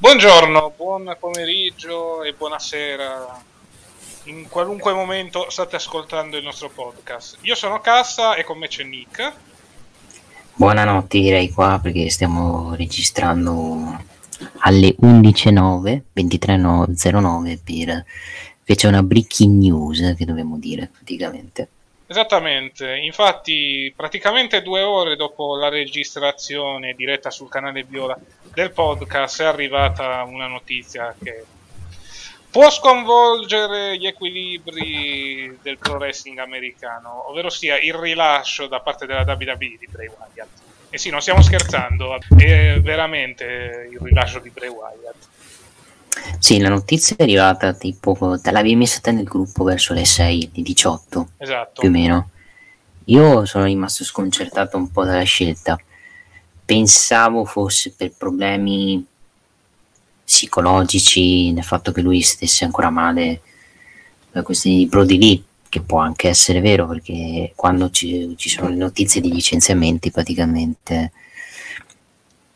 Buongiorno, buon pomeriggio e buonasera. In qualunque momento state ascoltando il nostro podcast. Io sono Cassa e con me c'è Nick. Buonanotte direi qua perché stiamo registrando alle 11.09, 23.09 per... c'è una breaking news che dobbiamo dire praticamente. Esattamente, infatti praticamente due ore dopo la registrazione diretta sul canale Viola del podcast è arrivata una notizia che può sconvolgere gli equilibri del pro wrestling americano, ovvero sia il rilascio da parte della WWE di Bray Wyatt. E sì, non stiamo scherzando, è veramente il rilascio di Bray Wyatt. Sì, la notizia è arrivata tipo, te l'avevi messa te nel gruppo verso le 6 di 18, esatto. più o meno. Io sono rimasto sconcertato un po' dalla scelta. Pensavo fosse per problemi psicologici, nel fatto che lui stesse ancora male, per questioni di Brody Lee, che può anche essere vero, perché quando ci, ci sono le notizie di licenziamenti praticamente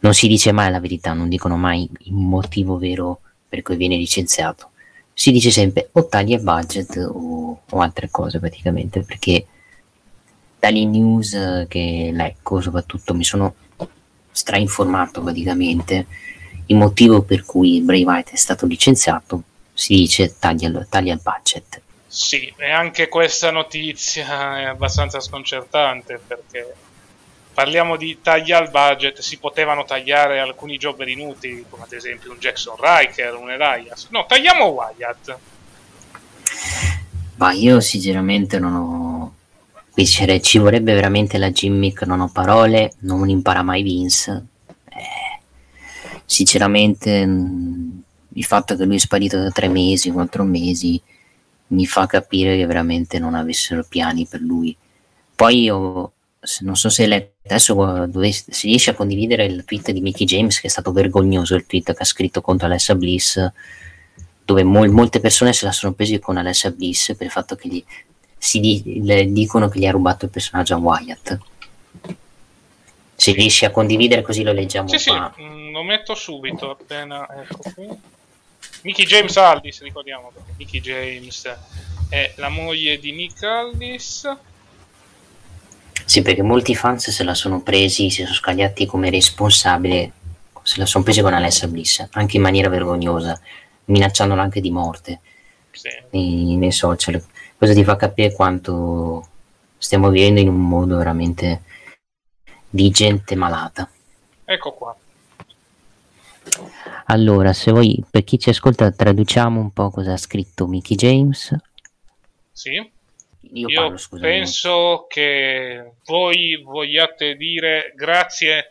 non si dice mai la verità, non dicono mai il motivo vero per cui viene licenziato. Si dice sempre o tagli il budget o, o altre cose praticamente, perché dalle news che leggo soprattutto mi sono strainformato praticamente il motivo per cui Bray Wyatt è stato licenziato si dice taglia, taglia il budget sì e anche questa notizia è abbastanza sconcertante perché parliamo di tagli al budget, si potevano tagliare alcuni jobber inutili, come ad esempio un Jackson Riker, un Elias. No, tagliamo Wyatt. Ma io sinceramente non ho... Ci vorrebbe veramente la gimmick, non ho parole, non impara mai Vince. Eh, sinceramente mh, il fatto che lui è sparito da tre mesi, quattro mesi, mi fa capire che veramente non avessero piani per lui. Poi io non so se lei, adesso dovessi, se riesce a condividere il tweet di Mickey James, che è stato vergognoso il tweet che ha scritto contro Alessa Bliss, dove mol, molte persone se la sono prese con Alessa Bliss per il fatto che gli, si di, le, dicono che gli ha rubato il personaggio a Wyatt. Se riesci a condividere così lo leggiamo sì, qua. Sì, mm, lo metto subito appena ecco qui. Mickey James Aldis, ricordiamo perché Mickey James è la moglie di Nick Aldis sì, perché molti fans se la sono presi, si sono scagliati come responsabile, se la sono presi con Alessa Bliss, anche in maniera vergognosa, minacciandola anche di morte sì. nei, nei social. Questo ti fa capire quanto stiamo vivendo in un mondo veramente di gente malata. Ecco qua. Allora, se vuoi, per chi ci ascolta, traduciamo un po' cosa ha scritto Mickey James. Sì. Io, Io parlo, penso che voi vogliate dire grazie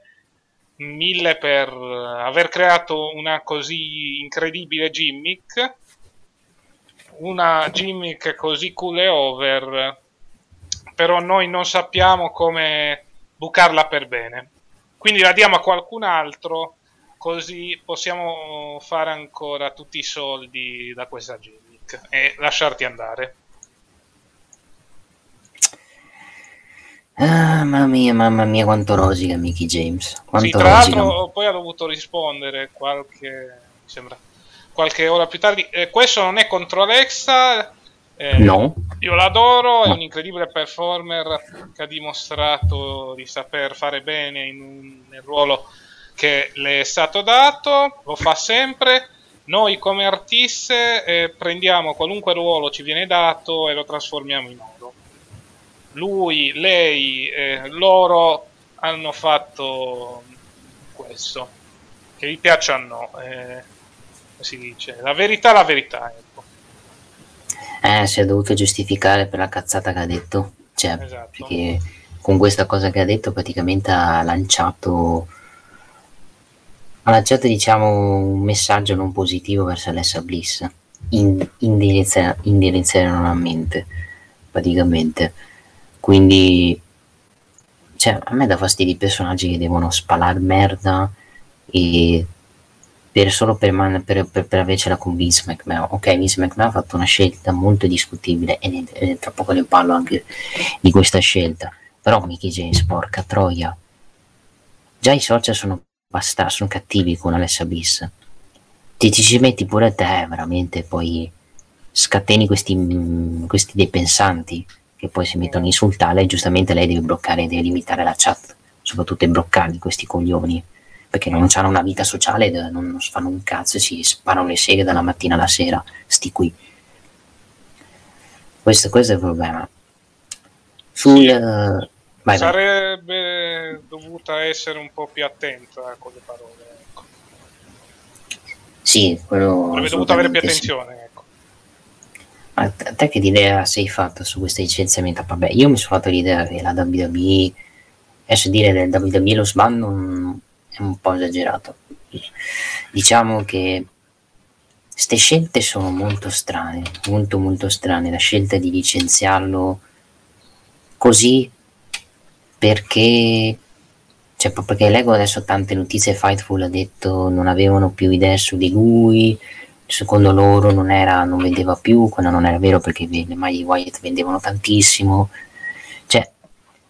mille per aver creato una così incredibile gimmick, una gimmick così cool e over, però noi non sappiamo come bucarla per bene. Quindi la diamo a qualcun altro, così possiamo fare ancora tutti i soldi da questa gimmick e lasciarti andare. Ah, mamma mia, mamma mia, quanto rosica Mickey James. Quanto sì, tra l'altro poi ha dovuto rispondere qualche, sembra, qualche ora più tardi. Eh, questo non è contro Alexa. Eh, no. Io l'adoro, è un incredibile performer che ha dimostrato di saper fare bene in un, nel ruolo che le è stato dato, lo fa sempre. Noi come artiste eh, prendiamo qualunque ruolo ci viene dato e lo trasformiamo in oro lui, lei, eh, loro hanno fatto questo. Che vi piaccia o no, eh, si dice. La verità la verità, ecco. Eh, si è dovuto giustificare per la cazzata che ha detto. Cioè, esatto. perché con questa cosa che ha detto praticamente ha lanciato ha lanciato diciamo un messaggio non positivo verso Alessa Bliss indirizzatamente praticamente quindi, cioè, a me dà fastidio i personaggi che devono spalare merda e per, solo per, man- per, per, per avercela con Vince McMahon. Ok, Vince McMahon ha fatto una scelta molto discutibile e, ne, e tra poco ne parlo anche di questa scelta. Però Mickey James, porca troia. Già i social sono, basta, sono cattivi con Alessa Bliss. ti, ti ci metti pure te veramente poi scateni questi, questi dei pensanti che poi si mettono a insultarla e giustamente lei deve bloccare, deve limitare la chat, soprattutto i bloccarli questi coglioni, perché non hanno una vita sociale, non, non fanno un cazzo e si sparano le seghe dalla mattina alla sera, sti qui. Questo, questo è il problema. Sul, sì. uh, vai, Sarebbe vai. dovuta essere un po' più attenta con le parole. Ecco. Sì, quello... Avrebbe dovuto avere più attenzione. Sì. Ma te che idea sei fatta su questo licenziamento? Vabbè, io mi sono fatto l'idea che la WWE, adesso dire del WWE lo sbando è un po' esagerato. Diciamo che queste scelte sono molto strane, molto molto strane. La scelta di licenziarlo così perché cioè perché leggo adesso tante notizie Fightful ha detto non avevano più idee su di lui secondo loro non, era, non vendeva più, quello non era vero perché le maglie di Wyatt vendevano tantissimo. Cioè,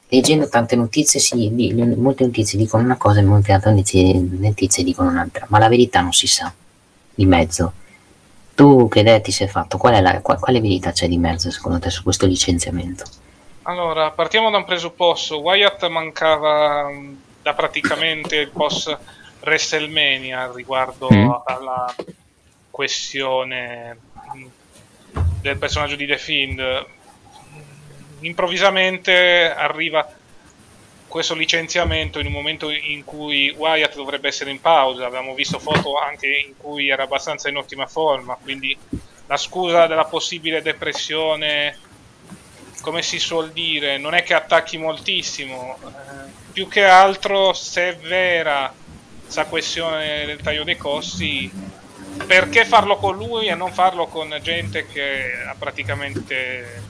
leggendo tante notizie, sì, molte notizie dicono una cosa e molte altre notizie, notizie dicono un'altra, ma la verità non si sa di mezzo. Tu che idea ti sei fatto? Qual la, qual, quale verità c'è di mezzo secondo te su questo licenziamento? Allora, partiamo da un presupposto. Wyatt mancava da praticamente il post WrestleMania riguardo mm. alla questione del personaggio di The Fiend. Improvvisamente arriva questo licenziamento in un momento in cui Wyatt dovrebbe essere in pausa. Abbiamo visto foto anche in cui era abbastanza in ottima forma, quindi la scusa della possibile depressione, come si suol dire, non è che attacchi moltissimo. Eh, più che altro, se è vera questa questione del taglio dei costi, perché farlo con lui e non farlo con gente che ha praticamente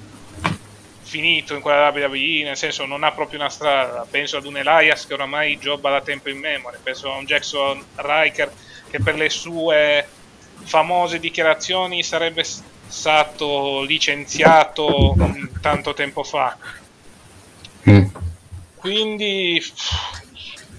finito in quella WWE, nel senso non ha proprio una strada. Penso ad un Elias che oramai gioba da tempo in memoria, penso a un Jackson Riker che per le sue famose dichiarazioni sarebbe stato licenziato tanto tempo fa. Mm. Quindi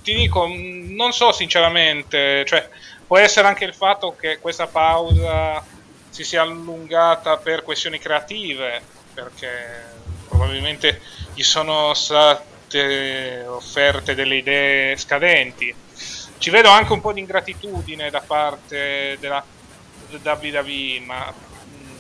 ti dico, non so sinceramente, cioè Può essere anche il fatto che questa pausa si sia allungata per questioni creative, perché probabilmente gli sono state offerte delle idee scadenti. Ci vedo anche un po' di ingratitudine da parte della WWE, ma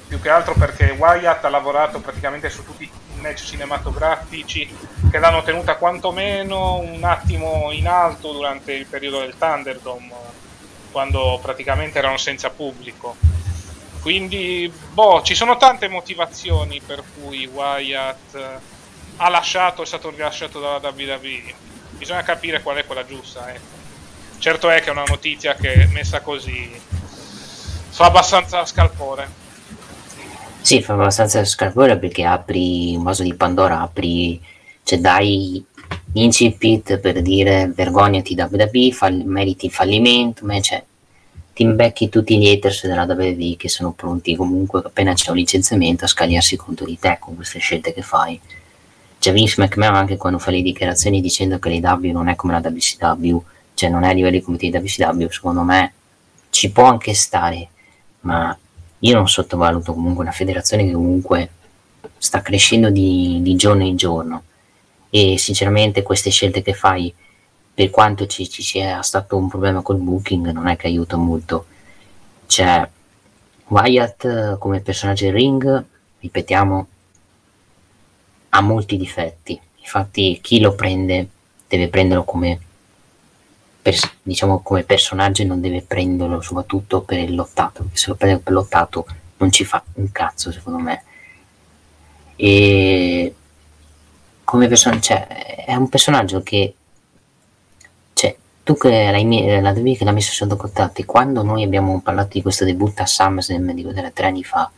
più che altro perché Wyatt ha lavorato praticamente su tutti i match cinematografici che l'hanno tenuta quantomeno un attimo in alto durante il periodo del Thunderdome quando praticamente erano senza pubblico. Quindi, boh, ci sono tante motivazioni per cui Wyatt eh, ha lasciato, è stato rilasciato dalla WWE. Bisogna capire qual è quella giusta. Eh. Certo è che è una notizia che messa così fa abbastanza scalpore. Sì, fa abbastanza scalpore perché apri un vaso di Pandora, apri, cioè dai incipit per dire vergognati WWE, fall- meriti fallimento, ma cioè, ti imbecchi tutti gli haters della WWE che sono pronti comunque appena c'è un licenziamento a scagliarsi contro di te con queste scelte che fai. C'è Vince McMahon anche quando fa le dichiarazioni dicendo che l'AW non è come la WCW, cioè non è a livello di comité di WCW, secondo me ci può anche stare, ma io non sottovaluto comunque una federazione che comunque sta crescendo di, di giorno in giorno e sinceramente queste scelte che fai per quanto ci, ci, sia stato un problema col booking non è che aiuta molto. Cioè Wyatt come personaggio in ring ripetiamo ha molti difetti. Infatti chi lo prende deve prenderlo come pers- diciamo come personaggio e non deve prenderlo soprattutto per il lottato. Perché se lo prende per lottato non ci fa un cazzo secondo me. E come personaggio, cioè, è un personaggio che, cioè, tu che l'hai, la devi che l'ha messo sotto contatti, quando noi abbiamo parlato di questo debutto a SummerSlam di tre anni fa,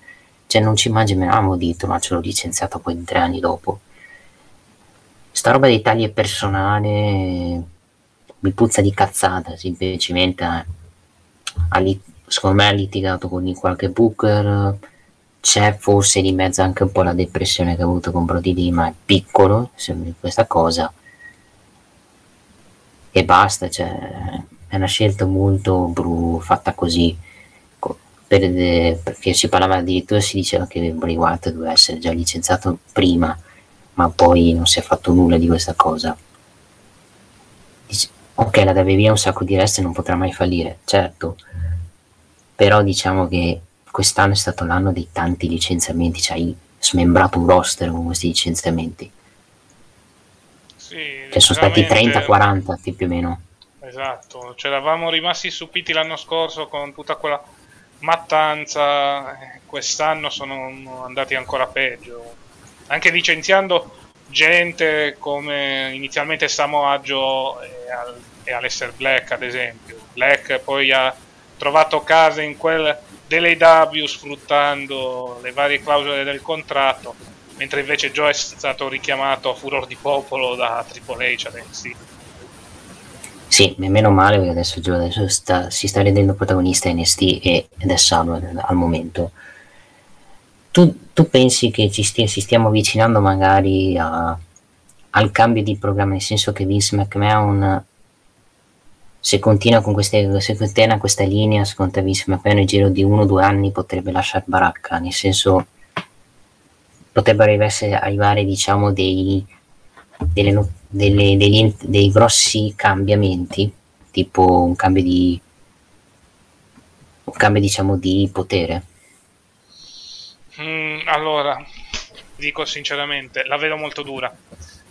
cioè non ci immaginavamo di trovarcelo licenziato poi tre anni dopo. Sta roba di taglie personale mi puzza di cazzata, semplicemente ha, secondo me ha litigato con qualche booker c'è forse di mezzo anche un po' la depressione che ha avuto con Brody Lee, ma è piccolo, questa cosa. E basta, cioè, è una scelta molto bru, fatta così. per, perché si parlava addirittura, si diceva che Bray Wyatt doveva essere già licenziato prima, ma poi non si è fatto nulla di questa cosa. Dice, ok, la deve via un sacco di rest e non potrà mai fallire, certo, però diciamo che quest'anno è stato l'anno dei tanti licenziamenti, cioè hai smembrato un roster con questi licenziamenti. Sì, che sono stati 30-40 più o meno. Esatto, ci eravamo rimasti stupiti l'anno scorso con tutta quella mattanza, quest'anno sono andati ancora peggio, anche licenziando gente come inizialmente Samoa Joe e, Al- e Alester Black ad esempio. Black poi ha trovato casa in quel dell'AW sfruttando le varie clausole del contratto, mentre invece Joe è stato richiamato a furor di popolo da Triple H adesso. Sì, meno male perché adesso Joe adesso sta, si sta rendendo protagonista NST e, ed è sano al momento. Tu, tu pensi che ci stia, si stiamo avvicinando magari a, al cambio di programma, nel senso che Vince McMahon se continua con queste, se continua questa linea, secondo te Vince McMahon nel giro di uno o due anni potrebbe lasciare baracca, nel senso potrebbero arrivare diciamo dei, delle, delle, degli, dei grossi cambiamenti, tipo un cambio di un cambio diciamo di potere. Mm, allora, dico sinceramente, la vedo molto dura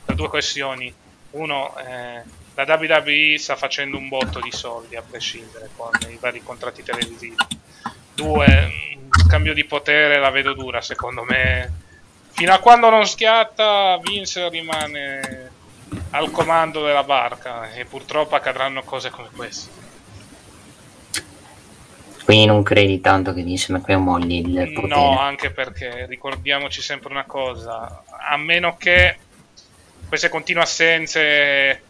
per due questioni. Uno, eh, la WWE sta facendo un botto di soldi a prescindere con i vari contratti televisivi. Due, il cambio di potere la vedo dura secondo me. Fino a quando non schiatta, Vince rimane al comando della barca e purtroppo accadranno cose come queste. Quindi non credi tanto che Vince McMahon molli il potere? No, anche perché ricordiamoci sempre una cosa, a meno che queste continue assenze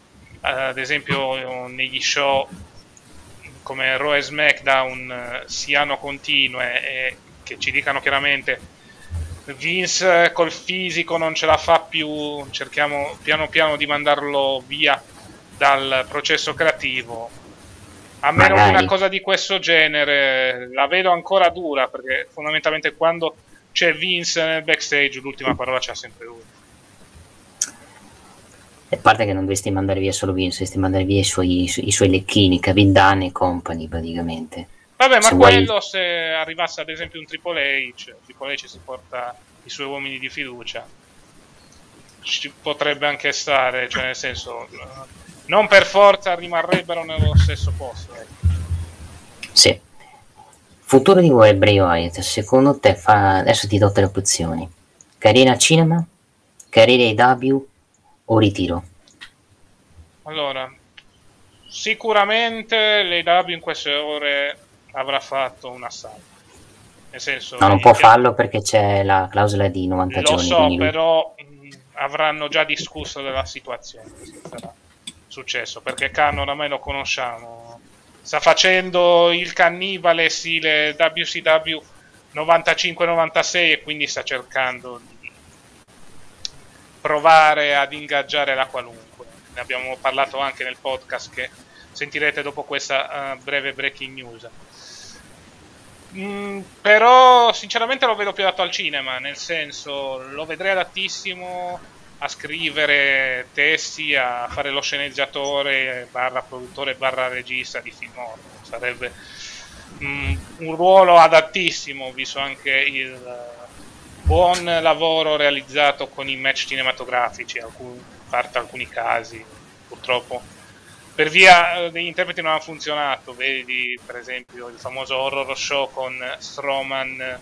ad esempio negli show come Raw e SmackDown eh, siano continue e che ci dicano chiaramente Vince col fisico non ce la fa più, cerchiamo piano piano di mandarlo via dal processo creativo. A meno che una cosa di questo genere la vedo ancora dura perché fondamentalmente quando c'è Vince nel backstage l'ultima parola c'ha sempre lui. A parte che non dovresti mandare via solo Vince, dovresti mandare via i suoi, i suoi lecchini, Dunn e company praticamente. Vabbè, ma se quello vuoi... se arrivasse ad esempio un Triple H, Triple H si porta i suoi uomini di fiducia, ci potrebbe anche stare, cioè nel senso, non per forza rimarrebbero nello stesso posto. Ecco. Sì. Futuro di voi, Bray Wyatt, secondo te fa... Adesso ti do tre opzioni. Carriera cinema, carriera AW o ritiro? Allora, sicuramente l'AW in queste ore avrà fatto un assalto. Nel senso, no, non può farlo perché c'è la clausola di 90 lo giorni. Lo so, però mh, avranno già discusso della situazione sarà successo, perché Khan oramai lo conosciamo. Sta facendo il cannibale stile WCW 95-96 e quindi sta cercando di provare ad ingaggiare la qualunque. Ne abbiamo parlato anche nel podcast che sentirete dopo questa uh, breve breaking news. Mm, però sinceramente lo vedo più adatto al cinema, nel senso lo vedrei adattissimo a scrivere testi, a fare lo sceneggiatore, barra produttore, barra regista di film horror. Sarebbe mm, un ruolo adattissimo, visto anche il buon lavoro realizzato con i match cinematografici, a parte alcuni casi, purtroppo. Per via eh, degli interpreti non ha funzionato, vedi per esempio il famoso horror show con Strowman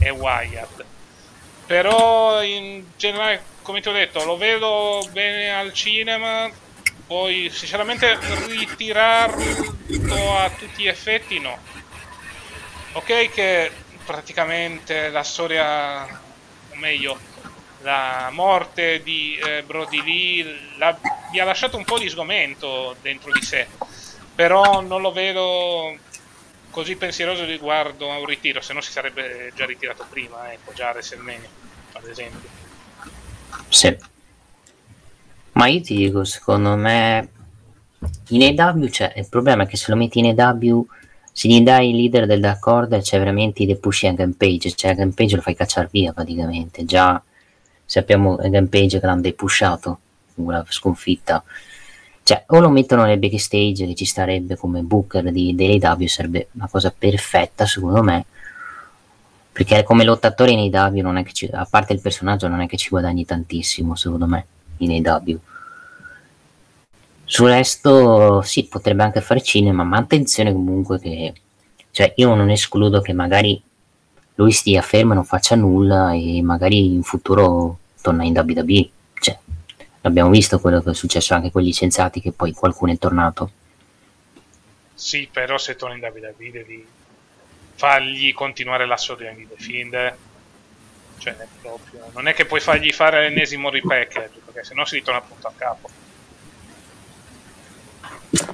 e Wyatt. Però in generale, come ti ho detto, lo vedo bene al cinema, poi sinceramente ritirarlo a tutti gli effetti no. Ok che praticamente la storia, o meglio, la morte di eh, Brody Lee la, mi ha lasciato un po' di sgomento dentro di sé, però non lo vedo così pensieroso riguardo a un ritiro, se no si sarebbe già ritirato prima, ecco, già a ad esempio. Sì. Ma io ti dico, secondo me in EW, cioè, il problema è che se lo metti in EW se gli dai il leader del Dark Order c'è veramente i push a Rampage, cioè Rampage lo fai cacciare via praticamente, già sappiamo Rampage che l'hanno depushato la sconfitta, cioè o lo mettono nel backstage che ci starebbe come booker di dell'AW sarebbe una cosa perfetta secondo me, perché come lottatore in AW non è che ci, a parte il personaggio non è che ci guadagni tantissimo secondo me in AW sul resto sì, potrebbe anche fare cinema, ma attenzione comunque che cioè io non escludo che magari lui stia fermo e non faccia nulla e magari in futuro torna in WWE. Cioè, abbiamo visto quello che è successo anche con gli licenziati che poi qualcuno è tornato. Sì, però se torna in WWE devi fargli continuare la storia di Fiend. Cioè, proprio, non è che puoi fargli fare l'ennesimo repackage, perché sennò si ritorna appunto a capo.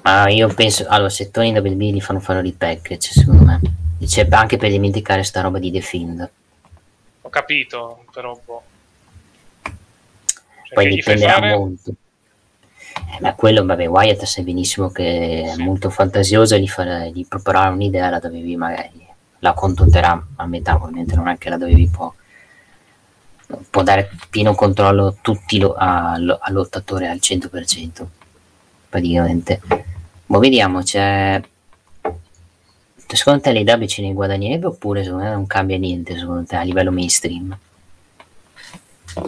Ma io penso, allora, se torni da WWE li fanno fare repackage, secondo me. C'è anche per dimenticare sta roba di The Fiend. Ho capito, però boh. Cioè, Poi dipenderà fare... molto. Eh, ma quello, vabbè, Wyatt sai benissimo che sì. è molto fantasioso e gli, fare, gli proporrà un'idea la WWE magari la contorterà a metà, ovviamente non è che la WWE può, può dare pieno controllo tutti lo, a, al lottatore al 100% praticamente. Ma vediamo, c'è... Secondo te l'AW ce ne guadagnerebbe oppure secondo me non cambia niente secondo te a livello mainstream?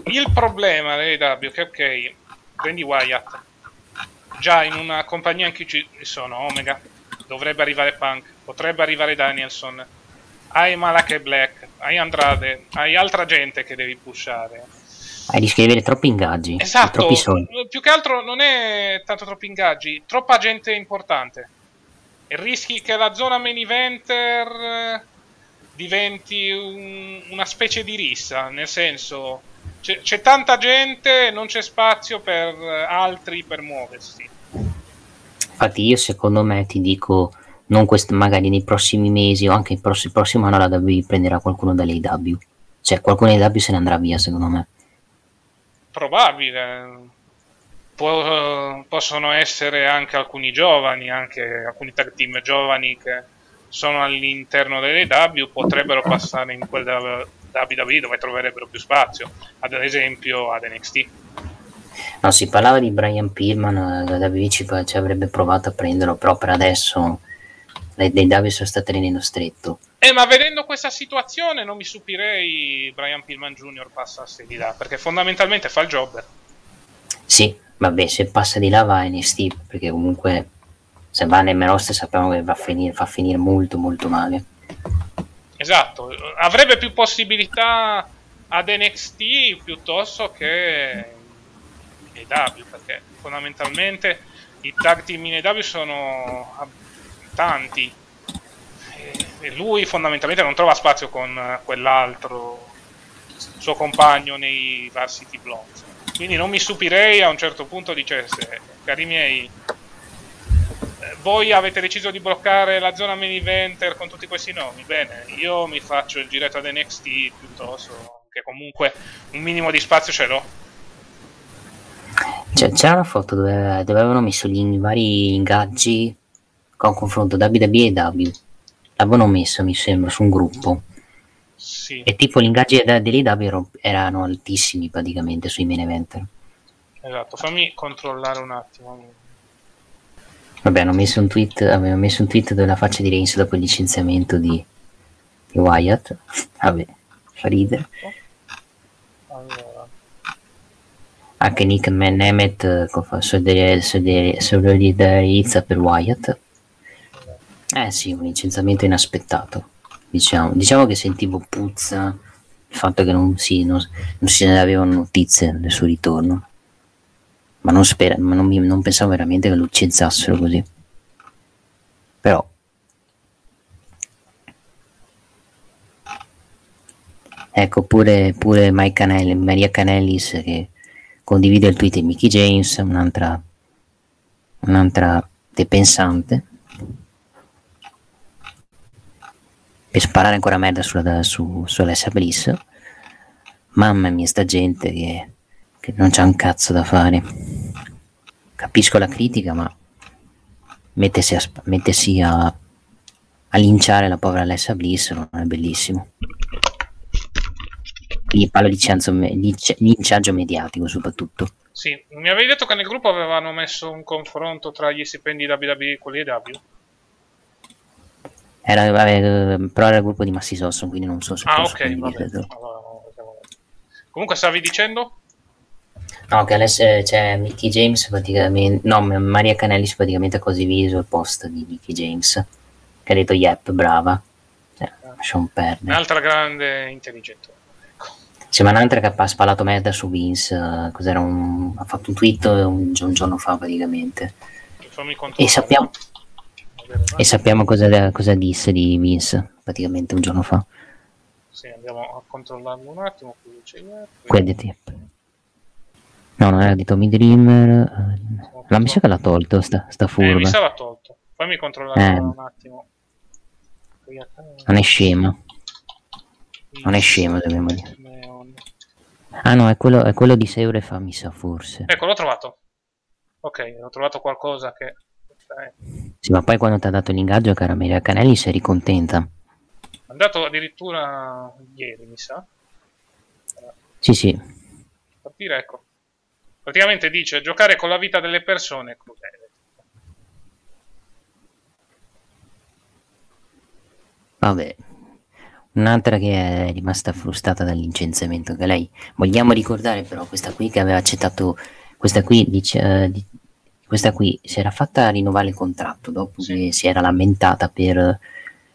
Il problema dell'AW è che ok, prendi Wyatt, già in una compagnia cui ci sono Omega, dovrebbe arrivare Punk, potrebbe arrivare Danielson, hai Malak Black, hai Andrade, hai altra gente che devi pushare rischi di avere troppi ingaggi. Esatto, troppi soldi. più che altro non è tanto troppi ingaggi, troppa gente importante. E rischi che la zona main eventer eh, diventi un, una specie di rissa, nel senso c'è, c'è, tanta gente non c'è spazio per altri per muoversi. Infatti io secondo me ti dico, non quest- magari nei prossimi mesi o anche il prossimo, prossimo anno la WWE prenderà qualcuno dall'AW. Cioè qualcuno dall'AW se ne andrà via secondo me probabile. Po- possono essere anche alcuni giovani, anche alcuni tag team giovani che sono all'interno delle W, potrebbero passare in quel WWE dove troverebbero più spazio, ad esempio ad NXT. No, si parlava di Brian Pillman, la WWE ci avrebbe provato a prenderlo, però per adesso le, le W sono state tenendo stretto. Eh, ma vedendo questa situazione non mi stupirei Brian Pillman Jr. passasse di là, perché fondamentalmente fa il job. Sì, vabbè, se passa di là va a NXT, perché comunque se va nel roster sappiamo che va a finire, fa finire molto molto male. Esatto, avrebbe più possibilità ad NXT piuttosto che in EW, perché fondamentalmente i tag team in EW sono tanti e lui fondamentalmente non trova spazio con eh, quell'altro suo compagno nei Varsity Blondes. Quindi non mi stupirei a un certo punto dicesse, cari miei, eh, voi avete deciso di bloccare la zona main eventer con tutti questi nomi, bene, io mi faccio il giretto ad NXT piuttosto, che comunque un minimo di spazio ce l'ho. C'era una foto dove, dove avevano messo gli vari ingaggi con confronto WWE e W l'avevano messo mi sembra su un gruppo. Sì. e tipo gli ingaggi dell'IW erano altissimi praticamente sui main eventer esatto fammi controllare un attimo. Vabbè hanno messo un tweet avevano messo un tweet della faccia di Reigns dopo il licenziamento di, di Wyatt. Vabbè fa ridere. Allora. anche Nick Nemeth solidarizza per Wyatt eh sì, un licenziamento inaspettato. Diciamo, diciamo che sentivo puzza il fatto che non, si, non, non se ne avevano notizie del suo ritorno. Ma non, spera, ma non, non pensavo veramente che lo licenziassero così. Però Ecco, pure, pure Mike Canelli, Maria Canellis che condivide il tweet di Mickey James, un'altra, un'altra depensante. Per sparare ancora merda sulla, su, su Alessia Bliss. Mamma mia, sta gente che, che non c'ha un cazzo da fare. Capisco la critica, ma mettersi a, mettersi a, a linciare la povera Alessa Bliss non è bellissimo. Quindi parlo di linciaggio mediatico soprattutto. Sì, mi avevi detto che nel gruppo avevano messo un confronto tra gli stipendi WWE e quelli W? Era, vabbè, però era il gruppo di Massi Sosson, quindi non so se Ah, ok, vabbè. Comunque stavi dicendo? No, che adesso c'è Mickey James praticamente, no, Maria Canellis praticamente ha così viso il post di Mickey James, che ha detto yep, brava. Cioè, lasciamo perdere. Un'altra grande intelligente. C'è un'altra che ha spalato merda su Vince, uh, cos'era un, ha fatto un tweet un, un giorno fa praticamente. E sappiamo, e sappiamo cosa, cosa, disse di Vince praticamente un giorno fa. Sì, andiamo a controllarlo un attimo. Quelli No, non era di Tommy Dreamer. La mi sa che l'ha tolto, sta, sta furba. Eh, mi sa l'ha tolto. Fammi controllare eh. un attimo. Non è scema. Non è scema, dobbiamo dire. Ah no, è quello, è quello di 6 ore fa, mi sa, forse. Ecco, l'ho trovato. Ok, ho trovato qualcosa che... Okay. Sì, ma poi quando ti ha dato l'ingaggio, cara Maria Canelli, sei ricontenta. È andato addirittura ieri, mi sa. Sì, sì. Capire, ecco. Praticamente dice giocare con la vita delle persone è crudele. Vabbè, Un'altra che è rimasta frustata dal licenziamento, che lei vogliamo ricordare però questa qui che aveva accettato, questa qui dice, uh, questa qui si era fatta rinnovare il contratto dopo sì. che si era lamentata per,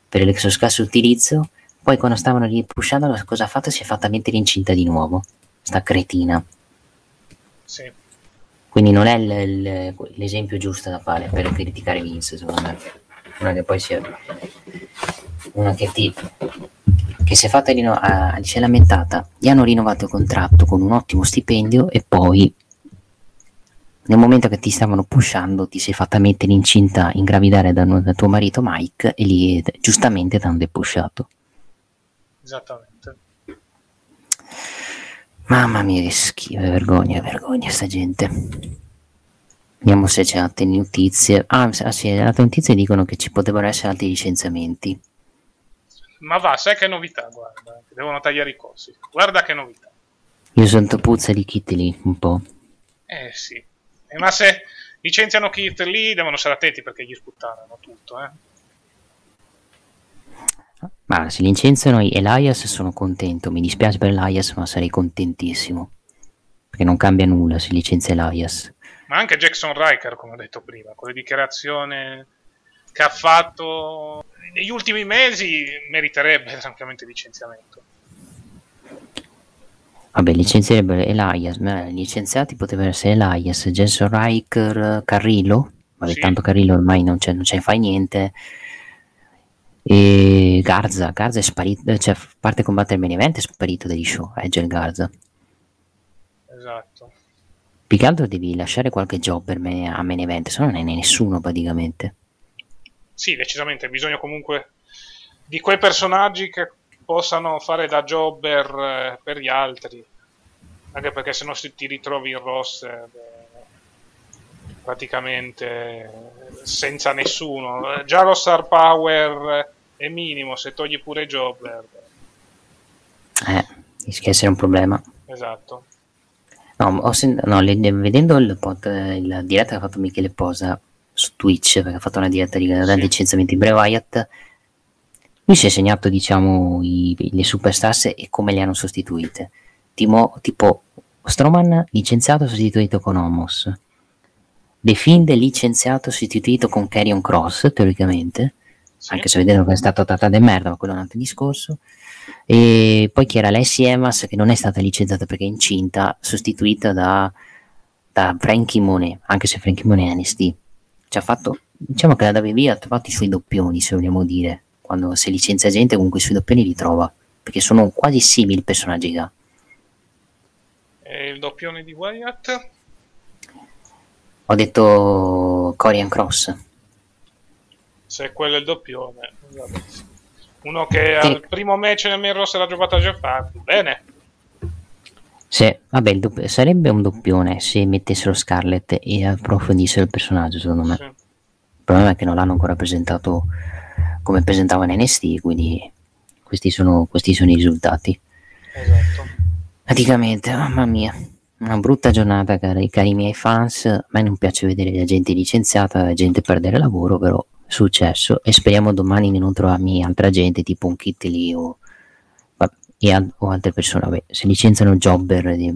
per scarso utilizzo, poi quando stavano lì pushando cosa ha fatto? Si è fatta mettere incinta di nuovo, sta cretina. Sì. Quindi non è il, il, l'esempio giusto da fare per criticare Vince, secondo me. Una che poi si è una che ti che si è fatta rinno- uh, si è lamentata gli hanno rinnovato il contratto con un ottimo stipendio e poi nel momento che ti stavano pushando ti sei fatta mettere incinta ingravidare da, da tuo marito Mike e lì giustamente ti hanno depushato esattamente mamma mia che schifo vergogna vergogna sta gente vediamo se c'è altre notizie ah sì, altre notizie dicono che ci potrebbero essere altri licenziamenti ma va, sai che novità, guarda, devono tagliare i costi. Guarda che novità. Io sento puzza di Kit lì, un po'. Eh sì. Eh, ma se licenziano Kit lì, devono stare attenti perché gli sputtanano tutto, eh. Ma se licenziano Elias sono contento, mi dispiace per Elias ma sarei contentissimo. Perché non cambia nulla se licenzia Elias. Ma anche Jackson Riker, come ho detto prima, con le dichiarazioni che ha fatto negli ultimi mesi meriterebbe tranquillamente licenziamento. Vabbè, licenzierebbero Elias, ma licenziati potrebbero essere Elias, Jason Riker, Carrillo, vabbè sì. tanto Carrillo ormai non c'è, non c'è fai niente, e Garza, Garza è sparito, cioè parte combattere main event è sparito dagli show, Edgel Garza. Esatto. Più che altro devi lasciare qualche job per me a main event, se no non è nessuno praticamente sì, decisamente, bisogna comunque di quei personaggi che possano fare da jobber eh, per gli altri, anche perché se no ti ritrovi in roster eh, praticamente senza nessuno. Già lo star power è minimo, se togli pure jobber. Eh, rischia di essere un problema. Esatto. No, sen- no vedendo il, pod, il diretta che ha fatto Michele Posa, su Twitch perché ha fatto una diretta di sì. licenziamenti Bray Wyatt lui si è segnato diciamo i, le superstars e come le hanno sostituite. Timo, tipo Stroman licenziato sostituito con Homos. The Fiend licenziato sostituito con Carrion Cross teoricamente. Sì. anche se vedendo che è stato trattato di merda ma quello è un altro discorso. E poi chi era Lessie Evans che non è stata licenziata perché è incinta sostituita da, da Frankie Monet anche se Frankie Monet è NST ci ha fatto, diciamo che la WWE ha trovato i suoi doppioni, se vogliamo dire, quando si licenzia gente comunque i suoi doppioni li trova, perché sono quasi simili personaggi ha. E il doppione di Wyatt? Ho detto Corian Cross. Se quello è il doppione, uno che al primo match nel main roster ha giocato a Jeff Hardy, bene. Se, vabbè, dopp- sarebbe un doppione se mettessero Scarlett e approfondissero il personaggio, secondo me. Sì. Il problema è che non l'hanno ancora presentato come presentava in NST, quindi questi sono, questi sono i risultati. Esatto. Praticamente, mamma mia, una brutta giornata, cari, cari miei fans. A me non piace vedere la gente licenziata, la gente perdere lavoro, però successo e speriamo domani di non trovarmi altra gente tipo un kit lì o, e, o altre persone. Vabbè, se licenziano jobber di,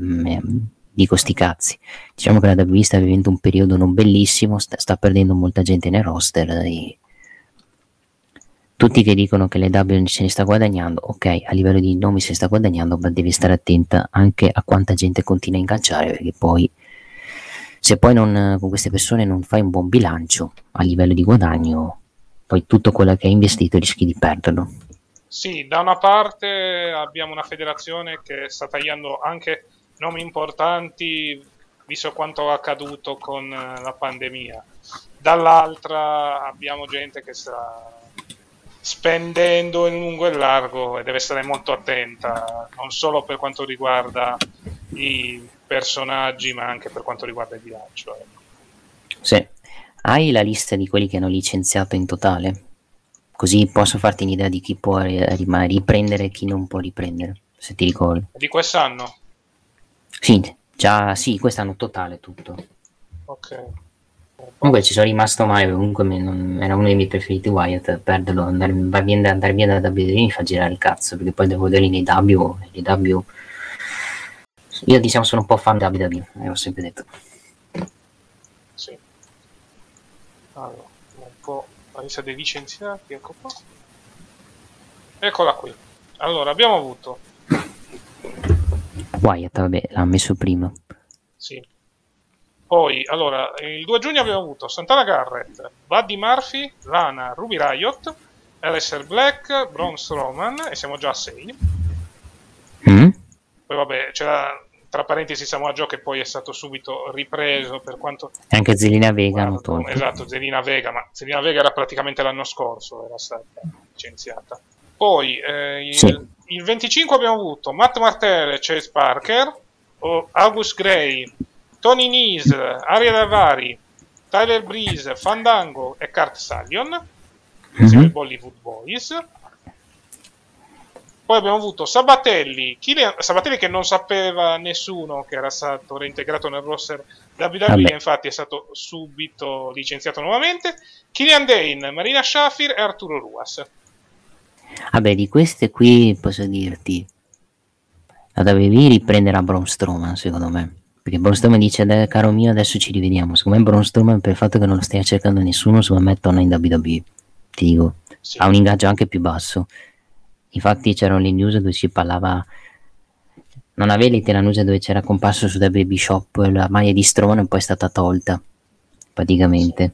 dico sti cazzi. Diciamo che la WWE sta vivendo un periodo non bellissimo, sta, sta perdendo molta gente nel roster e tutti che dicono che le W se ne sta guadagnando, ok, a livello di nomi se ne sta guadagnando, ma devi stare attenta anche a quanta gente continua a ingaggiare, perché poi se poi non, con queste persone non fai un buon bilancio a livello di guadagno, poi tutto quello che hai investito rischi di perderlo. Sì, da una parte abbiamo una federazione che sta tagliando anche nomi importanti, visto quanto è accaduto con la pandemia. Dall'altra abbiamo gente che sta spendendo in lungo e largo e deve stare molto attenta, non solo per quanto riguarda i personaggi, ma anche per quanto riguarda il bilancio. Ecco. Sì. Hai la lista di quelli che hanno licenziato in totale? Così posso farti un'idea di chi può riprendere e chi non può riprendere, se ti ricordi. Di quest'anno? Sì, già sì, quest'anno totale tutto. Ok. Comunque ci sono rimasto male, comunque non, era uno dei miei preferiti Wyatt, perderlo, andare, via, andare via da WWE mi fa girare il cazzo, perché poi devo vedere nei W, nei W. Io diciamo sono un po' fan di WWE, eh, ho sempre detto. Sì. Allora, un po' la lista dei licenziati, ecco qua. Eccola qui. Allora, abbiamo avuto... Wyatt, vabbè, l'ha messo prima. Sì, poi, allora, il 2 giugno abbiamo avuto Santana Garrett, Buddy Murphy, Lana, Ruby Riot, LSR Black, Braun Strowman, e siamo già a 6. Mm. Poi vabbè, c'era tra parentesi Samoa Joe che poi è stato subito ripreso per quanto... Anche Zelina Vega tolto. Esatto, Zelina Vega, ma Zelina Vega era praticamente l'anno scorso, era stata licenziata. Poi eh, il, sì. il 25 abbiamo avuto Matt Martell e Chase Parker, August Gray, Tony Nese, Aria Davari, Tyler Breeze, Fandango e Kurt Salion, mm-hmm. i Bollywood Boys. Poi abbiamo avuto Sabatelli, Killian, Sabatelli che non sapeva nessuno che era stato reintegrato nel roster WWE, infatti è stato subito licenziato nuovamente. Killian Dane, Marina Shafir e Arturo Ruas. Vabbè, di queste qui posso dirti, la WWE riprenderà Braun Strowman, secondo me. Perché Braun dice, caro mio, adesso ci rivediamo. Secondo me Braun per il fatto che non lo stia cercando nessuno, secondo me torna in WWE. Ti dico, sì. ha un ingaggio anche più basso. Infatti c'erano le news dove si parlava... Non avevi le news dove c'era comparso su The Baby Shop la maglia di Strowman e poi è stata tolta, praticamente.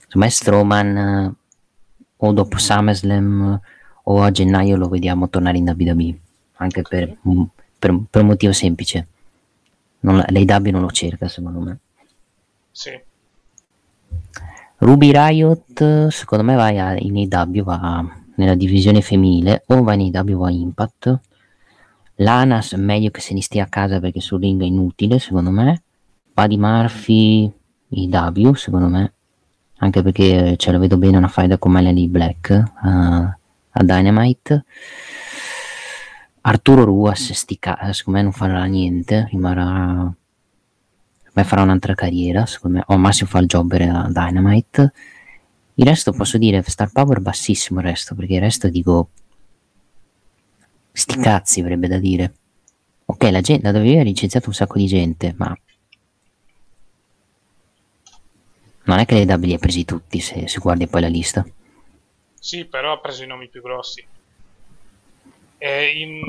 Secondo me Strowman o dopo SummerSlam o a gennaio lo vediamo tornare in WWE. Anche per, per, per un motivo semplice non, l'AW non lo cerca secondo me. Sì. Ruby Riot secondo me va in AW, va nella divisione femminile o va in AW va Impact. Lanas meglio che se ne stia a casa perché sul ring è inutile secondo me. Buddy Murphy AW secondo me anche perché ce la vedo bene una faida con Melanie Black uh, a Dynamite Arturo Ruas, stica, secondo me non farà niente, rimarrà... Beh, farà un'altra carriera, secondo me, o al massimo fa il jobber a Dynamite. Il resto posso dire, Star Power bassissimo il resto, perché il resto dico... Sti cazzi avrebbe da dire. Ok, la gente, da WWE ha licenziato un sacco di gente, ma... Non è che le W li ha presi tutti, se, se guardi poi la lista. Sì, però ha preso i nomi più grossi in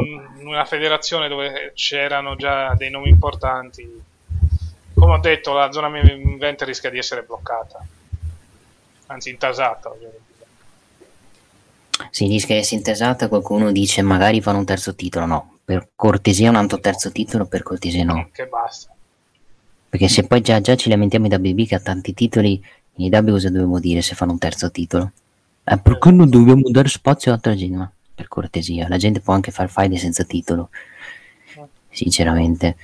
una federazione dove c'erano già dei nomi importanti, come ho detto, la zona event rischia di essere bloccata, anzi intasata. Ovviamente. Si rischia di essere intasata, qualcuno dice magari fanno un terzo titolo, no, per cortesia un altro terzo titolo, per cortesia no. Che basta. Perché se poi già, già ci lamentiamo da BB che ha tanti titoli, in IW cosa dobbiamo dire se fanno un terzo titolo? Eh, perché non dobbiamo dare spazio a altra gente? Per cortesia. La gente può anche far faide senza titolo, sinceramente.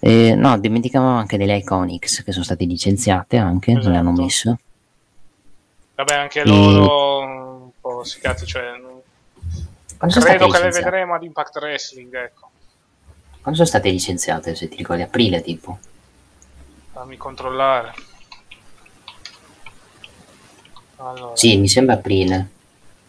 Eh, no, dimenticavamo anche delle Iconics che sono state licenziate anche, esatto. non le hanno esatto. messo. Vabbè, anche loro un po' però, si cazzi, cioè, credo che le vedremo ad Impact Wrestling, ecco. Quando sono state licenziate, se ti ricordi, aprile tipo? Fammi controllare. Allora. Sì, mi sembra aprile.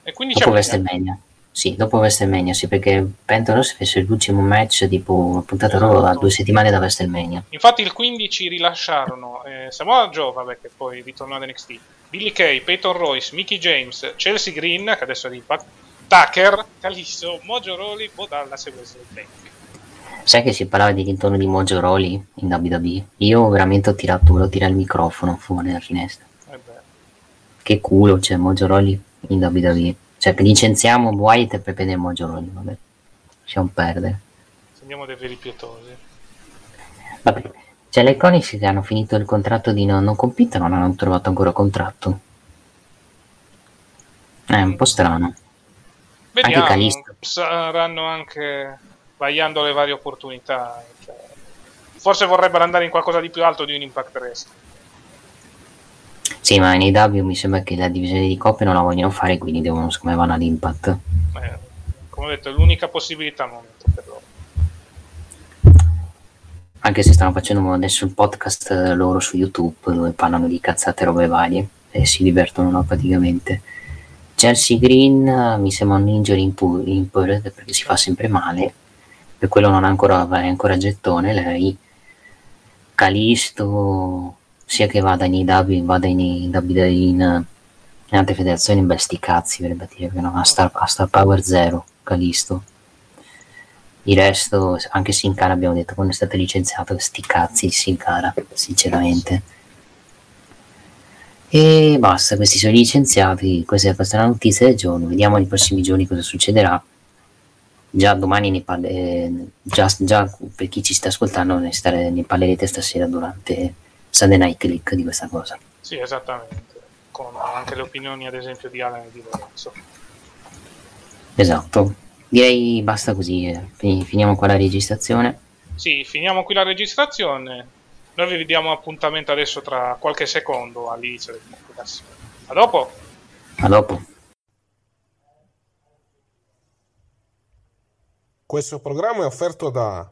E quindi dopo WrestleMania. Sì, dopo WrestleMania, sì, perché penso si fece l'ultimo match tipo puntata esatto. da due settimane da WrestleMania. Infatti il 15 rilasciarono eh, Samoa Joe, vabbè, che poi ritornò ad NXT, Billy Kay, Peyton Royce, Mickey James, Chelsea Green, che adesso è di Impact, Tucker, Calisso, Mojo Rawley, Bo Dallas e Wesley Sai che si parlava di ritorno di Mojo Rawley in WWE? Io veramente ho tirato, volevo tirare il microfono fuori dalla finestra. Eh che culo c'è Mojo Rawley in WWE. Cioè, licenziamo White prendere Mojo Rawley, vabbè. Lasciamo perdere. Sembriamo dei veri pietosi. Vabbè. Cioè, le Iconics che hanno finito il contratto di non, non compita non hanno trovato ancora contratto. È un po' strano. Vediamo, anche Calisto. saranno anche vagliando le varie opportunità. Cioè, forse vorrebbero andare in qualcosa di più alto di un Impact Wrestling. Sì, ma in AW mi sembra che la divisione di coppie non la vogliono fare, quindi devono, come vanno all'Impact. Eh, come ho detto, è l'unica possibilità al momento per loro. Anche se stanno facendo adesso il podcast loro su YouTube, dove parlano di cazzate robe varie e si divertono no, praticamente. Chelsea Green mi sembra un injury impaired perché si fa sempre male, per quello non ha ancora, è ancora gettone lei. Calisto, sia che vada in IW, vada in, in, in, in altre federazioni, beh sti cazzi, verrebbe a dire, no? a, Star, a Star Power 0, Calisto. Il resto, anche Sin Cara abbiamo detto quando è stato licenziato, sti cazzi Sin Cara, sinceramente. E basta, questi sono licenziati, questa è la notizia del giorno, vediamo nei prossimi giorni cosa succederà. Già domani ne parlerete, già, già, per chi ci sta ascoltando ne, stare, ne parlerete stasera durante Sunday Night Click di questa cosa. Sì, esattamente, con anche le opinioni ad esempio di Alan e di Lorenzo. Esatto, direi basta così, eh. finiamo qua la registrazione. Sì, finiamo qui la registrazione noi vi diamo appuntamento adesso tra qualche secondo all'inizio del podcast. A dopo. A dopo. Questo programma è offerto da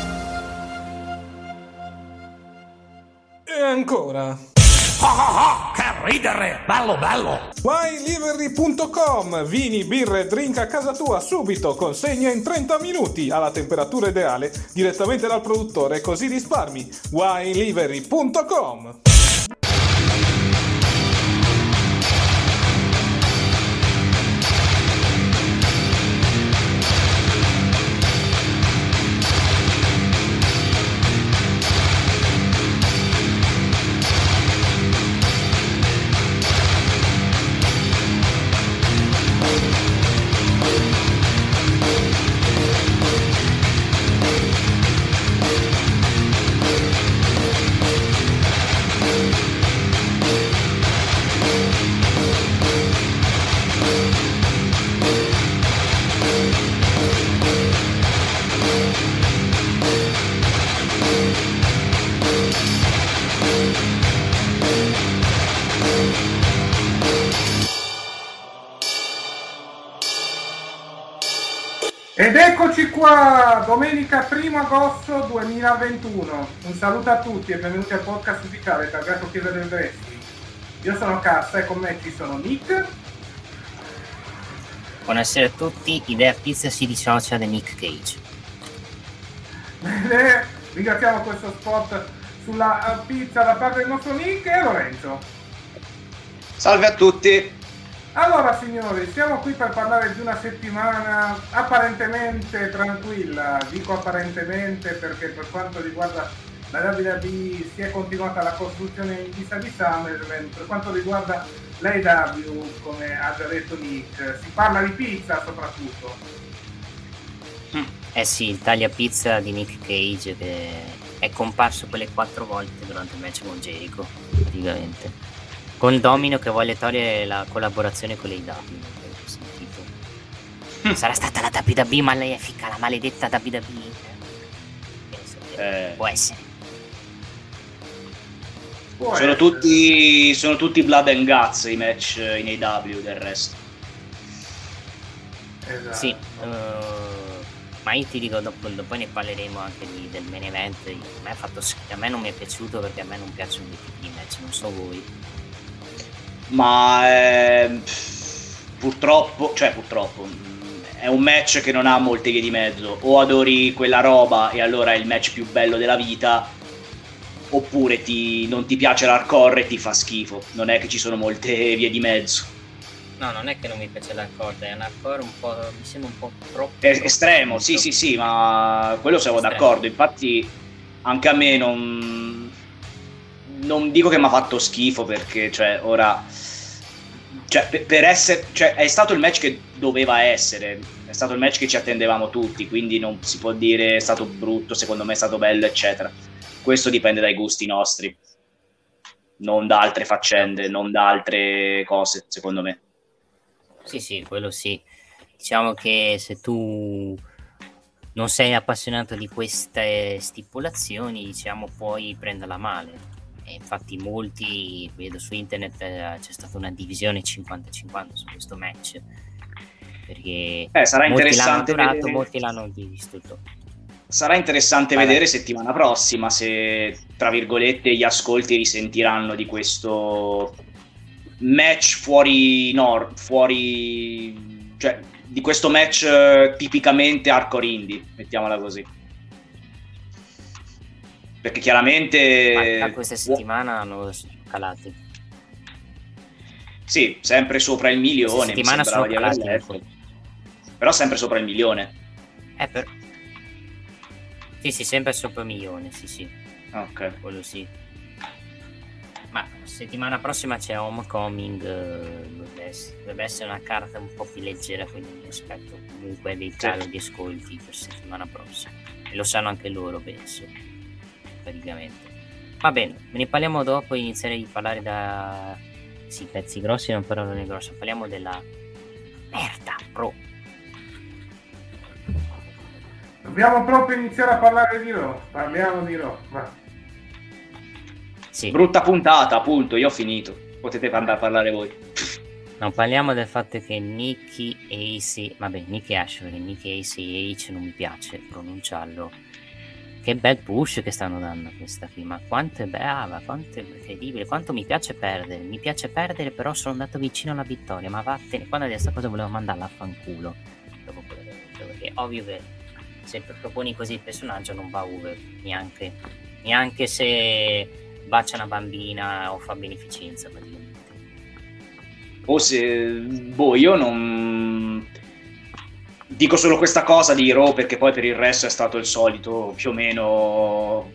E ancora. Oh, oh, oh, che ridere! Bello, bello! WineLivery.com Vini, birre, drink a casa tua subito, consegna in 30 minuti alla temperatura ideale direttamente dal produttore, così risparmi. WineLivery.com qua, domenica 1 agosto 2021. Un saluto a tutti e benvenuti al podcast ufficiale targato Chiesa del Wrestling. Io sono Cassa e con me ci sono Nick. Buonasera a tutti, Idea Pizza si dissocia da Nick Cage. Bene, ringraziamo questo spot sulla pizza da parte del nostro Nick e Lorenzo. Salve a tutti! Allora signori, siamo qui per parlare di una settimana apparentemente tranquilla, dico apparentemente perché per quanto riguarda la WWE si è continuata la costruzione in vista di SummerSlam, per quanto riguarda l'AEW, come ha già detto Nick, si parla di pizza soprattutto. Eh sì, il taglia pizza di Nick Cage che è comparso quelle quattro volte durante il match con Jericho, praticamente. Con Domino che vuole togliere la collaborazione con l'AEW. Hm. Sarà stata la WWE, ma lei è ficca la maledetta WWE. Eh. Può essere. Può sono, essere. Tutti, sono tutti blood and guts i match in AW del resto. Esatto. Sì, uh, ma io ti dico, dopo, dopo ne parleremo anche di, del main event. A me, fatto, a me non mi è piaciuto perché a me non piacciono i match, non so voi ma eh, purtroppo, cioè purtroppo, è un match che non ha molte vie di mezzo. O adori quella roba e allora è il match più bello della vita, oppure ti, non ti piace l'hardcore e ti fa schifo. Non è che ci sono molte vie di mezzo. No, non è che non mi piace l'hardcore, è un hardcore un po'. mi sembra un po' troppo. È estremo, troppo, sì, sì, sì, ma quello siamo d'accordo. Infatti, anche a me non. Non dico che mi ha fatto schifo perché, cioè, ora cioè, per, essere, cioè, è stato il match che doveva essere, è stato il match che ci attendevamo tutti, quindi non si può dire è stato brutto, secondo me è stato bello, eccetera. Questo dipende dai gusti nostri, non da altre faccende, non da altre cose, secondo me. Sì, sì, quello sì. Diciamo che se tu non sei appassionato di queste stipulazioni, diciamo, puoi prenderla male infatti molti, vedo su internet, eh, c'è stata una divisione 50-50 su questo match, perché eh, sarà molti l'hanno vedere... molti l'hanno distrutto. Sarà interessante Vabbè. vedere settimana prossima se, tra virgolette, gli ascolti risentiranno di questo match fuori, no, fuori, cioè di questo match uh, tipicamente hardcore indie, mettiamola così perché chiaramente Ma questa settimana hanno calati sì, sempre sopra il milione mi sembrava di aver letto. però sempre sopra il milione. Eh per... sì sì sempre sopra il milione sì sì. Ok. Quello sì. Ma settimana prossima c'è Homecoming eh, dovrebbe essere una carta un po' più leggera quindi mi aspetto comunque dei calo sì. di ascolti per settimana prossima. E lo sanno anche loro penso praticamente. Va bene, ne parliamo dopo, inizierei a parlare da... Sì, pezzi grossi non parole grosse, parliamo della merda, bro. Dobbiamo proprio iniziare a parlare di Raw, parliamo di Raw, va. Sì. Brutta puntata, appunto, io ho finito. Potete andare a parlare voi. Non parliamo del fatto che Nicky Ace, vabbè, Nicky Ashbury, Nicky Ace H non mi piace pronunciarlo che bel push che stanno dando questa qui, ma quanto è brava, quanto è incredibile, quanto mi piace perdere, mi piace perdere però sono andato vicino alla vittoria, ma vattene, quando questa cosa volevo mandarla? A fanculo, dopo quello perché ovvio che se proponi così il personaggio non va over, neanche, neanche se bacia una bambina o fa beneficenza praticamente. O se, boh, io non Dico solo questa cosa di Raw perché poi per il resto è stato il solito più o meno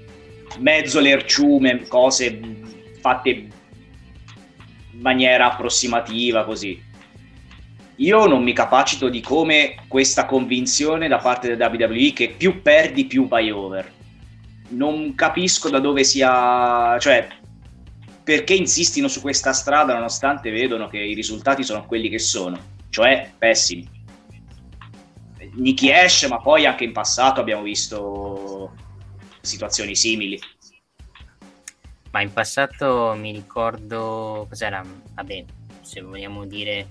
mezzo lerciume, cose fatte in maniera approssimativa così. Io non mi capacito di come questa convinzione da parte del WWE che più perdi più vai over. Non capisco da dove sia, cioè perché insistino su questa strada nonostante vedono che i risultati sono quelli che sono, cioè pessimi. Nicky Ash, ma poi anche in passato abbiamo visto situazioni simili. Ma in passato mi ricordo cos'era, vabbè, se vogliamo dire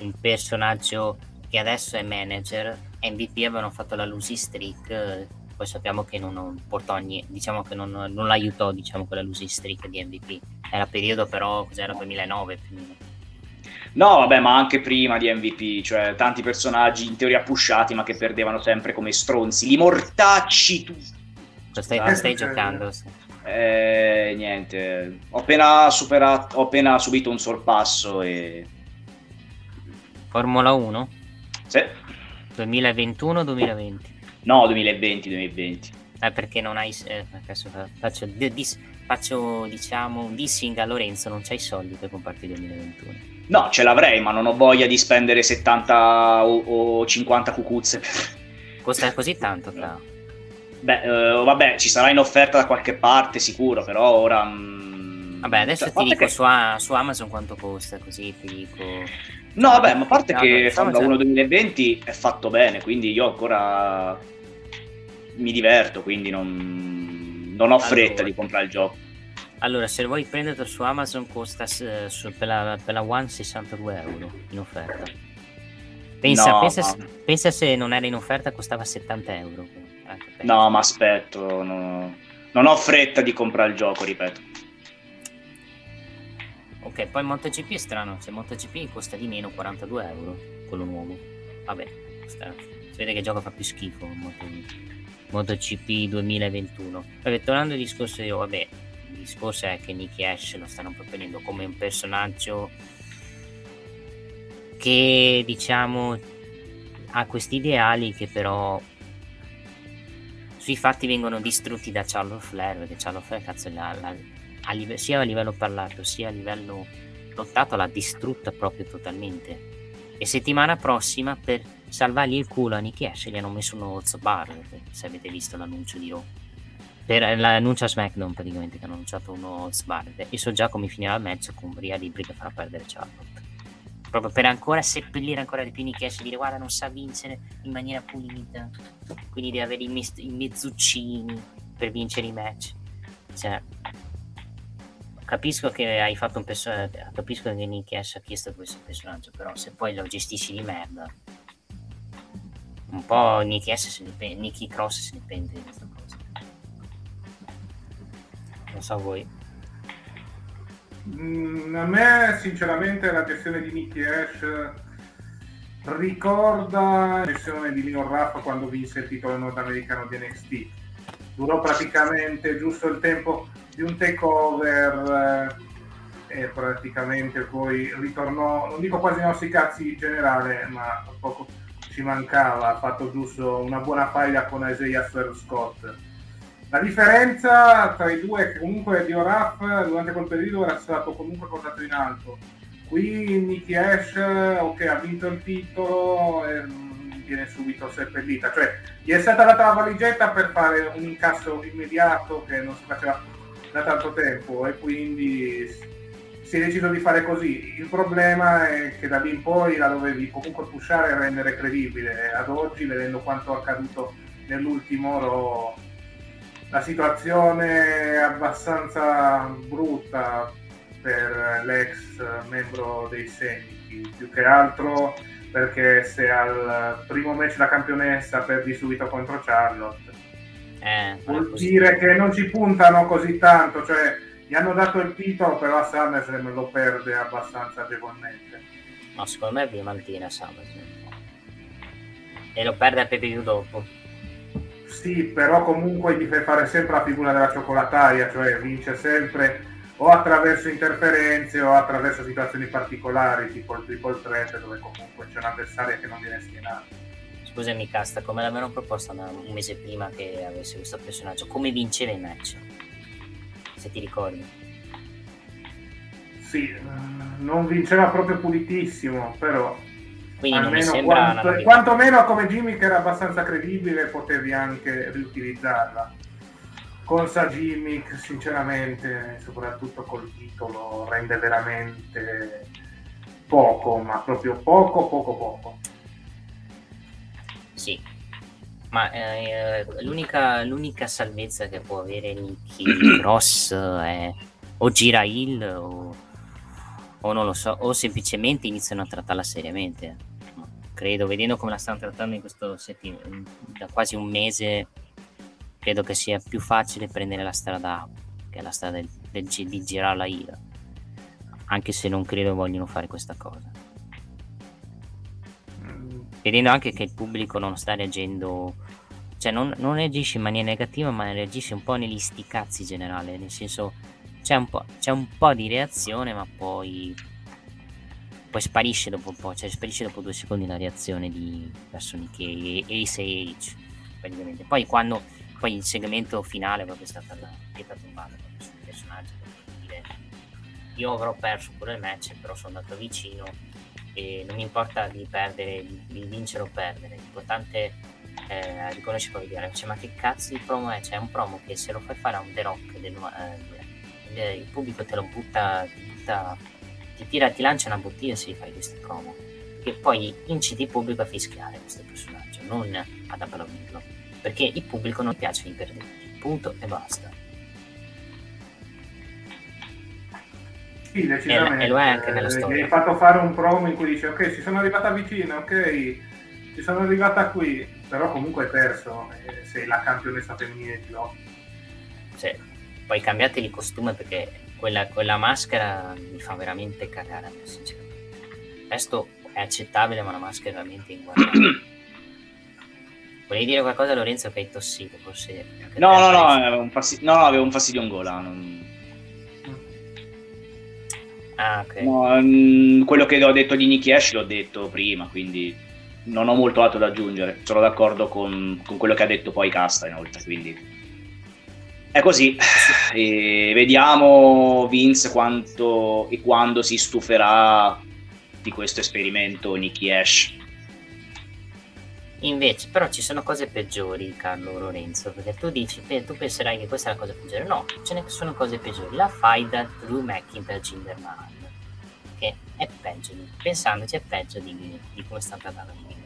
un personaggio che adesso è manager, MVP avevano fatto la losing streak, poi sappiamo che non, non portò niente, diciamo che non, non l'aiutò, diciamo, quella losing streak di MVP. Era periodo però, cos'era, 2009 più o meno. No, vabbè, ma anche prima di MVP, cioè tanti personaggi in teoria pushati, ma che perdevano sempre come stronzi. Li mortacci tu. Lo stai, stai giocando? Sì. Eh, niente, ho appena superato, ho appena subito un sorpasso e... Formula 1? Sì. 2021-2020? No, 2020-2020. Eh, perché non hai... Eh, adesso faccio, dis, faccio, diciamo, un dissing a Lorenzo, non c'hai soldi per comprarti il 2021. No, ce l'avrei, ma non ho voglia di spendere 70 o, o 50 cucuzze. Costa così tanto, tra... Beh, uh, vabbè, ci sarà in offerta da qualche parte sicuro, però ora... Mm, vabbè, adesso cioè, ti dico che... su, su, Amazon quanto costa, così ti dico... No, vabbè, ma a parte no, che Formula 1 2020 è fatto bene, quindi io ancora mi diverto, quindi non, non ho fretta allora. di comprare il gioco. Allora, se vuoi prenderlo su Amazon costa su, per, la, per la One 62 euro in offerta. Pensa, no, pensa, ma... pensa se non era in offerta costava 70 euro. No, ma aspetto, no. non ho fretta di comprare il gioco, ripeto. Ok, poi MotoGP è strano, cioè MotoGP costa di meno 42 euro, quello nuovo. Vabbè, sta... si vede che il gioco fa più schifo Moto... MotoGP 2021. Vabbè, tornando al discorso io, vabbè, discorso è che Nicky Ash lo stanno proponendo come un personaggio che diciamo ha questi ideali che però sui fatti vengono distrutti da Charles Flair perché Charles Flair cazzo la, la, a live, sia a livello parlato sia a livello lottato l'ha distrutta proprio totalmente. E settimana prossima per salvargli il culo a Nicky Ash gli hanno messo uno Oz se avete visto l'annuncio di Raw per l'annuncio a SmackDown praticamente che hanno annunciato uno Bar e so già come finirà il match con Bria Libri che farà perdere Charlotte. Proprio per ancora seppellire ancora di più Nick Ash dire guarda non sa vincere in maniera pulita. Quindi deve avere i, me- i mezzuccini per vincere i match. Cioè capisco che hai fatto un personaggio capisco che Nick ha chiesto questo personaggio però se poi lo gestisci di merda un po' Nicky se ne pe- Nicky Cross se ne pente di questa non so voi. Mm, a me sinceramente la gestione di Nicky Ash ricorda la gestione di Leon Raff quando vinse il titolo nordamericano di NXT. Durò praticamente giusto il tempo di un takeover eh, e praticamente poi ritornò, non dico quasi nei nostri cazzi in generale, ma poco ci mancava, ha fatto giusto una buona faglia con Isaiah Swerve Scott la differenza tra i due è che comunque Dio Raff durante quel periodo era stato comunque portato in alto. Qui Nicky Ash, ok, ha vinto il titolo e viene subito seppellita. Cioè, gli è stata data la valigetta per fare un incasso immediato che non si faceva da tanto tempo e quindi si è deciso di fare così. Il problema è che da lì in poi la dovevi comunque pushare e rendere credibile. Ad oggi, vedendo quanto accaduto nell'ultimo Raw la situazione è abbastanza brutta per l'ex membro dei Semiti, più che altro perché se al primo match da campionessa perdi subito contro Charlotte, eh, vuol dire che non ci puntano così tanto, cioè gli hanno dato il titolo, però a SummerSlam lo perde abbastanza agevolmente. No, secondo me vi mantiene SummerSlam. E lo perde a PPV dopo sì, però comunque gli fai fare sempre la figura della cioccolataia, cioè vince sempre o attraverso interferenze o attraverso situazioni particolari, tipo il triple threat, dove comunque c'è un'avversaria che non viene schienato. Scusami, Casta, come l'avevano proposto un mese prima che avesse questo personaggio? Come vinceva i match? Se ti ricordi. Sì, non vinceva proprio pulitissimo, però quindi Almeno quanto, quantomeno come gimmick era abbastanza credibile potevi anche riutilizzarla. Con gimmick, sinceramente, soprattutto col titolo, rende veramente poco, ma proprio poco, poco, poco. Sì, ma eh, l'unica, l'unica, salvezza che può avere Nicky Cross è o gira il o, o non lo so, o semplicemente iniziano a trattarla seriamente credo, vedendo come la stanno trattando in questo settim- da quasi un mese, credo che sia più facile prendere la strada A, che è la strada del, del, di girare la ira. Anche se non credo vogliono fare questa cosa. vedendo anche che il pubblico non sta reagendo, cioè non, non reagisce in maniera negativa, ma reagisce un po' negli sticazzi generale, nel senso c'è un po', c'è un po di reazione, ma poi, poi sparisce dopo un po', cioè sparisce dopo due secondi la reazione di persone che Ace e H, praticamente. Poi quando, poi il segmento finale proprio è stata la pietra tombale sul personaggio, dire, io avrò perso pure il match, però sono andato vicino e non mi importa di perdere, di vincere o perdere, l'importante è riconoscere poi dire, cioè, ma che cazzo di promo è? C'è cioè, un promo che se lo fai fare a un The Rock, del, eh, il pubblico te lo butta, butta, ti, tira, ti lancia una bottiglia se gli fai queste promo, che poi inciti il pubblico a fischiare questo personaggio, non ad applaudirlo, perché il pubblico non piace i perdenti, punto e basta. Sì, decisamente. E, e lo è anche nella storia. Mi hai fatto fare un promo in cui dice ok, ci sono arrivata vicino, ok, ci sono arrivata qui, però comunque hai perso, eh, sei la campionessa femminile di lotta. Sì, poi cambiate il costume perché quella, quella maschera mi fa veramente cagare, sinceramente. Questo è accettabile, ma una maschera veramente inguardabile. Volevi dire qualcosa Lorenzo che hai tossito forse? No, no, no, avevo un fastidio, no, avevo un fastidio in gola. Non... Ah, ok. No, um, quello che ho detto di Nicky Ash l'ho detto prima, quindi non ho molto altro da aggiungere. Sono d'accordo con, con quello che ha detto poi Casta inoltre, quindi è così. E vediamo Vince quanto e quando si stuferà di questo esperimento Nicky Ash. Invece, però ci sono cose peggiori, Carlo Lorenzo, perché tu dici, tu penserai che questa è la cosa peggiore. No, ce ne sono cose peggiori. La faida Drew McIntyre Jinder Mahal, che è peggio, pensandoci è peggio di, di come sta di Ross.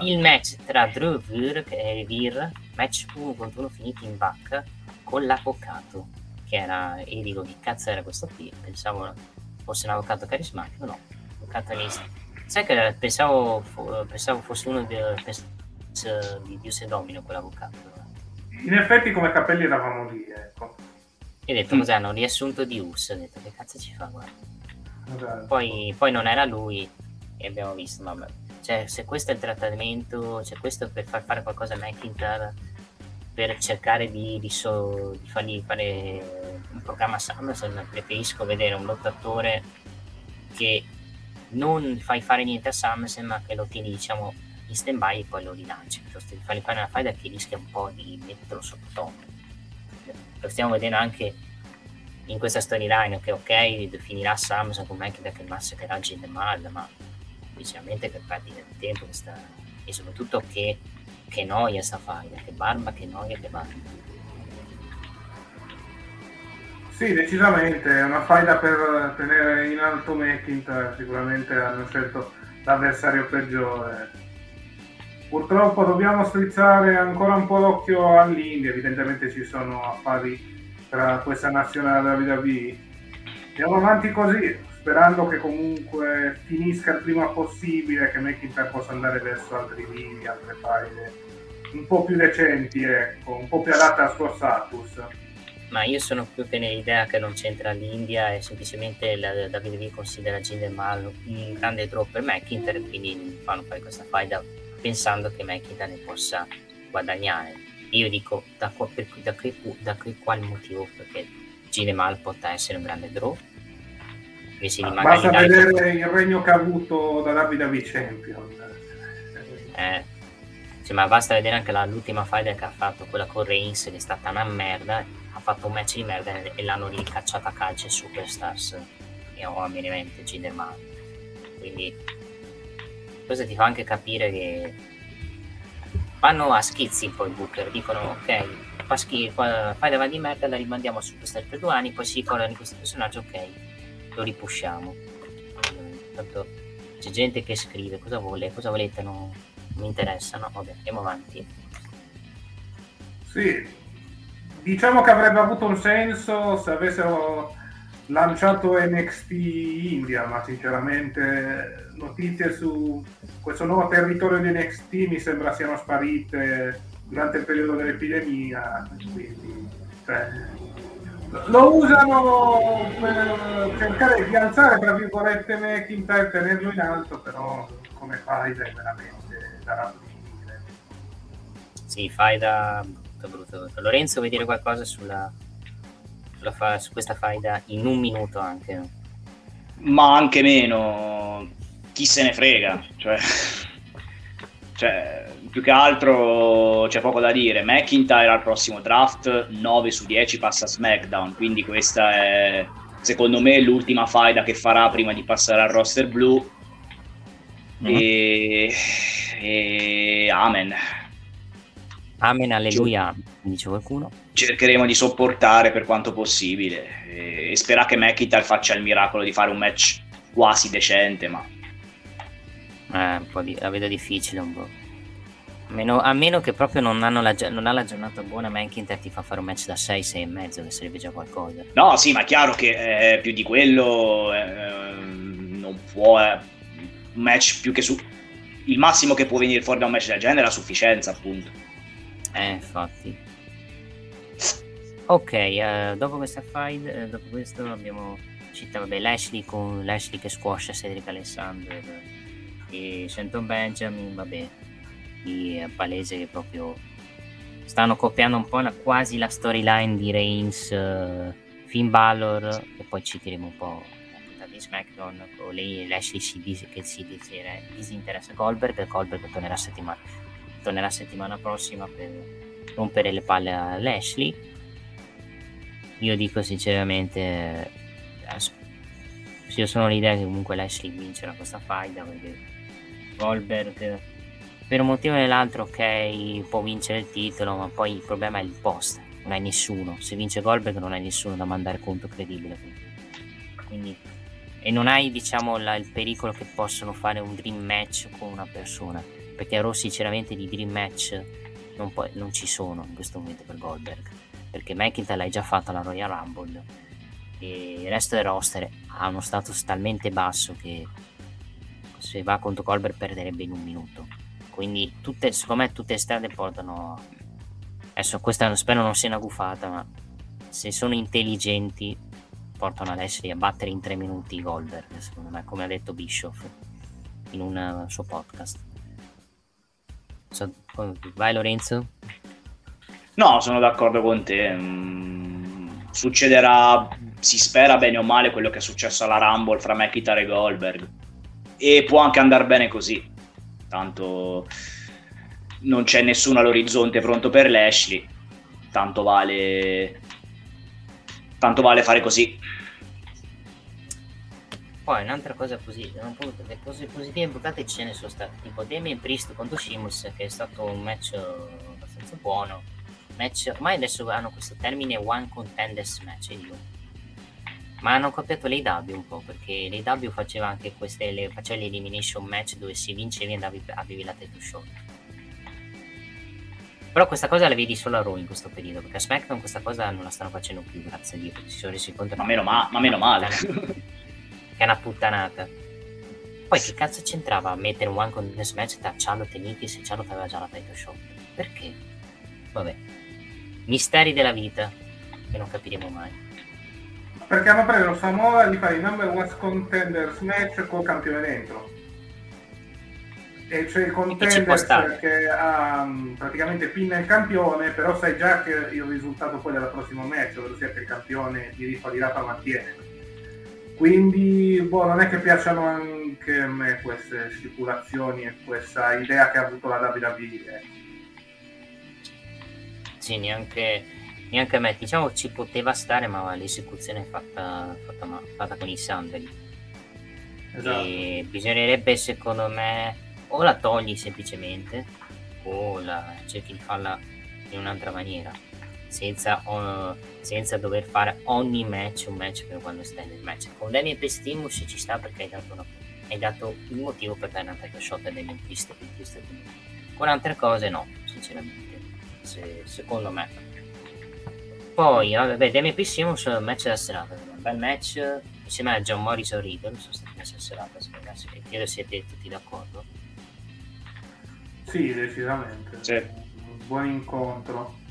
Il match tra Drew Vir e Vir, match 1 contro 1 finito in back, con l'avvocato, che era, e dico, che cazzo era questo qui? Pensavo fosse un avvocato carismatico, no, avvocato lista Sai che pensavo, pensavo fosse uno di, di Dio e Domino quell'avvocato. In effetti come capelli eravamo lì, ecco. E ho detto, mm. cos'è? Hanno riassunto di US, ho detto, che cazzo ci fa, guarda. Esatto. Poi, poi, non era lui e abbiamo visto, vabbè. Cioè, se questo è il trattamento, cioè questo per far fare qualcosa a McIntyre, per cercare di, di, so, di fargli fare un programma SummerSlam, preferisco vedere un lottatore che non fai fare niente a SummerSlam ma che lo tieni diciamo in stand by e poi lo rilanci piuttosto di fargli fare una faida che rischia un po' di metterlo sotto lo stiamo vedendo anche in questa storyline che ok finirà SummerSlam con Mike che massacrerà Jinder Mahal ma sinceramente per perdere del tempo questa... e soprattutto che, che noia sta faida che barba che noia che barba sì, decisamente, è una faida per tenere in alto McIntyre, sicuramente hanno scelto l'avversario peggiore. Purtroppo dobbiamo strizzare ancora un po' l'occhio all'India, evidentemente ci sono affari tra questa nazionale e la WWE. Andiamo avanti così, sperando che comunque finisca il prima possibile, che McIntyre possa andare verso altri lini, altre faide un po' più decenti, ecco, un po' più adatte al suo status ma io sono più che nell'idea che non c'entra l'India e semplicemente la WWE considera Jinder Mahal un grande draw per McIntyre quindi fanno fare questa faida pensando che McIntyre ne possa guadagnare. Io dico da, da, da qui qual motivo perché Jinder Mahal potrà essere un grande draw invece di magari basta vedere il regno che ha avuto da WWE Champion. Eh, cioè, ma basta vedere anche la, l'ultima faida che ha fatto quella con Reigns che è stata una merda. Fatto un match di merda e l'hanno ricacciata a calcio Superstars. E ho a mia mente Ginderman quindi questo ti fa anche capire che vanno a schizzi poi Booker. Dicono ok fa schifo fai davanti di merda la rimandiamo a Superstar per due anni poi si ricordano di questo personaggio ok lo ripusciamo tanto c'è gente che scrive cosa vuole? Cosa volete? Non, mi interessa. No vabbè andiamo avanti. Sì diciamo che avrebbe avuto un senso se avessero lanciato NXT India, ma sinceramente notizie su questo nuovo territorio di NXT mi sembra siano sparite durante il periodo dell'epidemia, quindi cioè, lo usano per cercare di alzare tra virgolette McIntyre, tenerlo in alto, però come faida è veramente da rapire. Sì, faida brutto, brutto, brutto. Lorenzo, vuoi dire qualcosa sulla, sulla fa, su questa faida in un minuto anche? Ma anche meno, chi se ne frega, cioè, cioè più che altro c'è poco da dire. McIntyre al prossimo draft 9 su 10 passa a SmackDown, quindi questa è secondo me l'ultima faida che farà prima di passare al roster blu. Mm-hmm. E... e... amen. Amen, alleluia, dice qualcuno. Cercheremo di sopportare per quanto possibile e, e spera che McIntyre faccia il miracolo di fare un match quasi decente, ma... Eh, un po' di... la vedo difficile un po'. Meno, a meno che proprio non, la, non, ha la giornata buona, McIntyre ti fa fare un match da 6, 6 e mezzo, che sarebbe già qualcosa. No, sì, ma è chiaro che eh, più di quello eh, non può. Eh, un match più che su. Il massimo che può venire fuori da un match del genere è la sufficienza, appunto. Eh, infatti. Ok, uh, dopo questa fight, uh, dopo questo abbiamo citato vabbè, Lashley con Lashley che squascia Cedric Alexander e Shenton Benjamin, vabbè, è palese che proprio stanno copiando un po' la, quasi la storyline di Reigns, uh, Finn Balor e poi citeremo un po' di SmackDown con lei Lashley si dis- che si disinteressa Goldberg e Goldberg tornerà settimana, tornerà settimana prossima per rompere le palle a Lashley. Io dico sinceramente io sono l'idea che comunque Lashley vincerà questa faida perché Goldberg per un motivo o nell'altro, ok, può vincere il titolo, ma poi il problema è il post. Non hai nessuno. Se vince Goldberg non hai nessuno da mandare conto credibile. Quindi, e non hai, diciamo, la, il pericolo che possono fare un dream match con una persona. Perché Raw sinceramente di dream match non, può, non ci sono in questo momento per Goldberg. Perché McIntyre l'hai già fatto alla Royal Rumble. E il resto del roster ha uno status talmente basso che se va contro Goldberg perderebbe in un minuto quindi tutte, secondo me tutte le strade portano... Adesso questa spero non sia una gufata, ma se sono intelligenti portano ad essere a battere in tre minuti Goldberg, secondo me, come ha detto Bischoff in un suo podcast. So, vai Lorenzo? No, sono d'accordo con te. Mm, succederà, si spera bene o male quello che è successo alla Rumble fra McIntyre e Goldberg. E può anche andare bene così tanto non c'è nessuno all'orizzonte pronto per Lashley, tanto vale, tanto vale fare così. Poi un'altra cosa positiva, le cose positive importanti ce ne sono state, tipo Damien Priest contro Shimus che è stato un match abbastanza buono, match, ormai adesso hanno questo termine one contenders match, io ma hanno copiato l'AW un po' perché l'AW faceva anche queste le, faceva l'elimination match dove si vinceva e andavi, avevi la title shot. Però questa cosa la vedi solo a Raw in questo periodo perché a SmackDown questa cosa non la stanno facendo più grazie a Dio perché si sono resi conto ma meno, ma, ma meno male. che è una puttanata. Poi che cazzo c'entrava a mettere un one contest match tra Charlotte e Nikki se Charlotte aveva già la title shot? Perché? vabbè. Misteri della vita che non capiremo mai perché hanno preso Samoa di fare i number one contenders match col campione dentro. E c'è il contender che ha um, praticamente pinna il campione, però sai già che il risultato poi del prossimo match, ossia che il campione di rifa di rapa mantiene. Quindi boh, non è che piacciono anche a me queste stipulazioni e questa idea che ha avuto la WWE. Sì, neanche neanche a me, diciamo ci poteva stare, ma l'esecuzione è fatta, fatta, fatta con i sandali. Esatto. E bisognerebbe, secondo me, o la togli semplicemente, o la cerchi di farla in un'altra maniera, senza, uh, senza dover fare ogni match un match per quando stai nel match. Con Damien Pristimus ci sta perché hai dato, una, hai dato il motivo per dare una title shot a Damien Priest, con altre cose no, sinceramente, Se, secondo me poi, vabbè, Demi Prissimus, match della serata. Un bel match insieme a John Morris e Riddle, sono stati messi a serata, ragazzi, e credo siete tutti d'accordo. Sì, decisamente. Sì. Un buon incontro.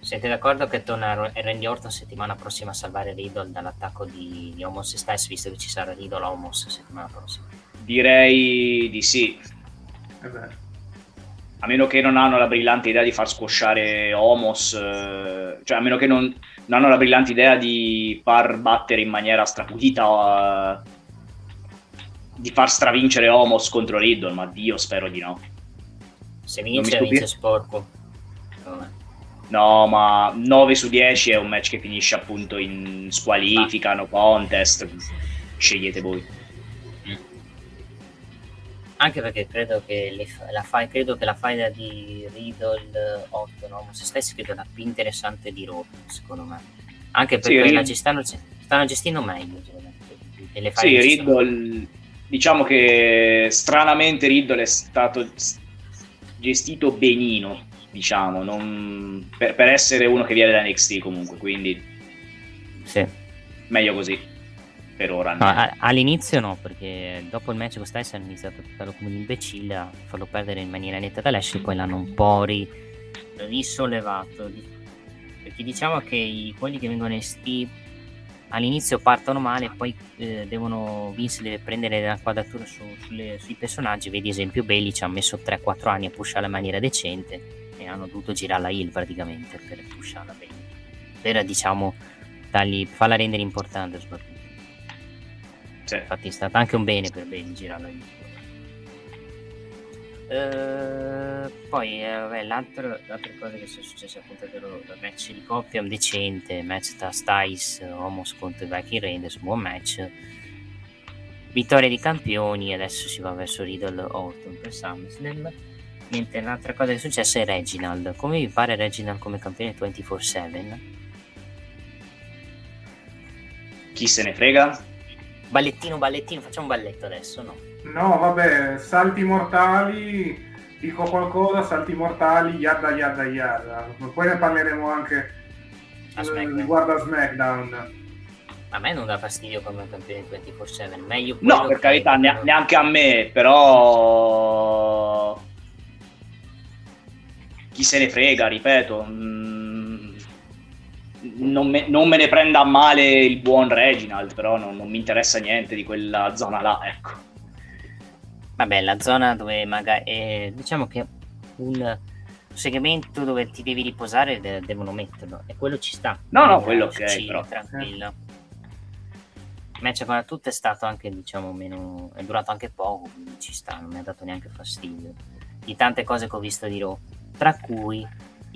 Siete d'accordo che torna Randy Orton settimana prossima a salvare Riddle dall'attacco di, di Homos Styles, visto che ci sarà Riddle Homos settimana prossima? Direi di sì. Eh a meno che non hanno la brillante idea di far squasciare Homos, eh, cioè a meno che non, non, hanno la brillante idea di far battere in maniera strapulita, uh, di far stravincere Homos contro Riddle, ma Dio spero di no. Se vince, vince sporco. No, ma 9 su 10 è un match che finisce appunto in squalifica, no contest. Scegliete voi. Anche perché credo che, le, la, fa, credo che la faida di Riddle 8 no? se stessi credo la più interessante di Raw, secondo me. Anche perché sì, la stanno, stanno gestendo meglio. Cioè, sì, Riddle, diciamo che stranamente Riddle è stato gestito benino diciamo, non... per, per, essere uno che viene da NXT comunque, quindi sì. meglio così per ora. No, all'inizio no, perché dopo il match con Styles hanno iniziato a trattarlo come un imbecille, a farlo perdere in maniera netta da Lash e poi l'hanno un po' ri, risollevato. Perché diciamo che i, quelli che vengono NXT all'inizio partono male, poi eh, devono, Vince deve prendere la quadratura su, sulle, sui personaggi, vedi esempio Bailey ci ha messo 3-4 anni a pushare in maniera decente e hanno dovuto girare la hill praticamente per pusharla bene per diciamo dargli, farla rendere importante soprattutto sì. infatti è stato anche un bene per bene girarla hill Uh, poi eh, vabbè, l'altra cosa che sono successe appunto dello, del match di coppia un decente match tra Styles Homos contro i Viking Raiders buon match vittoria di campioni adesso si va verso Riddle Orton per SummerSlam Mentre l'altra cosa che è successa è Reginald. Come vi pare Reginald come campione 24-7? Chi se ne frega? Ballettino, ballettino, facciamo un balletto adesso, no? No, vabbè, salti mortali, dico qualcosa, salti mortali, yada yada yada. Poi ne parleremo anche eh, riguardo a SmackDown. A me non dà fastidio come campione 24-7, meglio No, per carità, neanche a me, però chi se ne frega, ripeto. Mm, non, me, non, me, ne prenda a male il buon Reginald, però non, non mi interessa niente di quella zona là, ecco. Vabbè, la zona dove magari... Eh, diciamo che un segmento dove ti devi riposare de- devono metterlo e quello ci sta. No, no, quello ok, ci, però. Tranquillo. Il match con la tutta è stato anche, diciamo, meno... è durato anche poco, quindi ci sta, non mi ha dato neanche fastidio. Di tante cose che ho visto di Raw tra cui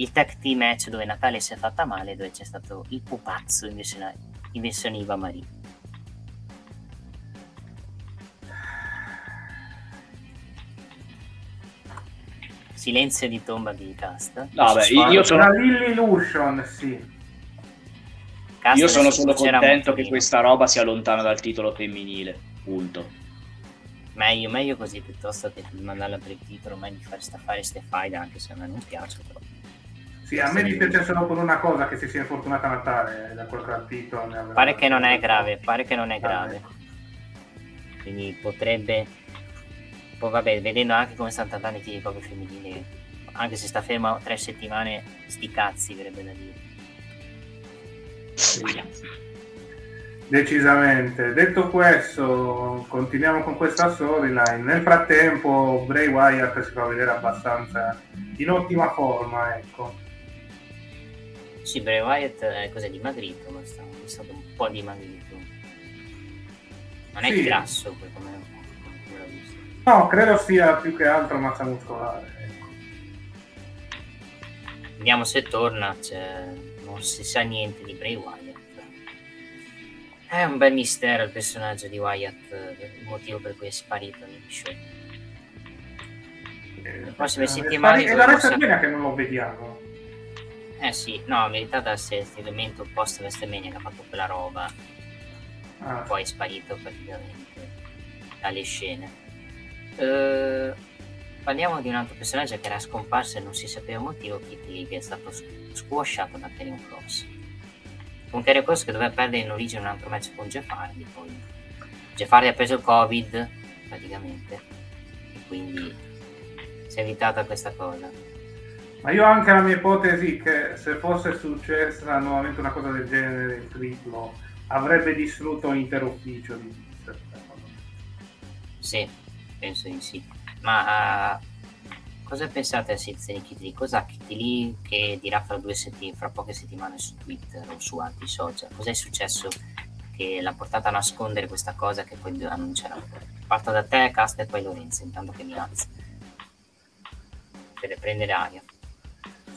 il tag team match dove Natale si è fatta male, dove c'è stato il pupazzo in versione, in versione Iva Marie. Silenzio di tomba di cast. No, beh, io sono l'illusion, sì. Cast io sono solo contento che questa roba sia lontana dal titolo femminile. Punto. Meglio, meglio così piuttosto che mandarla per il titolo, meglio di fare, sta, fare ste fight anche se a me non piace. Però. Sì, a me dispiace solo per una cosa che si sia infortunata a Natale da quel partito. Pare che non è grave, pare che non è grave. Quindi potrebbe... Poi vabbè, vedendo anche come stanno trattando i tiri proprio femminili, anche se sta ferma tre settimane, sti cazzi, verrebbe da dire. Sì. Decisamente. Detto questo, continuiamo con questa storyline. Nel frattempo, Bray Wyatt si fa vedere abbastanza in ottima forma, ecco. Sì, Bray Wyatt è cos'è dimagrito, ma è stato un po' dimagrito. Non è sì. grasso come, come l'ho visto. No, credo sia più che altro massa muscolare. Ecco. Vediamo se torna, cioè, non si sa niente di Bray Wyatt. È un bel mistero il personaggio di Wyatt, il motivo per cui è sparito nel show. Le prossime eh, settimane... È la WrestleMania che non lo vediamo. Eh sì, no, ha meritato essere elemento post WrestleMania che ha fatto quella roba. Ah. Poi è sparito praticamente dalle scene. Uh, parliamo di un altro personaggio che era scomparso e non si sapeva il motivo, Kitty, che è stato squasciato da Kerion Cross con Kerry Cross che doveva perdere in origine un altro match con Jeff Hardy poi Jeff Hardy ha preso il covid praticamente e quindi si è evitata questa cosa ma io ho anche la mia ipotesi che se fosse successa nuovamente una cosa del genere il triplo avrebbe distrutto l'intero ufficio di Sì, penso di sì. Ma uh, cosa pensate a sezione Kitty? Cos'ha Kitty lì che dirà fra, due setti- fra poche settimane su Twitter o su altri social? Cos'è successo che l'ha portata a nascondere questa cosa che poi annuncerà? Parto da te, Casta e poi Lorenzo, intanto che mi alza. Per prendere aria.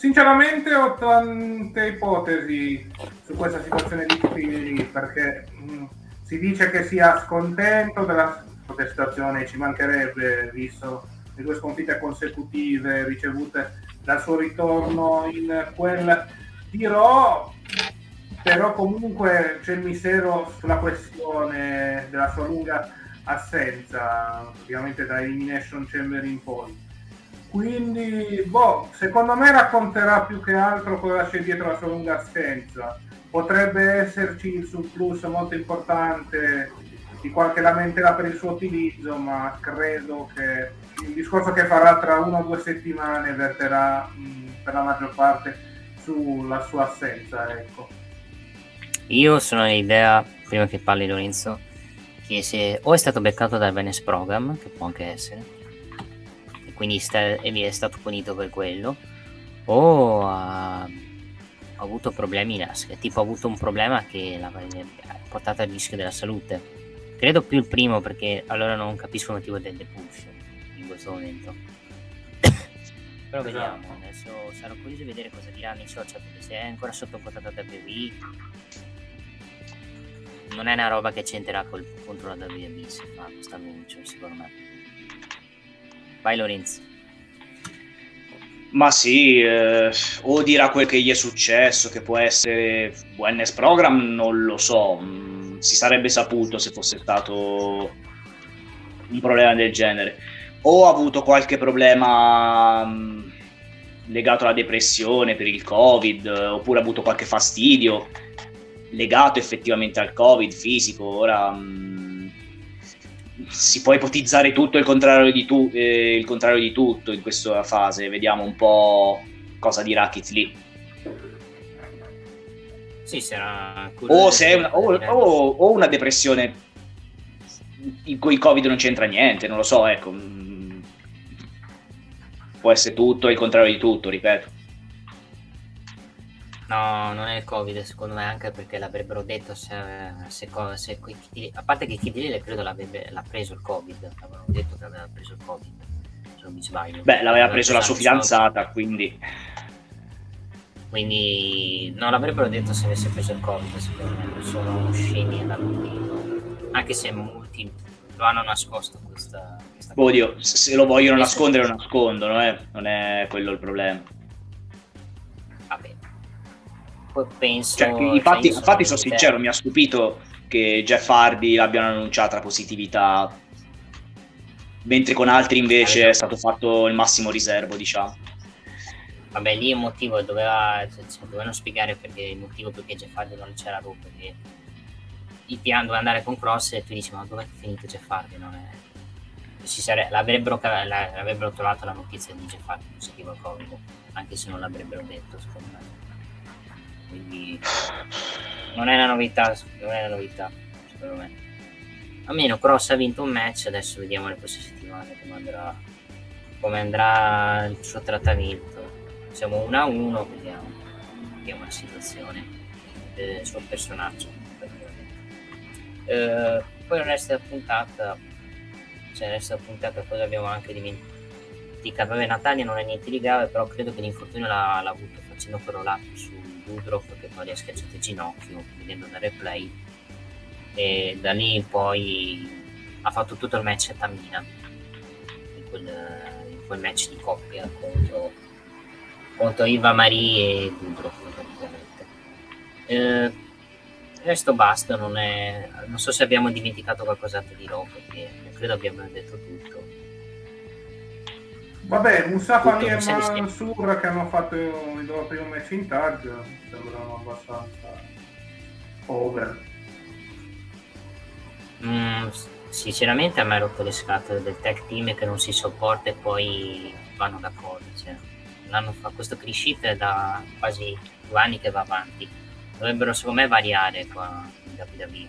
Sinceramente ho tante ipotesi su questa situazione di Kitty perché mh, mm, si dice che sia scontento della situazione, ci mancherebbe visto le due sconfitte consecutive ricevute dal suo ritorno in quel tiro, però comunque c'è il mistero sulla questione della sua lunga assenza, ovviamente da Elimination Chamber in poi. Quindi, boh, secondo me racconterà più che altro cosa c'è dietro la sua lunga assenza. Potrebbe esserci il surplus molto importante di qualche lamentela per il suo utilizzo, ma credo che il discorso che farà tra una o due settimane verterà mh, per la maggior parte sulla sua assenza. Ecco. Io sono l'idea, prima che parli Lorenzo, che se o è stato beccato dal Venice Program, che può anche essere, quindi sta, è stato punito per quello, o ha, ha avuto problemi in asca, tipo ha avuto un problema che l'ha portato al rischio della salute Credo più il primo perché allora non capisco il motivo del depush in questo momento. Però vediamo, esatto. adesso sarò curioso di vedere cosa diranno i social perché se è ancora sotto portata da WWE non è una roba che c'entrerà col, contro la WWE se fa questo annuncio secondo me. Vai Lorenzo. Ma sì, eh, o dirà quel che gli è successo, che può essere wellness program, non lo so si sarebbe saputo se fosse stato un problema del genere. O ha avuto qualche problema mh, legato alla depressione per il Covid, oppure ha avuto qualche fastidio legato effettivamente al Covid fisico. Ora mh, si può ipotizzare tutto il contrario di, tu, eh, il contrario di tutto in questa fase. Vediamo un po' cosa dirà Kit Lee. Sì, sarà o, se una, o, o, o, una depressione in cui il Covid non c'entra niente, non lo so, ecco. Mm. Può essere tutto e il contrario di tutto, ripeto. No, non è il Covid, secondo me, anche perché l'avrebbero detto se, se, se a parte che Kidile credo l'ha preso il Covid, avevano detto che aveva preso il Covid, se non mi sbaglio. Beh, l'aveva preso la sua fidanzata, quindi. Quindi non l'avrebbero detto se avesse preso il covid secondo me sono scemi e l'hanno anche se molti lo hanno nascosto questa, questa Oddio, se lo vogliono nascondere lo nascondono eh? non è quello il problema. Vabbè. poi penso cioè, infatti, cioè infatti sono sincero mi ha stupito che Jeff Hardy l'abbiano annunciata la positività mentre con altri invece è stato fatto il massimo riservo diciamo. Vabbè lì il motivo doveva, cioè, dovevano spiegare perché il motivo perché Jeff Hardy non c'era lui perché il piano doveva andare con Cross e tu dici ma dove è finito Jeff Hardy? Non è... Sare... l'avrebbero, l'avrebbero trovato la notizia di Jeff Hardy positivo al Covid anche se non l'avrebbero detto secondo me quindi non è una novità non è una novità secondo me. Almeno Cross ha vinto un match adesso vediamo le prossime settimane come andrà come andrà il suo trattamento. Siamo 1 a 1 vediamo, vediamo la situazione del suo personaggio eh, poi il resto della puntata cioè il resto della puntata poi abbiamo anche dimenticato. Vabbè Natalia non è niente di grave però credo che l'infortunio l'ha, l'ha avuto facendo quello là su Dudrop che poi gli ha schiacciato il ginocchio vedendo dal replay. E da lì poi ha fatto tutto il match a Tamina in quel, in quel match di coppia contro contro Iva Marie e Dudro eh, resto basta non, è, non so se abbiamo dimenticato qualcos'altro di Raw perché credo abbiamo detto tutto Vabbè, Mustafa e Mansur che hanno fatto il loro primo match in tag sembrano abbastanza over. Mm, sinceramente a me ha rotto le scatole del tag team che non si sopporta e poi vanno d'accordo. Cioè l'hanno fatto questo clean è da quasi due anni che va avanti dovrebbero secondo me variare qua in WWE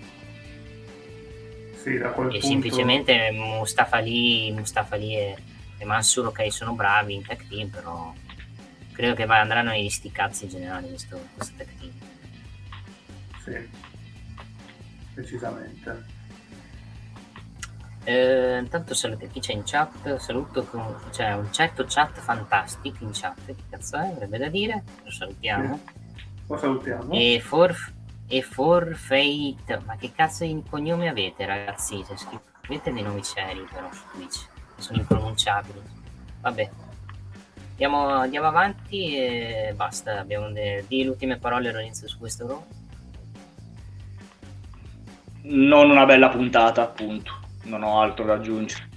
Sì, da quel e punto... semplicemente Mustafa lì, Mustafa lì e, e Mansur ok sono bravi in tech team però credo che andranno negli sti cazzi in generale questo, questo tech team. Sì. Decisamente eh, intanto saluto chi c'è in chat? Saluto con c'è un certo chat fantastico in chat che cazzo è? Avrebbe da dire? Lo salutiamo. Sì. lo salutiamo. E for e for fate. Ma che cazzo di cognome avete ragazzi? Se scrivete dei nomi seri però su Twitch sono impronunciabili. Vabbè. Andiamo, andiamo avanti e basta. Abbiamo de- di ultime parole Lorenzo su questo row non una bella puntata appunto. Non ho altro da aggiungere.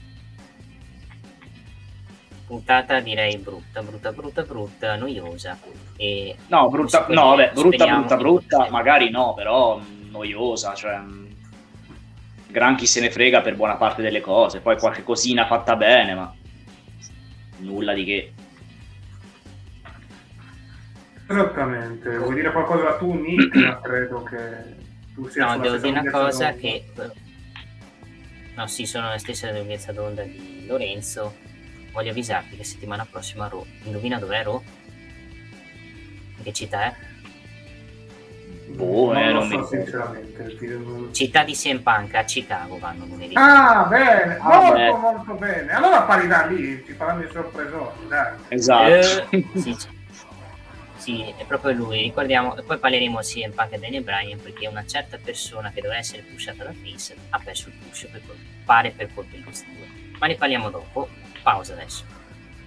Puntata direi brutta brutta brutta brutta noiosa. E no brutta no vabbè brutta brutta brutta magari no però noiosa cioè gran chi se ne frega per buona parte delle cose poi qualche cosina fatta bene ma nulla di che. Esattamente. Vuoi dire qualcosa tu Nick? Credo che tu sia no devo dire una cosa che no sì sono la stessa lunghezza d'onda di Lorenzo. Voglio avvisarti che settimana prossima Ro indovina dov'è Ro? in che città è? Boh, eh, non, non so sinceramente. Città di CM Punk a Chicago vanno lunedì. Ah, bene, ah, molto beh. molto bene. Allora apparirà lì, ci faranno i sorpresoni, dai. Esatto. Eh, sì, sì, è proprio lui. Ricordiamo, e poi parleremo sia in Punk e Daniel Bryan perché una certa persona che doveva essere pushata da Face ha perso il push per pare per colpa di questi due. Ma ne parliamo dopo. Pausa adesso.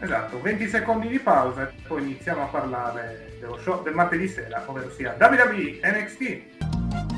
Esatto, 20 secondi di pausa e poi iniziamo a parlare dello show del martedì sera, ovvero sia WWE NXT.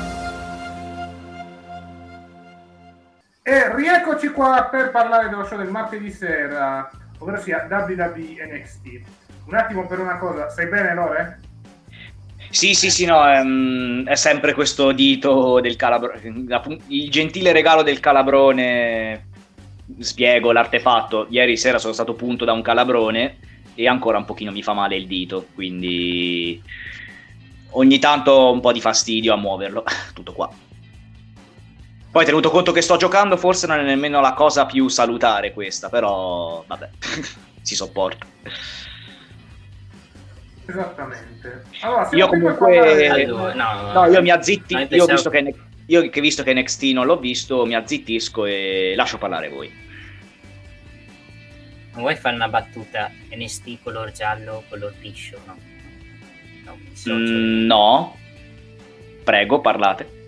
E rieccoci qua per parlare dello show del martedì sera, ovvero sia WWE NXT. Un attimo per una cosa, stai bene Lore? Sì, sì, sì, no, è, è sempre questo dito del calabrone, il gentile regalo del calabrone, spiego l'artefatto, ieri sera sono stato punto da un calabrone e ancora un pochino mi fa male il dito, quindi ogni tanto un po' di fastidio a muoverlo, tutto qua. Poi tenuto conto che sto giocando, forse non è nemmeno la cosa più salutare questa, però vabbè, si sopporta. Esattamente. Allora, io comunque... Allora, no, no, io mi azzitti, io, pensavo... visto che, io che visto che NXT non l'ho visto, mi azzittisco e lascio parlare voi. Non vuoi fare una battuta NXT color giallo, color piscio, no? No, mm, no. Prego, parlate.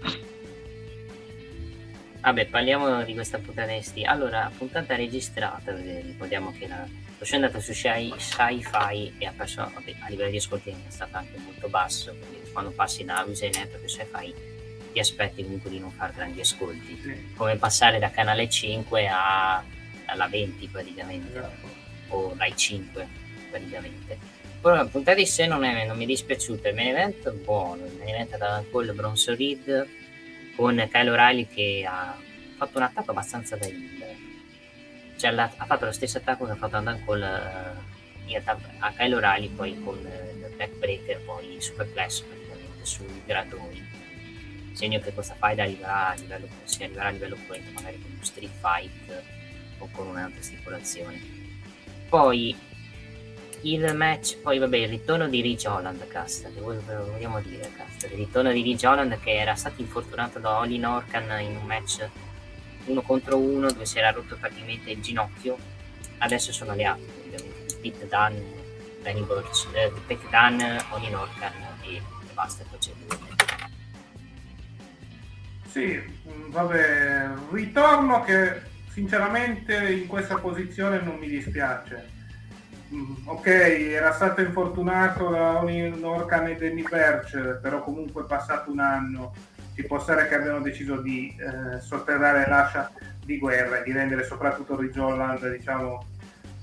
Vabbè, parliamo di questa puntata NXT. Allora, puntata registrata, ricordiamo che la, lo show è andato su Sci-Fi e ha perso, vabbè, a livello di ascolti è stato anche molto basso, quindi quando passi da USA Network Sci-Fi ti aspetti comunque di non fare grandi ascolti. Sì. Come passare da canale 5 a, alla 20 praticamente, esatto. o dai 5 praticamente. Però la puntata di sé non, è, non mi è dispiaciuta, il main event è buono, il main event da Cole Bronson Reed con Kyle O'Reilly che ha fatto un attacco abbastanza da hill. Cioè, ha fatto lo stesso attacco che ha fatto Adam Cole uh, a Kyle O'Reilly poi con uh, il backbreaker poi il superplex praticamente sui gradoni segno che questa fight arriverà a livello, si arriverà a livello corrente magari con un street fight o con un'altra stipulazione poi il match, poi vabbè, il ritorno di Ridge Holland, casta, che vogliamo dire, casta, il ritorno di Ridge Holland che era stato infortunato da Olin Orkan in un match uno contro uno dove si era rotto praticamente il ginocchio, adesso sono alleati, ovviamente, Pete Dunn, Danny Burch, eh, Pete Dunn, Olin Orkan e, e basta, poi Sì, vabbè, ritorno che sinceramente in questa posizione non mi dispiace. Mm, ok, era stato infortunato da Orkan e Danny Birch, però comunque è passato un anno. ci può stare che abbiano deciso di eh, sotterrare l'ascia di guerra e di rendere soprattutto Ridge Holland diciamo,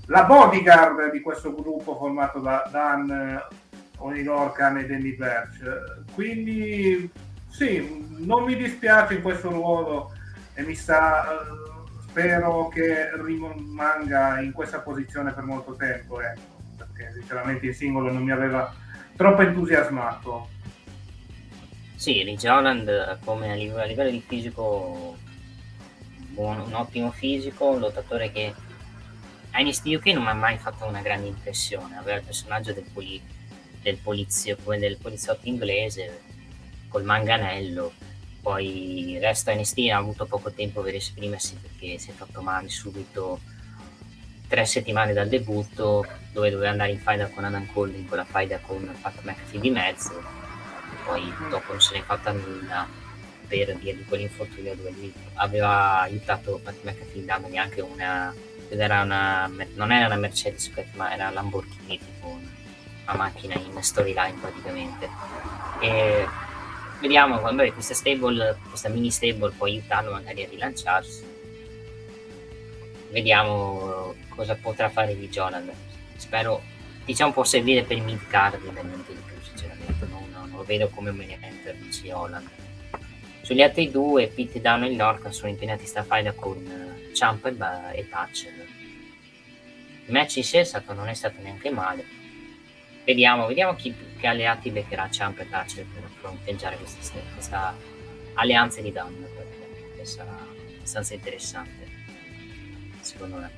la bodyguard di questo gruppo formato da Dan, Oni Lorcan e Danny Birch. Quindi sì, non mi dispiace in questo ruolo e mi sa, spero che rimanga in questa posizione per molto tempo, ecco, perché sinceramente il singolo non mi aveva troppo entusiasmato. Sì, Ridge Holland come a livello, a livello di fisico buon, un ottimo fisico, un lottatore che a NXT UK non mi ha mai fatto una grande impressione, aveva il personaggio del, poli, del, polizio, del poliziotto inglese col manganello, poi resto NXT ha avuto poco tempo per esprimersi perché si è fatto male subito tre settimane dal debutto dove doveva andare in faida con Adam Cole con la faida con Pat McAfee di mezzo. Poi dopo non se n'è fatta nulla per via di quell'infortunio dove lui aveva aiutato Pat McAfee dandogli anche una era una non era una Mercedes ma era Lamborghini tipo una macchina in storyline praticamente. E vediamo quando questa stable questa mini stable può aiutarlo magari a rilanciarsi vediamo cosa potrà fare di Jonathan spero diciamo può servire per mid card niente di più sinceramente non, non, lo vedo come main eventer di Holland sugli altri due, Pete Down e Lorcan sono impegnati sta faida con uh, Champ e, Thatcher. Il match in sé stato, non è stato neanche male. Vediamo, vediamo chi, che alleati beccherà Champ e Thatcher per fronteggiare questa, questa alleanza di Down. Che sarà abbastanza interessante, secondo me.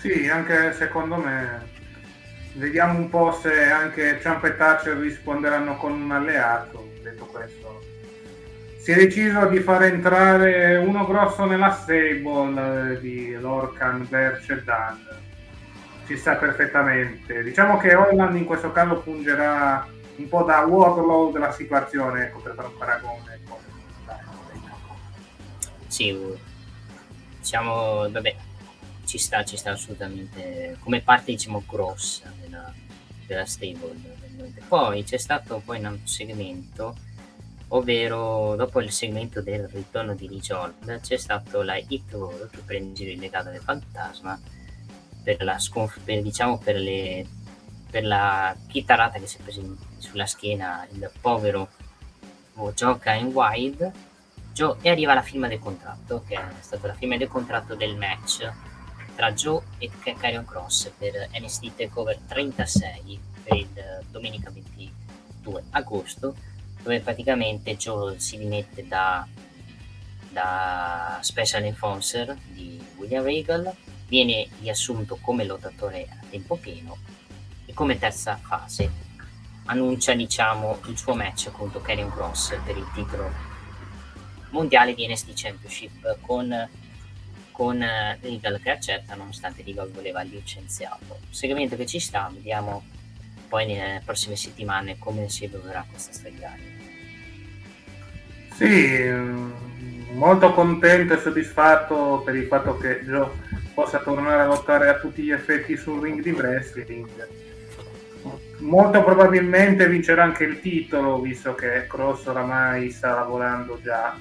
Sì, anche secondo me. Vediamo un po' se anche Champ e Thatcher risponderanno con un alleato. Detto questo, si è deciso di far entrare uno grosso nella stable eh, di Lorcan, Berch e Dan. Ci sta perfettamente. Diciamo che Holland in questo caso fungerà un po' da Warlow della situazione, ecco, per fare un paragone. Ecco. Sì, diciamo, vabbè, ci sta, ci sta assolutamente come parte, diciamo, grossa della, della stable. Poi c'è stato poi un segmento ovvero dopo il segmento del ritorno di Lijold c'è stato la hit roll che prende il legato del fantasma per la sconf- per, diciamo per, le, per la chitarrata che si è presa sulla schiena il povero gioca in wide Joe, e arriva la firma del contratto che è stata la firma del contratto del match tra Joe e Carrion Cross per NXT TakeOver 36 per il domenica 22 agosto dove praticamente Joel si rimette da, da Special Enforcer di William Regal, viene riassunto come lottatore a tempo pieno e come terza fase annuncia diciamo il suo match contro Karrion Cross per il titolo mondiale di NST Championship con, con Regal che accetta nonostante Regal voleva licenziato segmento che ci sta vediamo poi nelle prossime settimane come si evolverà questa storia. Sì, molto contento e soddisfatto per il fatto che Joe possa tornare a lottare a tutti gli effetti sul ring di wrestling. Molto probabilmente vincerà anche il titolo, visto che Cross oramai sta lavorando già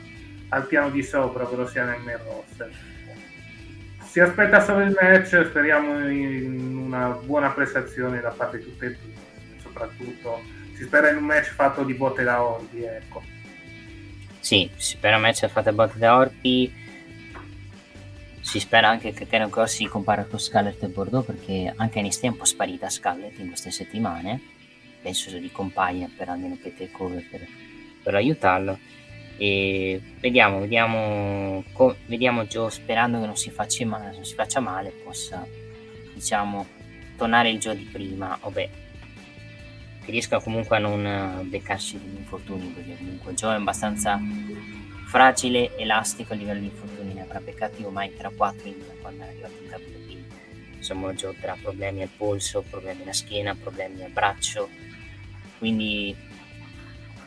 al piano di sopra, ovvero sia nel main roster. Si aspetta solo il match, speriamo in una buona prestazione da parte di tutte e due soprattutto si spera in un match fatto di botte da orbi ecco sì, si spera un match fatto a botte da orbi si spera anche che Karen Cross si compara con Scarlett e Bordeaux perché anche NXT è un po' sparita Scarlett in queste settimane. Penso di compaia per almeno per takeover per, per aiutarlo. E vediamo, vediamo, co- vediamo Joe sperando che non si, faccia male, non si faccia male possa diciamo tornare il Joe di prima. O beh che riesca comunque a non eh, beccarsi degli infortuni perché comunque Joe è abbastanza fragile, elastico a livello di infortuni beccati ormai tra 4 in, quando è arrivato in WWE insomma Joe avrà problemi al polso, problemi alla schiena, problemi al braccio. Quindi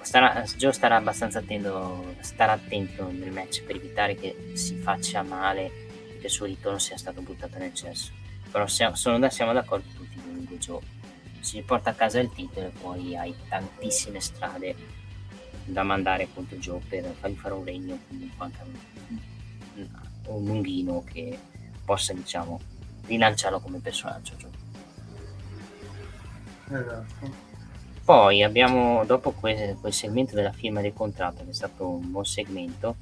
starà, Joe starà abbastanza attento, starà attento nel match per evitare che si faccia male e che il suo ritorno sia stato buttato nel cesso. Però siamo, sono, siamo d'accordo tutti comunque Joe si porta a casa il titolo e poi hai tantissime strade da mandare appunto Joe per fargli fare un regno comunque anche un, un lunghino che possa diciamo rilanciarlo come personaggio Joe. Esatto. Poi abbiamo, dopo quel, quel, segmento della firma del contratto, che è stato un buon segmento,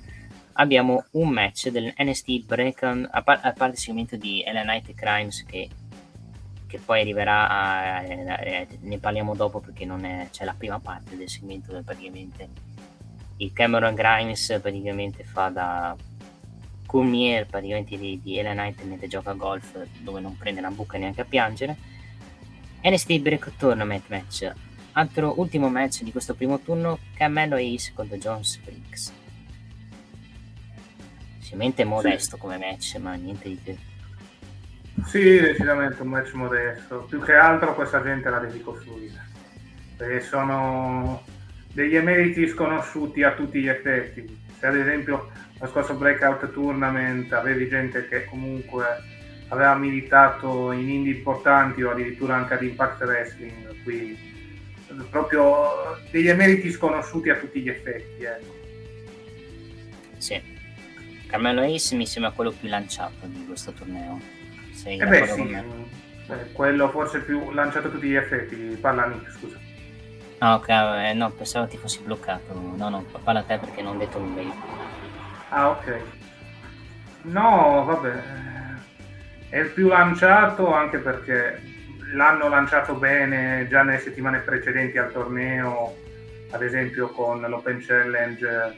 abbiamo un match del NST Breakan, a, par- a parte il segmento di LA Night Crimes che, che poi arriverà, a, a, a, ne parliamo dopo perché non è, c'è la prima parte del segmento dove praticamente il Cameron Grimes praticamente fa da Courmier praticamente di, di LA Knight mentre gioca a golf dove non prende la buca neanche a piangere. NST Break Tournament match. Altro ultimo match di questo primo turno Camelo Ace contro John Springs semplicemente modesto sì. come match ma niente di più sì decisamente un match modesto. Più che altro questa gente la devi costruire perché sono degli emeriti sconosciuti a tutti gli effetti. Se ad esempio lo scorso Breakout Tournament avevi gente che comunque aveva militato in indie importanti o addirittura anche ad Impact Wrestling, qui proprio degli emeriti sconosciuti a tutti gli effetti. Ecco. Sì, Carmelo Ace mi sembra quello più lanciato di questo torneo. Sei eh beh, sì, eh, quello forse più lanciato a tutti gli effetti, parla Nick, scusa. Ah ok, eh, no, pensavo ti fossi bloccato. No, no, parla te perché non ho detto nulla io. Ah ok. No, vabbè. È il più lanciato anche perché l'hanno lanciato bene già nelle settimane precedenti al torneo, ad esempio con l'Open Challenge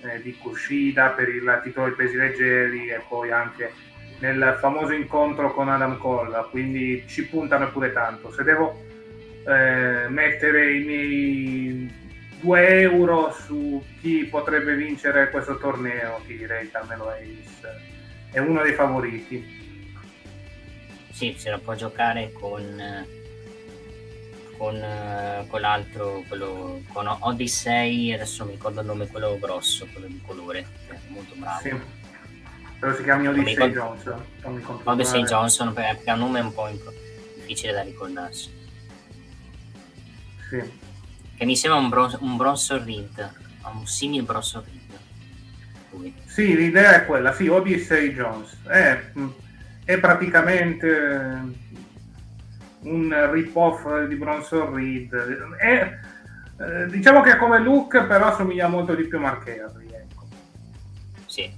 eh, di Kushida per il titolo dei pesi leggeri e poi anche nel famoso incontro con Adam Cole, quindi ci puntano pure tanto. Se devo eh, mettere i miei 2 euro su chi potrebbe vincere questo torneo, ti direi Carmelo Hayes è uno dei favoriti. Sì, se la può giocare con, con, con l'altro, quello, con Odyssey, adesso mi ricordo il nome, quello grosso, quello di colore, molto bravo. Sì. Però si chiama Odyssey Johnson. Odyssey Johnson perché ha un nome un po' difficile da ricordarsi. Sì. Che mi sembra un, bron- un Bronson Reed, un simile Bronson Reed. Lui. Sì, l'idea è quella, sì, Odyssey Jones. È, è praticamente un rip-off di Bronson Reed. È, eh, diciamo che come look però assomiglia molto di più a Mark Henry, ecco. Sì.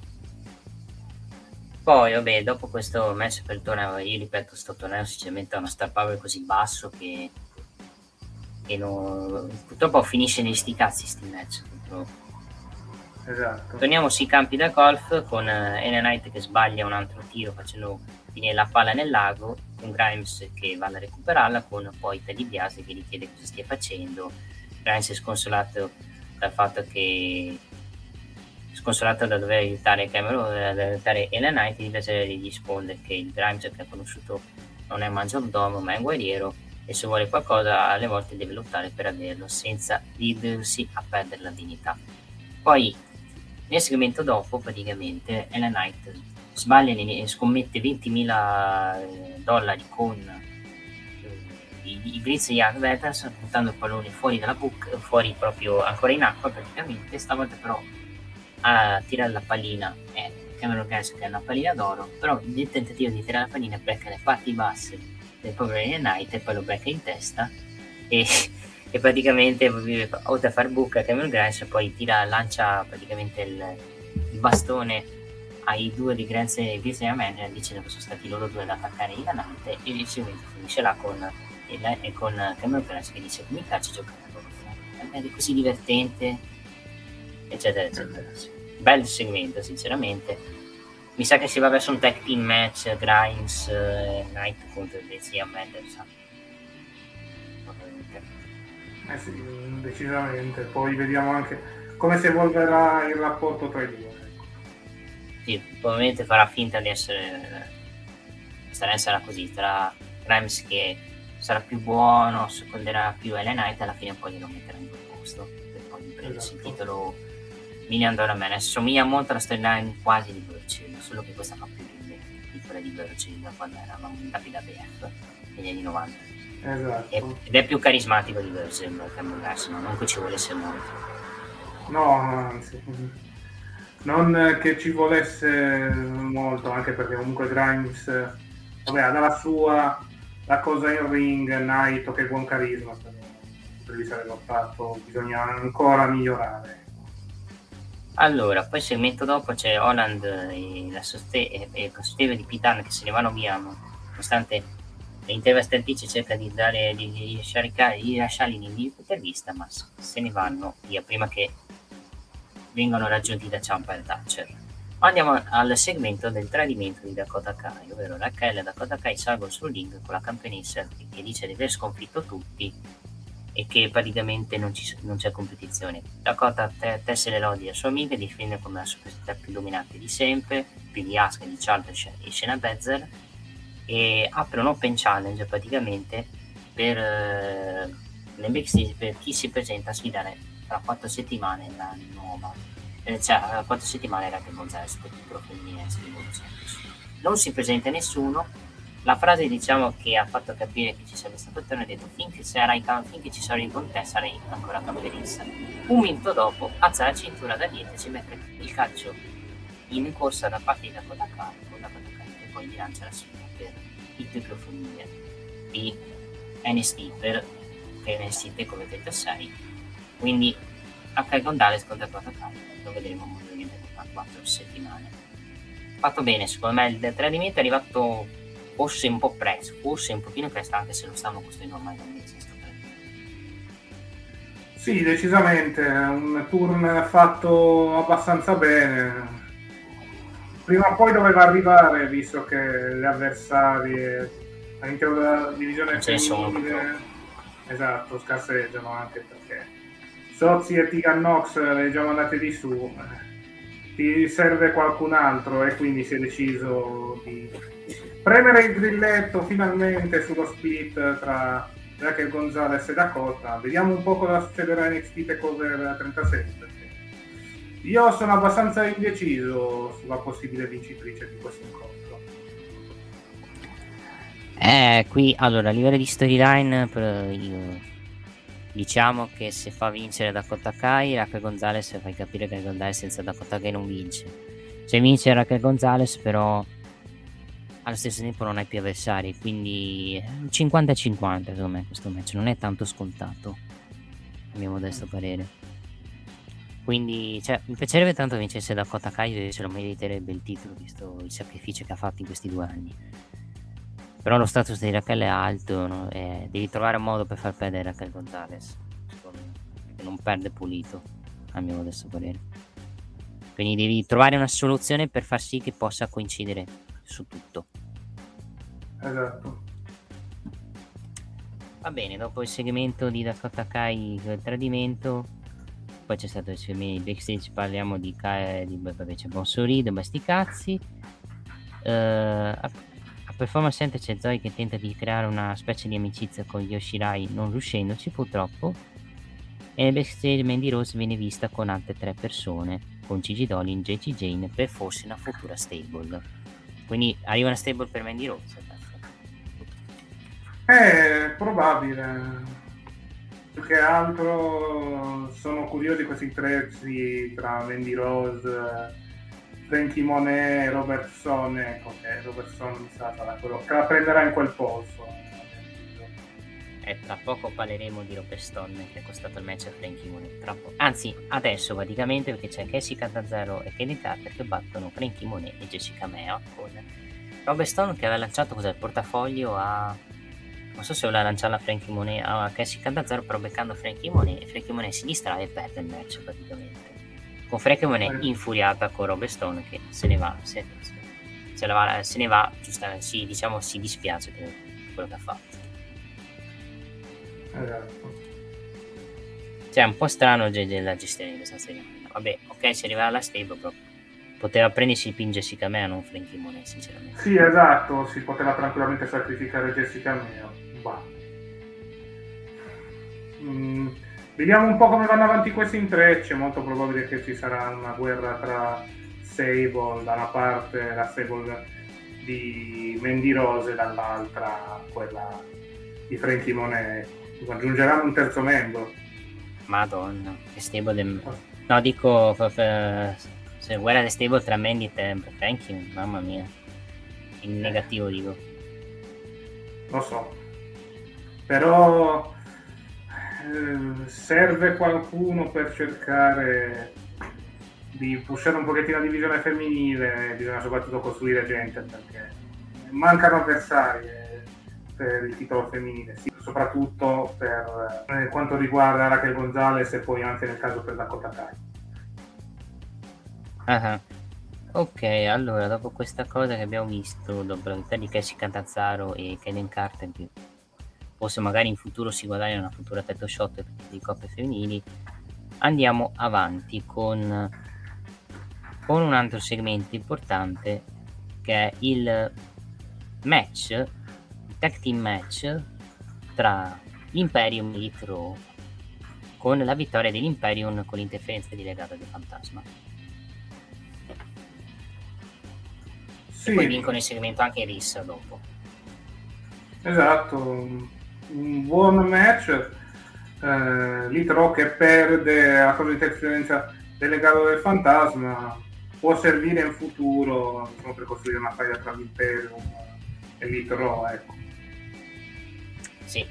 Poi, vabbè, dopo questo match per il torneo, io ripeto, sto torneo sinceramente ha una star power così basso che e non, purtroppo finisce negli sti cazzi sti match purtroppo. Esatto. Torniamo sui campi da golf con uh, Ena Knight che sbaglia un altro tiro facendo finire la palla nel lago, con Grimes che va a recuperarla, con poi Teddy Biase che gli chiede cosa stia facendo. Grimes è sconsolato dal fatto che sconsolato da dover aiutare Cameron, da aiutare Ena Knight, invece gli risponde che il Grimes che ha conosciuto non è un maggiordomo ma è un guerriero e se vuole qualcosa alle volte deve lottare per averlo senza ridursi a perdere la dignità. Poi nel segmento dopo praticamente Ellen Knight sbaglia e scommette 20.000 eh, dollari con eh, i, i Blitz Young Veterans buttando il pallone fuori dalla book, fuori proprio ancora in acqua praticamente, stavolta però a tirare la pallina è Cameron Gass che è una pallina d'oro, però nel tentativo di tirare la pallina becca le parti basse del povero Knight e poi lo becca in testa e, e praticamente oltre a far buca Cameron Grimes poi tira, lancia praticamente il, il bastone ai due di Grants e Disney Manager dicendo che sono stati loro due ad attaccare il Knight e seguente finisce là con, il, e con Cameron Grimes che dice mi piace giocare a golf è così divertente eccetera eccetera. Bel segmento sinceramente mi sa che si va verso un tag team match Grimes eh, Knight contro Zia Mendelson eh sì, decisamente. Poi vediamo anche come si evolverà il rapporto tra i due. Sì, probabilmente farà finta di essere sarà, sarà così tra Grimes che sarà più buono seconderà più Ellen Knight alla fine poi lo metterà in quel posto per poi prendersi esatto. il titolo Million Dollar Man. Assomiglia molto alla storyline quasi di Burchill solo che questa fa più ridere di quella di Virgin quando eravamo in WWF negli anni 90 esatto. ed è più carismatico di Virgin Cameron Garson non che ci volesse molto No, anzi. Non che ci volesse molto, anche perché comunque Grimes vabbè, ha dalla sua la cosa in ring, Naito che buon carisma, per lui sarebbe fatto, bisogna ancora migliorare. Allora, poi segmento dopo c'è Holland e la soste- e, e il di Pitan che se ne vanno via, nonostante l'intervistatrice cerca di, dare, di, di, lasciare, di lasciarli l'intervista, ma se ne vanno via prima che vengano raggiunti da Ciampa e Thatcher. Andiamo al segmento del tradimento di Dakota Kai, ovvero Raquel e Dakota Kai salgono sul ring con la campionessa che dice di aver sconfitto tutti e che praticamente non, ci, non c'è competizione. Dakota te, tesse le lodi a sua amica e difende come la superstar più dominante di sempre, più di Asuka, di Charles e Shayna Bezzer e apre un open challenge praticamente per, eh, per chi si presenta a sfidare tra quattro settimane la nuova eh, cioè tra quattro settimane che Gonzalez per titolo femminile non si presenta nessuno la frase diciamo che ha fatto capire che ci sarebbe stato il ha detto finché, sarai, finché ci sarai con te sarai ancora campionessa un minuto dopo alza la cintura da dietro e si mette il calcio in corsa da parte di Dakota Kai con Dakota Kai e poi gli lancia la sfida per il titolo femminile di NST per NST come detto 6 quindi H. Gonzalez contro Dakota Kai lo vedremo ovviamente tra 4 settimane. Fatto bene secondo me il tradimento è arrivato forse un po' presto, forse un pochino presto, anche se lo stanno costruendo ormai da un mese. Sì, decisamente, un turn fatto abbastanza bene. Prima o poi doveva arrivare, visto che le avversarie all'interno della divisione femminile esatto, scarseggiano anche perché Sozzi e Tigan Nox le già mandate di su ti serve qualcun altro e quindi si è deciso di premere il grilletto finalmente sullo split tra Raquel Gonzalez e Dakota. Vediamo un po' cosa succederà in NXT Takeover 37. Io sono abbastanza indeciso sulla possibile vincitrice di questo incontro. Eh, qui allora a livello di storyline io diciamo che se fa vincere Dakota Kai, Raquel Gonzalez fai capire che Gonzalez senza Dakota Kai non vince. Se vince Raquel Gonzalez però allo stesso tempo non hai più avversari, quindi 50-50 secondo me questo match non è tanto scontato, a mio modesto parere. Quindi cioè, mi piacerebbe tanto vincesse Dakota Kai se lo meriterebbe il titolo visto il sacrificio che ha fatto in questi due anni. Però lo status di Raquel è alto, no? e devi trovare un modo per far perdere Raquel Gonzalez, che non perde pulito, a mio modesto parere. Quindi devi trovare una soluzione per far sì che possa coincidere su tutto. Esatto. Va bene, dopo il segmento di Dakota Kai il tradimento, poi c'è stato il segmento di backstage, parliamo di Kai, di, vabbè, c'è Bonsori, sti cazzi. Uh, a, a Performance Center c'è Zoe che tenta di creare una specie di amicizia con Yoshirai, non riuscendoci purtroppo. E nel backstage Mandy Rose viene vista con altre tre persone, con Gigi Dolin, JG Jane per forse una futura stable. Quindi arriva una stable per Mandy Rose. È probabile. Più che altro sono curioso di questi prezzi tra Mandy Rose, Frankie Monet e Robertson. Ecco che Robertson mi sa sarà quello che la prenderà in quel posto. E tra poco parleremo di Robert Stone che è costato il match a Frankie Monet. Anzi, adesso praticamente perché c'è Jessica da Zero e Kenny Carter che battono Frankie Monet e Jessica Mea con Robert Stone che aveva lanciato cos'è, il portafoglio a... Non so se voleva lanciarla a Frankie Monet a Jessica da Zero però beccando Frankie Monet e Frankie Monet si distrae e perde il match praticamente. Con Frankie Monet infuriata con Robert Stone che se ne va, se, se, va, se ne va, giustamente, sì, diciamo si dispiace per quello che ha fatto. Esatto. Cioè, è un po' strano la gestione di questa serie. Vabbè, ok, si arriva alla stable, però poteva prendersi il pin Jessica Mea, non Frankie Monet, sinceramente. Sì, esatto, si poteva tranquillamente sacrificare Jessica Mea. Mm, vediamo un po' come vanno avanti questi intrecci. È molto probabile che ci sarà una guerra tra Sable da una parte, la Sable di Mandy Rose dall'altra quella di Frankie Monet aggiungeranno un terzo membro. Madonna, che stable del... No, dico se guerra the stable tra Mandy e Franklin, mamma mia. In negativo dico. Lo so. Però eh, serve qualcuno per cercare di pushare un pochettino la divisione femminile, bisogna soprattutto costruire gente perché mancano avversari per il titolo femminile, sì, soprattutto per eh, quanto riguarda Raquel Gonzalez e poi anche nel caso per Dakota Kai. Uh-huh. Ok, allora dopo questa cosa che abbiamo visto, dopo la vittoria di Cassie Cantazzaro e Kaden Carter, che forse magari in futuro si guadagna una futura title shot di coppe femminili, andiamo avanti con, con un altro segmento importante che è il match, il tag team match tra l'Imperium e Raw con la vittoria dell'Imperium con l'interferenza di legata del fantasma. Sì. E poi vincono il segmento anche rissa dopo. Esatto, un buon match. Eh, Litro che perde a causa di interferenza del legado del fantasma può servire in futuro diciamo, per costruire una faida tra l'Imperium e Litro, ecco. Sì.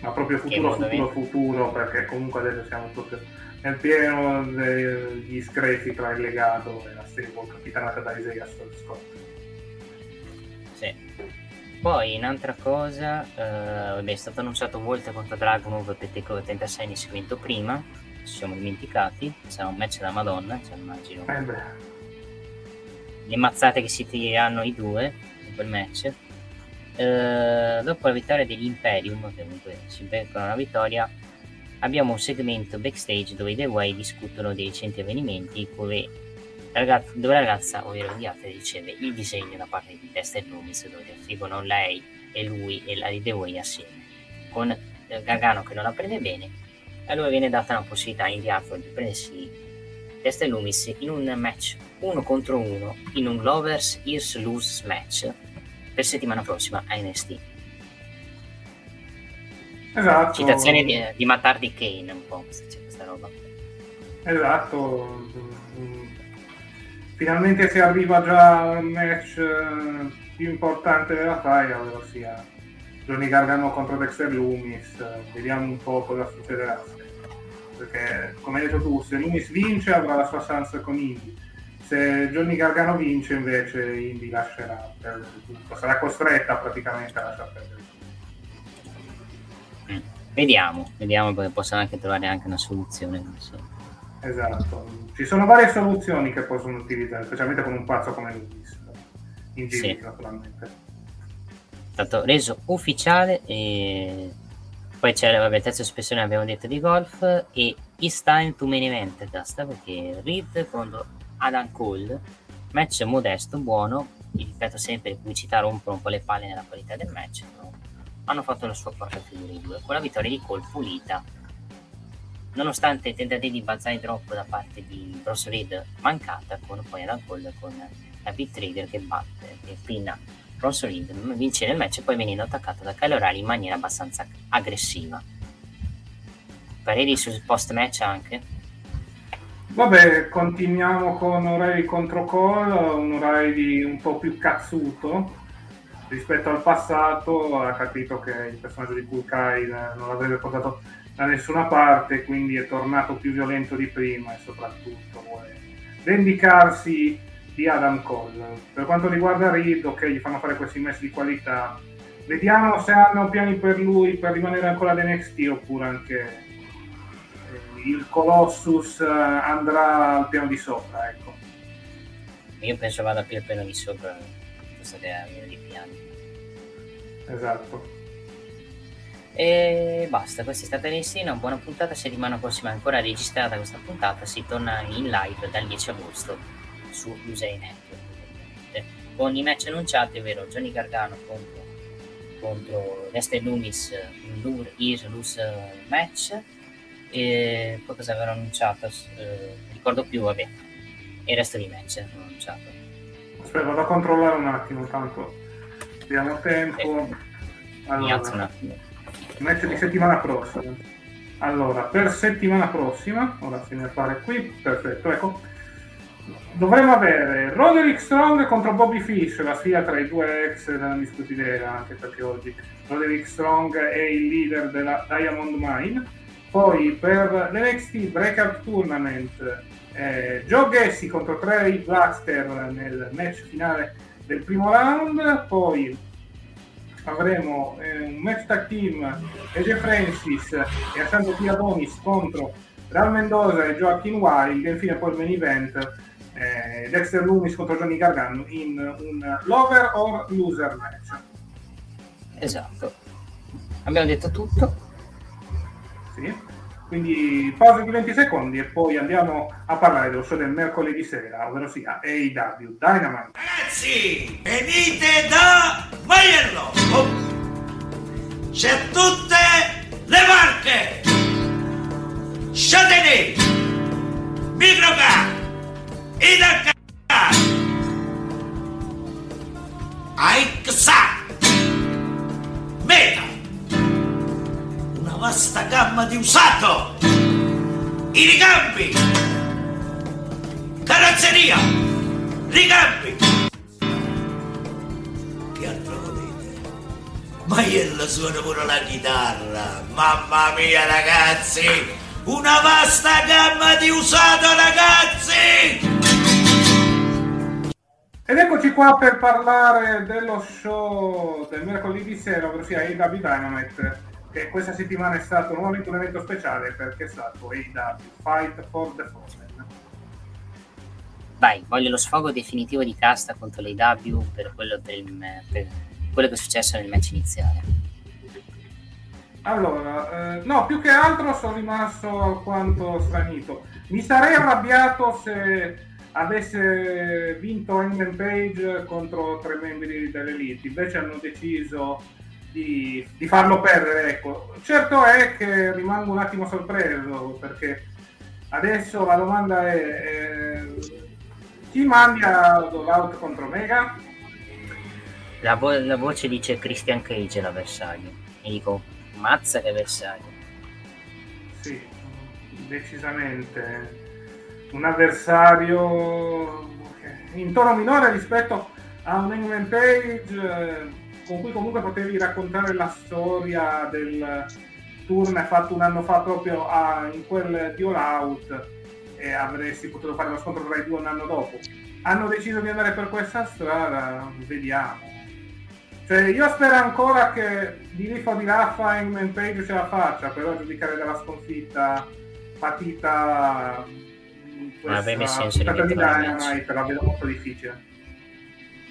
Ma proprio futuro, futuro, futuro, perché comunque adesso siamo proprio nel pieno degli screzi tra il legato e la stable capitanata da Isaiah Scott. Sì. Poi un'altra cosa, eh, è stato annunciato Volta contro Dragunov per Takeover 36 in segmento prima, ci siamo dimenticati, sarà un match da Madonna, cioè immagino. Eh Le mazzate che si tireranno i due in quel match. Eh, dopo la vittoria dell'Imperium, che comunque si beccano una vittoria, abbiamo un segmento backstage dove i The Way discutono dei recenti avvenimenti dove la ragazza, dove la ragazza, ovvero Diate, riceve il disegno da parte di Dexter Loomis dove raffigurano lei e lui e la di The Way assieme con eh, Gargano che non la prende bene a lui viene data una possibilità in Diate di prendersi Dexter Loomis in un match uno contro uno in un Lovers Ears Loose match per settimana prossima a NST Esatto. Citazione di, di Matardi Kane un po' c'è questa roba. Esatto. Finalmente si arriva già al match eh, più importante della faida, ovvero sia Johnny Gargano contro Dexter Loomis. Vediamo un po' cosa succederà. Perché, come hai detto tu, se Loomis vince avrà la sua chance con Indy. Se Johnny Gargano vince, invece, Indy lascerà per tutto. Sarà costretta praticamente a lasciare perdere Vediamo, vediamo perché possono anche trovare anche una soluzione. Esatto, ci sono varie soluzioni che possono utilizzare, specialmente con un pazzo come Luis, in giro sì. naturalmente. È stato reso ufficiale e poi c'è la terza espressione abbiamo detto di golf e It's time to main event basta perché Reed contro Adam Cole match modesto, buono ripeto sempre, pubblicità rompono un po' le palle nella qualità del match no? hanno fatto la sua porta figura i due con la vittoria di Cole pulita nonostante i tentativi di balzare drop da parte di Bros Reed mancata con poi Adam Cole con la Big Trigger che batte e pinna Bros Reed vincere il match e poi venendo attaccato da Kyle O'Reilly in maniera abbastanza aggressiva pareri sul post match anche? Vabbè, continuiamo con O'Reilly contro Cole, un O'Reilly un po' più cazzuto, rispetto al passato ha capito che il personaggio di Kulkai non l'avrebbe portato da nessuna parte, quindi è tornato più violento di prima e soprattutto vuole vendicarsi di Adam Cole. Per quanto riguarda Reed, ok, gli fanno fare questi messi di qualità. Vediamo se hanno piani per lui per rimanere ancora ad NXT oppure anche il Colossus eh, andrà al piano di sopra, ecco. Io penso vada più al piano di sopra questa che è di piani. Esatto. E basta, questa è stata l'Ensina, una buona puntata, settimana prossima ancora registrata questa puntata, si torna in live dal 10 agosto su Usei Network. Con i match annunciati, ovvero Johnny Gargano contro, contro Lester Loomis, Lure Is Loose match, e poi cosa avevano annunciato, eh, ricordo più, vabbè, e il resto di match hanno annunciato. Aspetta, vado a controllare un attimo, tanto abbiamo tempo. Eh, allora, mi un attimo. Match di settimana prossima. Allora, per settimana prossima, ora se ne appare qui, perfetto, ecco, dovremmo avere Roderick Strong contro Bobby Fish, la sfida tra i due ex della discutidera, anche perché oggi Roderick Strong è il leader della Diamond Mine. Poi per l'NXT Breakout Tournament, eh, Joe Gessi contro Trey Blackster nel match finale del primo round. Poi avremo eh, un match tag team AJ Francis e Ashanto Piadonis contro Real Mendoza e Joaquin Wild. E infine poi il main event eh, Dexter Loomis contro Johnny Gargano in un lover or loser match. Esatto. Abbiamo detto tutto sì quindi pausa di 20 secondi e poi andiamo a parlare dello show del mercoledì sera, ovvero sia AEW Dynamite. Ragazzi, venite da Maiello! Oh. C'è tutte le marche! Châtenay, Microcar, Idacar, Aixac, Meta, vasta gamma di usato, i ricambi, carrozzeria, ricambi. Che altro volete? Maiello suona pure la chitarra, mamma mia ragazzi, una vasta gamma di usato ragazzi! Ed eccoci qua per parlare dello show del mercoledì sera, ovvero sia AEW Dynamite che questa settimana è stato nuovamente un evento speciale perché è stato AEW Fight for the Fallen. Vai, voglio lo sfogo definitivo di Casta contro l'AEW per quello, per, il, per quello che è successo nel match iniziale. Allora, eh, no, più che altro sono rimasto alquanto stranito. Mi sarei arrabbiato se avesse vinto Hangman Page contro tre membri dell'Elite, invece hanno deciso di, di, farlo perdere. Ecco. Certo è che rimango un attimo sorpreso perché adesso la domanda è, è chi manda l'out contro Mega? La, vo- la, voce dice Christian Cage l'avversario e dico mazza che avversario. Sì, decisamente un avversario in tono minore rispetto a un England Page con cui comunque potevi raccontare la storia del turn fatto un anno fa proprio a, in quel di All Out e avresti potuto fare lo scontro tra i due un anno dopo. Hanno deciso di andare per questa strada, vediamo. Cioè, io spero ancora che di lì di Raffa Hangman Page ce la faccia, però giudicare dalla sconfitta patita non avrebbe senso la vedo molto difficile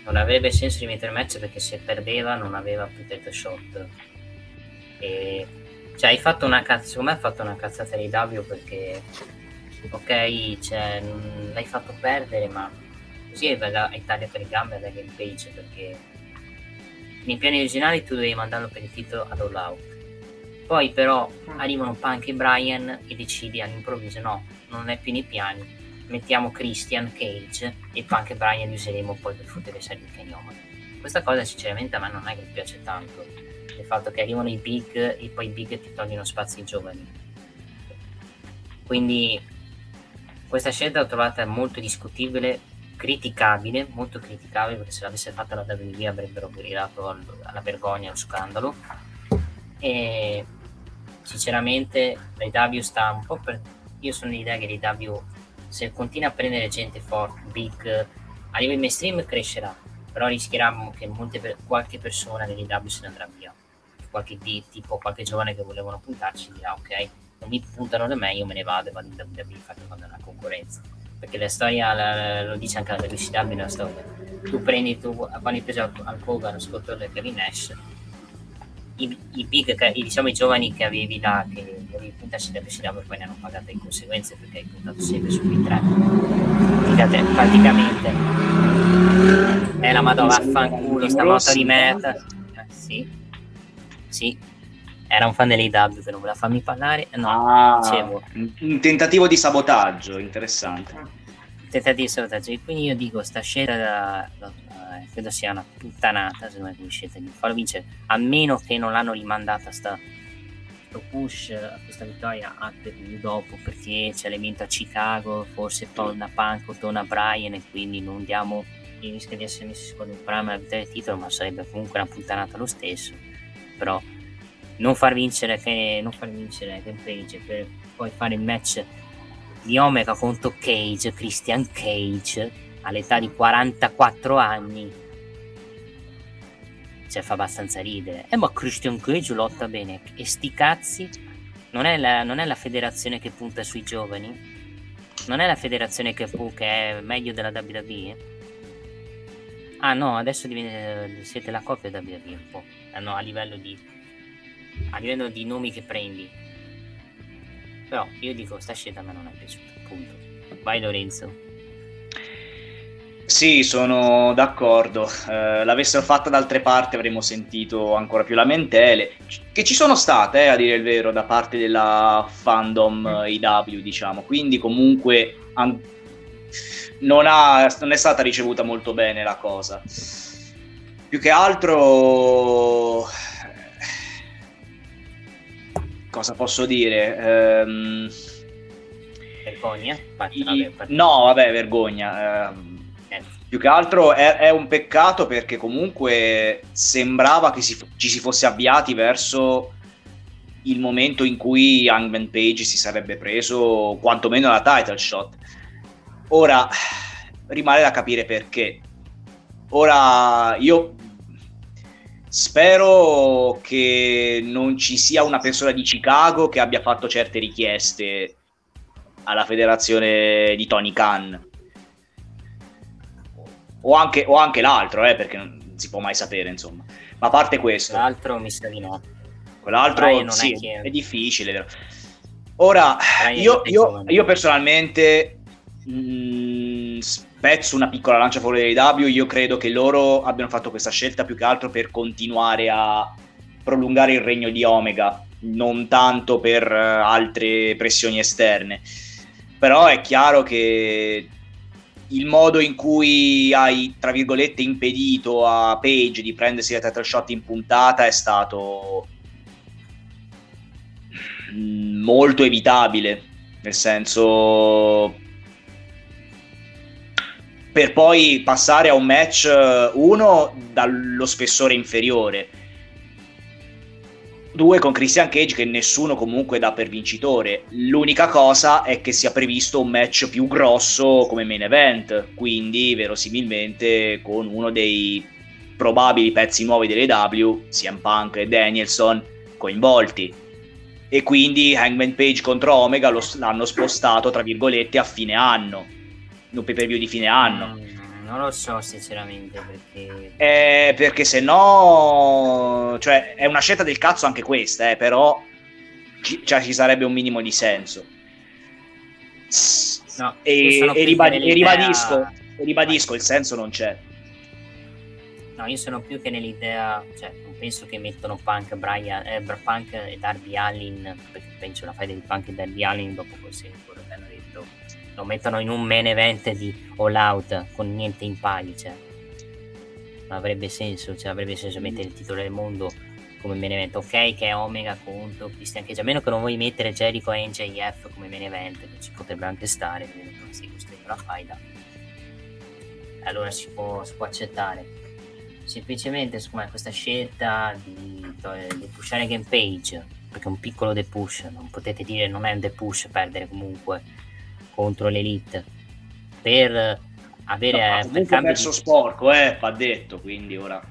non avrebbe senso di mettere match perché se perdeva non aveva più tetto shot e cioè hai fatto una cazzata secondo me hai fatto una cazzata di W perché ok cioè, l'hai fatto perdere ma così hai, hai tagliato le gambe alla game page perché nei piani originali tu dovevi mandarlo per il titolo ad all out. Poi però mm. arrivano Punk e Brian e decidi all'improvviso no non è più nei piani mettiamo Christian Cage e Punk e Brian li useremo poi per fottere Cedric e Newman. Questa cosa sinceramente a me non è che piace tanto, il fatto che arrivano i big e poi i big ti togliono spazi giovani. Quindi questa scelta l'ho trovata molto discutibile, criticabile, molto criticabile perché se l'avesse fatta la WWE avrebbero gridato alla vergogna, allo scandalo. E sinceramente l'AW sta un po' per... Io sono l'idea che l'AW se continua a prendere gente forte, big, a livello mainstream crescerà, però rischierà che molte, qualche persona nell'IW se ne andrà via. Qualche D, tipo qualche giovane che volevano puntarci dirà ok, non mi puntano da me, io me ne vado e vado in WWE faccio quando è una concorrenza. Perché la storia la, lo dice anche la WCW la storia. Tu prendi, tu, quando hai preso al Kogan, scottore del Kevin Nash, i, i big, i, diciamo i giovani che avevi là, che dovevi puntarsi da PCW poi ne hanno pagato in conseguenze perché hai puntato sempre su P3. Praticamente è la madonna vaffanculo, sta moto di meta. Eh, sì, sì, era un fan dell'AW che non voleva farmi parlare. No, ah, dicevo. Un tentativo di sabotaggio, interessante. Tentativo di sabotaggio. E quindi io dico, sta scelta da, da, credo sia una puttanata secondo me come scelta di farlo vincere a meno che non l'hanno rimandata sta questo push, questa vittoria anche dopo perché c'è l'evento a Chicago, forse torna Punk o torna Brian e quindi non diamo il rischio di essere messi secondo il programma della vittoria del titolo, ma sarebbe comunque una puttanata lo stesso. Però non far vincere, che, non far vincere Page per poi fare il match di Omega contro Cage, Christian Cage, all'età di 44 anni. Cioè fa abbastanza ridere. Eh ma Christian Cage lotta bene. E sti cazzi, non è la, non è la federazione che punta sui giovani? Non è la federazione che, che è meglio della WWE? Ah no, adesso diventa, siete la coppia WWE un po'. Eh, no, a livello di a livello di nomi che prendi. Però io dico, sta scelta a me non è piaciuta, punto. Vai Lorenzo. Sì, sono d'accordo. Eh, l'avessero fatta da altre parti avremmo sentito ancora più lamentele, che ci sono state, eh, a dire il vero, da parte della fandom mm. IW, diciamo. Quindi comunque an- non, ha, non è stata ricevuta molto bene la cosa. Più che altro cosa posso dire? Ehm... Vergogna? Vabbè, no, vabbè, vergogna. Ehm... Più che altro è, è, un peccato perché comunque sembrava che si, ci si fosse avviati verso il momento in cui Hangman Page si sarebbe preso quantomeno la title shot. Ora rimane da capire perché. Ora io Spero che non ci sia una persona di Chicago che abbia fatto certe richieste alla federazione di Tony Khan. O anche, o anche l'altro, eh, perché non si può mai sapere, insomma. Ma a parte questo... L'altro mi sa di no. Quell'altro sì, è, è, difficile. Ora, io, io, io, personalmente mh, mm, spezzo una piccola lancia fuori dai W, io credo che loro abbiano fatto questa scelta più che altro per continuare a prolungare il regno di Omega, non tanto per uh, altre pressioni esterne. Però è chiaro che il modo in cui hai, tra virgolette, impedito a Page di prendersi la title shot in puntata è stato mm, molto evitabile. Nel senso, per poi passare a un match eh, uno dallo spessore inferiore due con Christian Cage che nessuno comunque dà per vincitore. L'unica cosa è che sia previsto un match più grosso come main event quindi verosimilmente con uno dei probabili pezzi nuovi delle W CM Punk e Danielson coinvolti. E quindi Hangman Page contro Omega lo, l'hanno spostato tra virgolette a fine anno. Un pay per view di fine anno. Non lo so sinceramente perché... Eh, perché se no... Cioè è una scelta del cazzo anche questa, eh, però ci, cioè, ci sarebbe un minimo di senso. No, e, e, ribad- e, ribadisco, e ribadisco il senso non c'è. No, io sono più che nell'idea, cioè non penso che mettono Punk, Brian, eh, Punk e Darby Allin, perché penso la fai di Punk e Darby Allin dopo col lo mettono in un main event di All Out con niente in palio, cioè. Non avrebbe senso, cioè avrebbe senso mettere il titolo del mondo come main event, ok che è Omega contro Christian Cage, a meno che non vuoi mettere Jericho e NJF come main event, che ci potrebbe anche stare, come sei costretto alla faida. Allora si può, si può accettare. Semplicemente, secondo me, questa scelta di, di pushare Game Page, perché è un piccolo depush, non potete dire non è un depush perdere comunque contro l'Elite per avere no, comunque ha perso di... sporco eh, va detto quindi ora.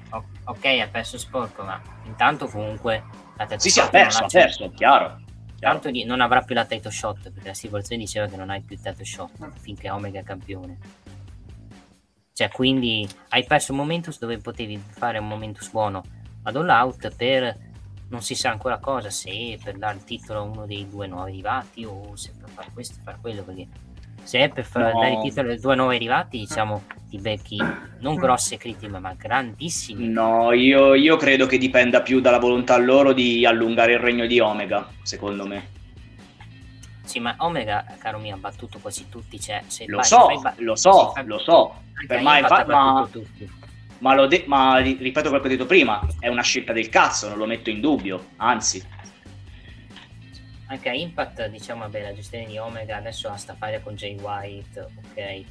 Ok ha perso sporco ma intanto comunque la sì sì ha perso ha perso chiaro Tanto non avrà più la title shot perché la stipulazione diceva che non hai più il title shot finché Omega è campione. Cioè, quindi hai perso un momentus dove potevi fare un momentus buono ad all out per non si sa ancora cosa, se per dare il titolo a uno dei due nuovi arrivati o se per fare questo e fare quello, perché se è per far no. dare il titolo ai due nuovi arrivati, diciamo, ti becchi non grosse critiche, ma grandissime. No, io, io, credo che dipenda più dalla volontà loro di allungare il regno di Omega, secondo me. Sì, ma Omega, caro mio, ha battuto quasi tutti. Cioè, lo, vai, so, vai, lo so, lo so, lo so. Ma, ma, ma, lo de- ma ripeto quello che ho detto prima, è una scelta del cazzo, non lo metto in dubbio, anzi. Anche a Impact diciamo vabbè la gestione di Omega adesso ha sta con Jay White ok.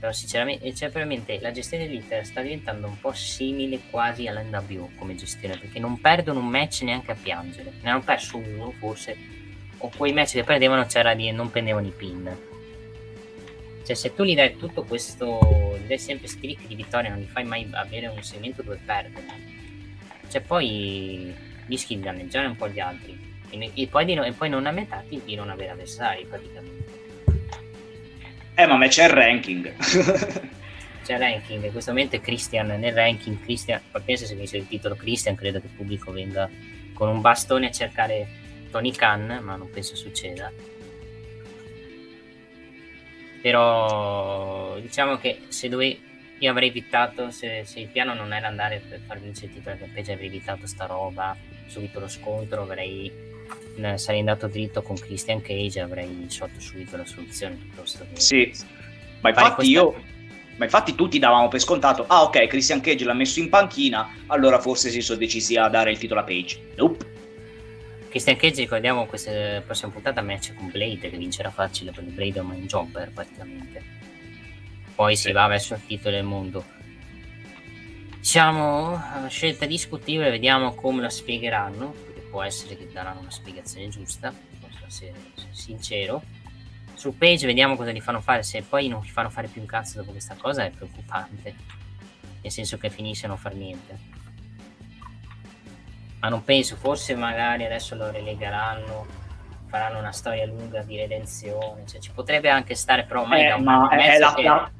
Però sinceramente cioè, veramente la gestione dell'Inter sta diventando un po' simile quasi all'NWO come gestione perché non perdono un match neanche a piangere. Ne hanno perso uno forse o quei match che perdevano c'era di non prendevano i pin. Cioè se tu gli dai tutto questo gli dai sempre streak di vittoria non gli fai mai avere un segmento dove perdere. Cioè poi rischi di danneggiare un po' gli altri e, e, poi, no, e poi non ammetterti di non avere avversari praticamente. Eh ma c'è il ranking. C'è il ranking in questo momento Christian nel ranking Christian penso se vince il titolo Christian credo che il pubblico venga con un bastone a cercare Tony Khan ma non penso succeda. Però diciamo che se dovevi io avrei evitato se, se, il piano non era andare per far vincere il titolo peggio avrei evitato sta roba subito lo scontro avrei sarei andato dritto con Christian Cage avrei sciolto subito la soluzione piuttosto che sì. Ma infatti questa... io ma infatti tutti davamo per scontato ah ok Christian Cage l'ha messo in panchina allora forse si sono decisi a dare il titolo a Page. Nope. Christian Cage ricordiamo questa prossima puntata match con Blade che vincerà facile perché Blade è un jobber praticamente. Poi sì. si va verso il titolo del mondo. Diciamo scelta discutibile vediamo come la spiegheranno può essere che daranno una spiegazione giusta posso essere sincero. Su Page vediamo cosa gli fanno fare se poi non gli fanno fare più un cazzo dopo questa cosa è preoccupante nel senso che finisce a non far niente. Ma non penso, forse magari adesso lo relegheranno, faranno una storia lunga di redenzione, cioè, ci potrebbe anche stare, però mai eh, da un ma è la, che... la,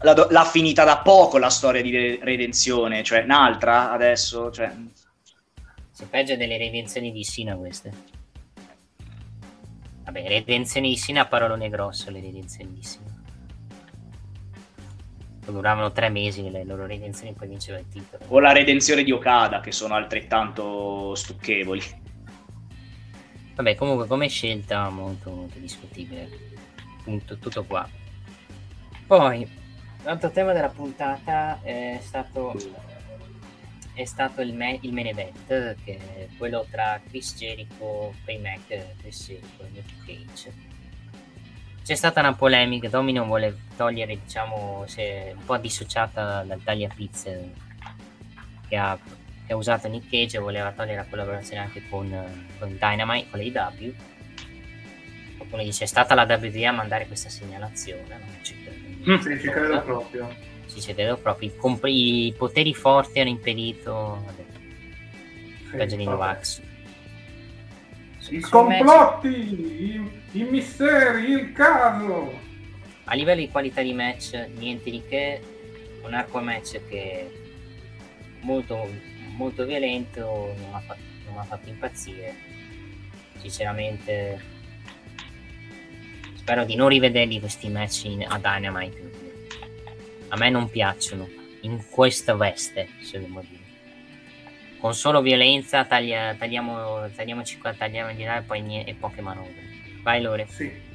la, l'ha finita da poco la storia di redenzione, cioè un'altra adesso, cioè... Se peggio delle redenzioni di Sina queste. Vabbè, redenzioni di Sina parolone grosso, le redenzioni di Sina duravano tre mesi le loro redenzioni poi vinceva il titolo. O la redenzione di Okada, che sono altrettanto stucchevoli. Vabbè, comunque come scelta molto, molto discutibile. Punto, tutto qua. Poi, l'altro tema della puntata è stato, è stato il, me, il main event, che è quello tra Chris Jericho, Paymack, Chris Jericho e Nick Cage c'è stata una polemica, Domino vuole togliere, diciamo, un po' dissociata dal Taglia Pizze che ha, che ha usato Nick Cage e voleva togliere la collaborazione anche con, con Dynamite, con l'AEW. Qualcuno dice è stata la WWE a mandare questa segnalazione, non ci credo. Mm, sì, ci credo proprio. Credo proprio. I, comp- i poteri forti hanno impedito... Vabbè, sì, di Novax. I complotti, i, i, misteri, il caso. A livello di qualità di match, niente di che. Un arco match che molto, molto violento, non ha, fatto, non ha fatto impazzire. Sinceramente, spero di non rivederli questi match in, a Dynamite. A me non piacciono in questa veste, se devo dire con solo violenza taglia, tagliamo, tagliamoci qua, tagliamo di là e poi niente, e poche manovre. Vai Lore. Sì.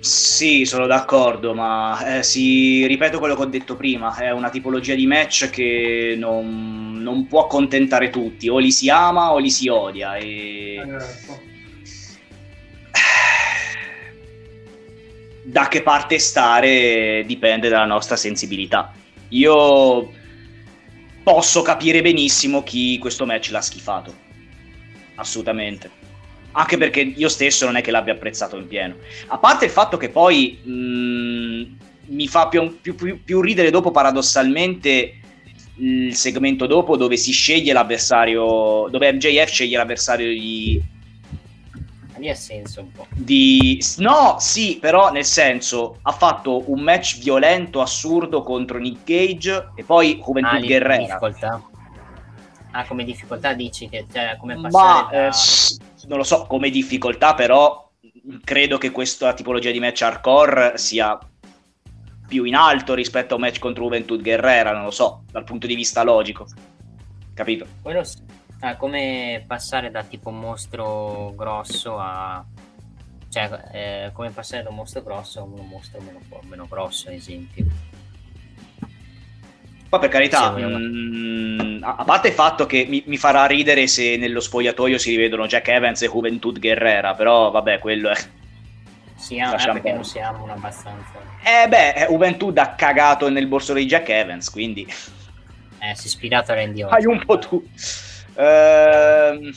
Sì, sono d'accordo, ma eh, sì, ripeto quello che ho detto prima, è una tipologia di match che non, non può accontentare tutti, o li si ama o li si odia. E... Esatto. Da che parte stare dipende dalla nostra sensibilità. Io posso capire benissimo chi questo match l'ha schifato. Assolutamente. Anche perché io stesso non è che l'abbia apprezzato in pieno. A parte il fatto che poi mh, mm, mi fa più, più, più, più ridere dopo paradossalmente il segmento dopo dove si sceglie l'avversario, dove MJF sceglie l'avversario di, lì ha senso un po'. Di... No, sì, però nel senso ha fatto un match violento, assurdo contro Nick Cage e poi Juventud ah, Guerrera. Difficoltà. Ah, come difficoltà dici che cioè, come passare Ma, da... eh, non lo so, come difficoltà però credo che questa tipologia di match hardcore sia più in alto rispetto a un match contro Juventud Guerrera, non lo so, dal punto di vista logico. Capito? Quello sì Ah, come passare da tipo un mostro grosso a... Cioè, eh, come passare da un mostro grosso a un mostro meno, meno grosso, ad esempio. Poi per carità, mh, mm, a parte il fatto che mi, mi, farà ridere se nello spogliatoio si rivedono Jack Evans e Juventud Guerrera, però vabbè, quello è... Sì, eh, perché non siamo abbastanza... Eh beh, Juventud ha cagato nel borso di Jack Evans, quindi... Eh, si è ispirato a Randy Orton. Hai un po' tu... Ehm...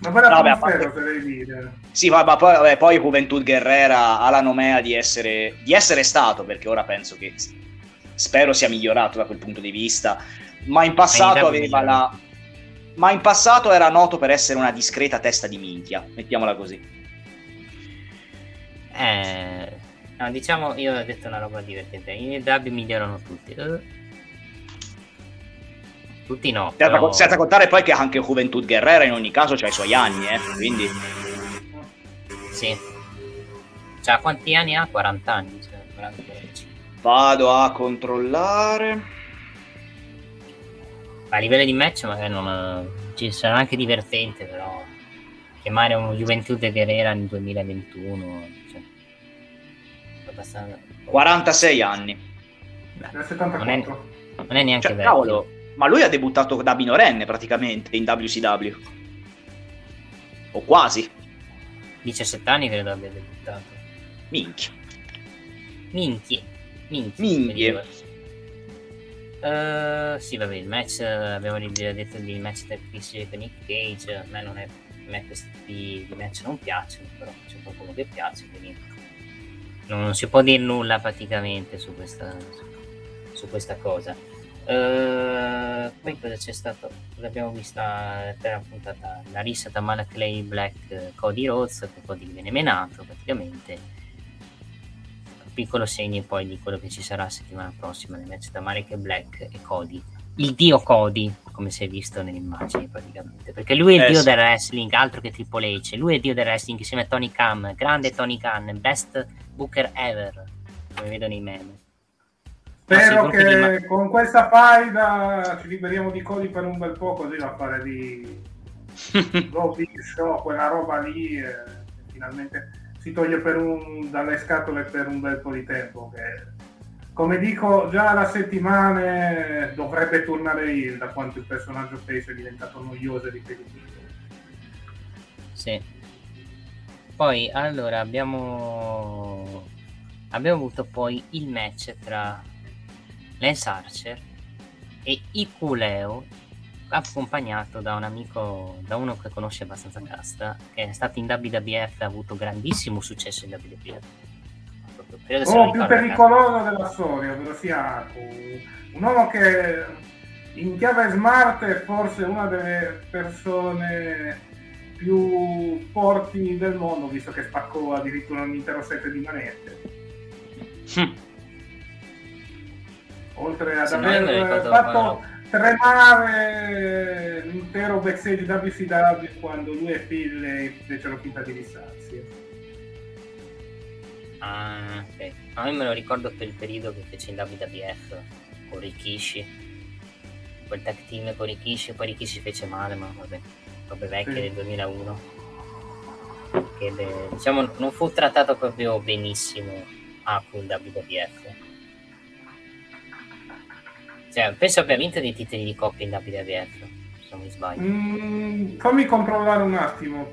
Ma per la parte... dire. Sì, ma, ma poi, vabbè, poi Juventud Guerrera ha la nomea di essere, di essere stato, perché ora penso che spero sia migliorato da quel punto di vista, ma in passato aveva la... Ma in passato era noto per essere una discreta testa di minchia, mettiamola così. Eh, no, diciamo, io ho detto una roba divertente. I dub migliorano tutti. Tutti no. Senza, però... senza, contare poi che anche Juventud Guerrera in ogni caso ha i suoi anni, eh, quindi... Sì. Cioè, quanti anni ha? 40 anni. Cioè, 40 Vado a controllare. A livello di match magari non... Ci sarà anche divertente, però... Chiamare un Juventud Guerrera nel 2021... Cioè... Abbastanza... 46 anni. Beh, non, è, non è neanche cioè, vecchio. Cavolo, ma lui ha debuttato da minorenne praticamente in WCW. O quasi. 17 anni credo abbia debuttato. Minchia. Minchie. Minchie. Minchie. Uh, sì, vabbè, il match, abbiamo detto di match Chris e Nick Cage, a me, non è, a me questi di match non piacciono, però c'è qualcuno che piace, quindi non, non si può dire nulla praticamente su questa, su questa cosa. Uh, poi cosa c'è stato? L'abbiamo vista per la puntata la rissa da Malaclay Black Cody Rhodes che Cody viene menato praticamente. Piccolo segno poi di quello che ci sarà la settimana prossima nel match da Malaclay Black e Cody. Il dio Cody come si è visto nelle immagini praticamente. Perché lui è il eh, dio sì. del wrestling altro che Triple H. Lui è il dio del wrestling insieme a Tony Khan grande Tony Khan best booker ever come vedo nei meme Spero che di... con questa faida ci liberiamo di Cody per un bel po', così da fare di Go Big Show, quella roba lì, e finalmente si toglie un, dalle scatole per un bel po' di tempo. Che, come dico, già la settimana dovrebbe tornare il da quanto il personaggio face è diventato noioso e ripetitivo. Sì. Poi, allora, abbiamo... Abbiamo avuto poi il match tra Lance Archer e Ikuleo accompagnato da un amico, da uno che conosce abbastanza Casta, che è stato in WWF ha avuto grandissimo successo in WWF. Oh, più pericoloso della storia, ovvero sia un uomo che in chiave smart è forse una delle persone più forti del mondo, visto che spaccò addirittura un intero set di manette. Oltre ad aver fatto tremare l'intero backstage WCW quando lui e Phil fecero finta di dissarsi. Ah, ok. A me me lo ricordo per il periodo che fece in WWF con Rikishi. Quel tag team con Rikishi, poi Rikishi fece male, ma vabbè, robe vecchie sì. del 2001. Che diciamo non fu trattato proprio benissimo a ah, con WWF cioè, penso abbia vinto dei titoli di coppia in WWF, se non mi sbaglio. Mm, fammi controllare un attimo.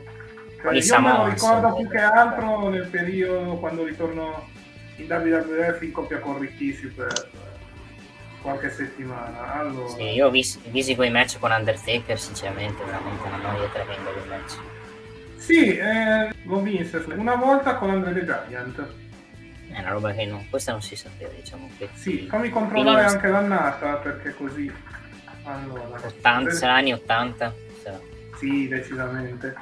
Cioè, io me lo ricordo più che altro nel periodo quando ritorno in WWF in coppia con Rikishi per qualche settimana. Allora... Sì, io ho visto, visto quei match con Undertaker, sinceramente, veramente una noia tremenda quel match. Sì, eh, l'ho visto una volta con Andre the Giant. È una roba che non, questa non si sapeva, diciamo. Che sì, fammi controllare anche l'annata perché così. Allora, 80, sarà anni 80? Sarà. Sì, decisamente.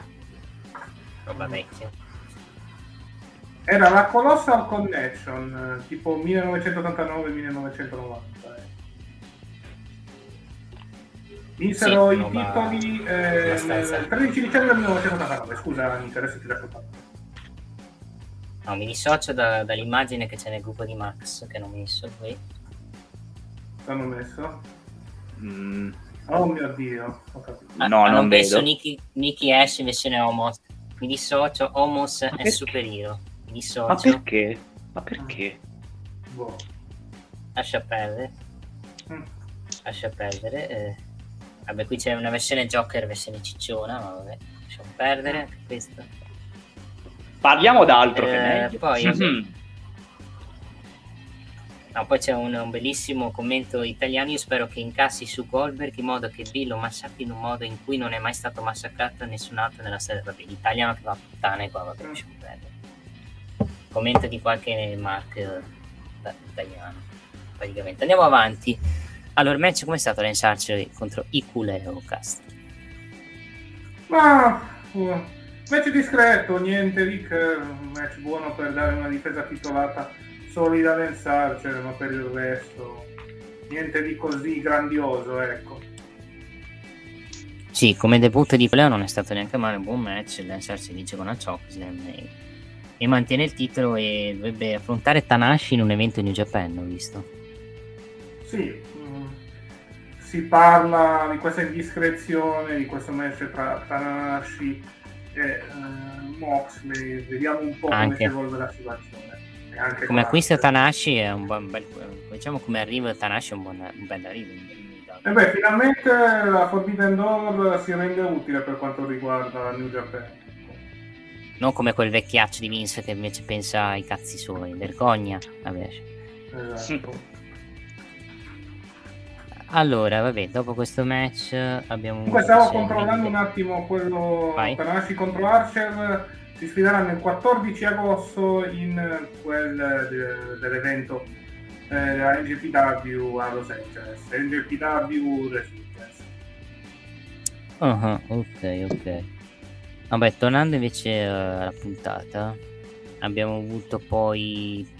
Roba vecchia. Era la Colossal Connection, tipo 1989-1990. Eh. Vinsero sì, i titoli eh, il 13 dicembre 1989. Scusa, Anita, adesso ti lascio parlare. No, mi dissocio da, dall'immagine che c'è nel gruppo di Max che hanno messo qui. L'hanno messo? Mm. Oh mio dio, ah, no, hanno non messo vedo. Nicky, Ash in versione Homos. Mi dissocio, Homos è superhero. Mi dissocio. Ma perché? Ma perché? Boh. Lascia perdere. Mm. Lascia perdere. Eh. Vabbè, qui c'è una versione Joker, versione cicciona, ma vabbè, lasciamo perdere anche questo. Parliamo d'altro eh, che meglio. Poi, mm-hmm. No, poi c'è un, un, bellissimo commento italiano. Io spero che incassi su Goldberg in modo che Bill lo massacri in un modo in cui non è mai stato massacrato nessun altro nella serie. Vabbè, l'italiano che va a puttane qua, vabbè, lasciamo perdere. Commento di qualche mark eh, italiano, praticamente. Andiamo avanti. Allora, il match come è stato Lance Archer contro Ikuleo Cast? Ma uh, match discreto, niente di che, un match buono per dare una difesa titolata solida Lance Archer, ma per il resto niente di così grandioso, ecco. Sì, come debutto di Ikuleo non è stato neanche male, un buon match, Lance Archer vince con una chokeslam e, e mantiene il titolo e dovrebbe affrontare Tanashi in un evento in New Japan, ho visto. Sì, si parla di questa indiscrezione, di questo match tra Tanashi e uh, Moxley, vediamo un po' anche. come si evolve la situazione. Anche come acquisto Tanashi è un buon bel, diciamo come arrivo Tanashi è un, buon, un bel arrivo. E beh, finalmente la Forbidden Door si rende utile per quanto riguarda New Japan. Non come quel vecchiaccio di Vince che invece pensa ai cazzi suoi, vergogna. Vabbè. Esatto. Allora, vabbè, dopo questo match abbiamo... Comunque stavo controllando un attimo quello Vai. Tanashi contro Archer, si sfideranno il 14 agosto in quel de- dell'evento eh, della NGPW a Los Angeles, NGPW Resistance. Uh-huh, ok, ok. Vabbè, tornando invece alla puntata, abbiamo avuto poi...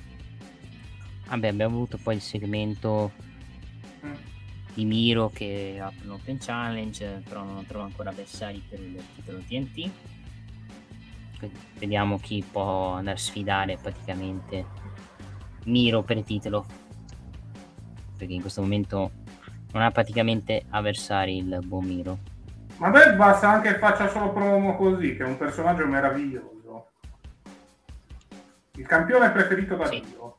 Vabbè, abbiamo avuto poi il segmento di Miro che apre un Open Challenge, però non trova ancora avversari per il titolo TNT. Vediamo chi può andare a sfidare praticamente Miro per il titolo. Perché in questo momento non ha praticamente avversari il buon Miro. Ma beh, basta anche che faccia solo promo così, che è un personaggio meraviglioso. Il campione preferito da sì. Dio.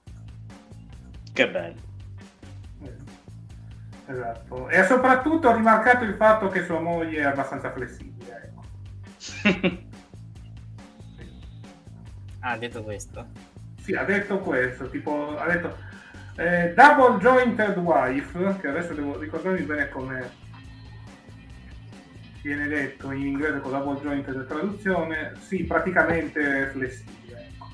Che bello. Esatto. E soprattutto ho rimarcato il fatto che sua moglie è abbastanza flessibile. Ecco. ah, ha detto questo? Sì, ha detto questo, tipo, ha detto eh, double jointed wife, che adesso devo ricordarmi bene come viene detto in inglese con double jointed traduzione, sì, praticamente flessibile. Ecco.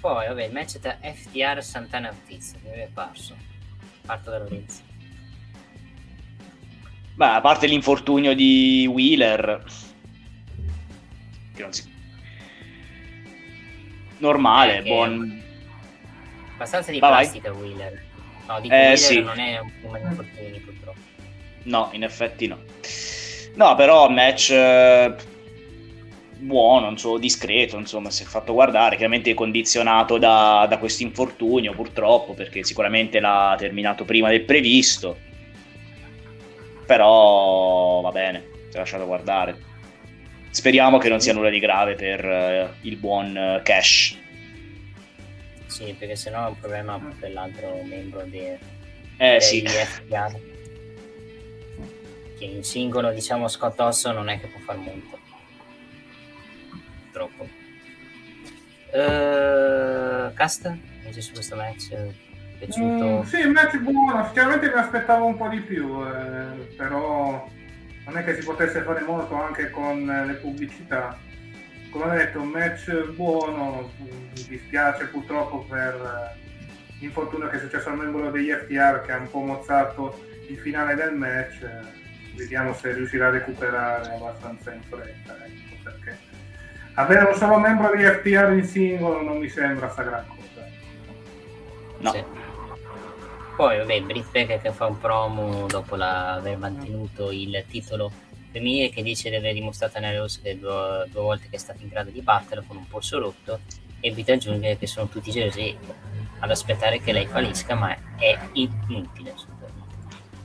Poi, vabbè, il match tra FTR Santana Ortiz, mi è parso parto da Lorenzo. Beh, a parte l'infortunio di Wheeler, che non si... normale, eh, buon... Abbastanza di Va plastica vai. Wheeler. No, di eh, Wheeler sì. non è un po' infortunio purtroppo. No, in effetti no. No, però match eh, buono, insomma, discreto, insomma, si è fatto guardare, chiaramente condizionato da, da questo infortunio purtroppo, perché sicuramente l'ha terminato prima del previsto, però va bene, si è lasciato guardare. Speriamo che non sia nulla di grave per uh, il buon uh, Cash. Sì, perché sennò è un problema per l'altro membro di eh, sì. che in singolo diciamo Scott Osso non è che può far molto troppo. Uh, cast? Invece su questo match è piaciuto? Mm, sì, il match buono, sicuramente mi aspettavo un po' di più, eh, però non è che si potesse fare molto anche con le pubblicità. Come ho detto, un match buono, mi dispiace purtroppo per l'infortunio che è successo al membro degli FTR che ha un po' mozzato il finale del match. Vediamo se riuscirà a recuperare abbastanza in fretta. Perché avere un solo membro di FTR in singolo non mi sembra sta gran cosa. No. Sì. Poi, vabbè, Britt Baker che fa un promo dopo aver mantenuto il titolo femminile che dice di aver dimostrato a Rose che due, due, volte che è stato in grado di batterlo con un polso rotto e Vita aggiunge che sono tutti gelosi ad aspettare che lei fallisca ma è inutile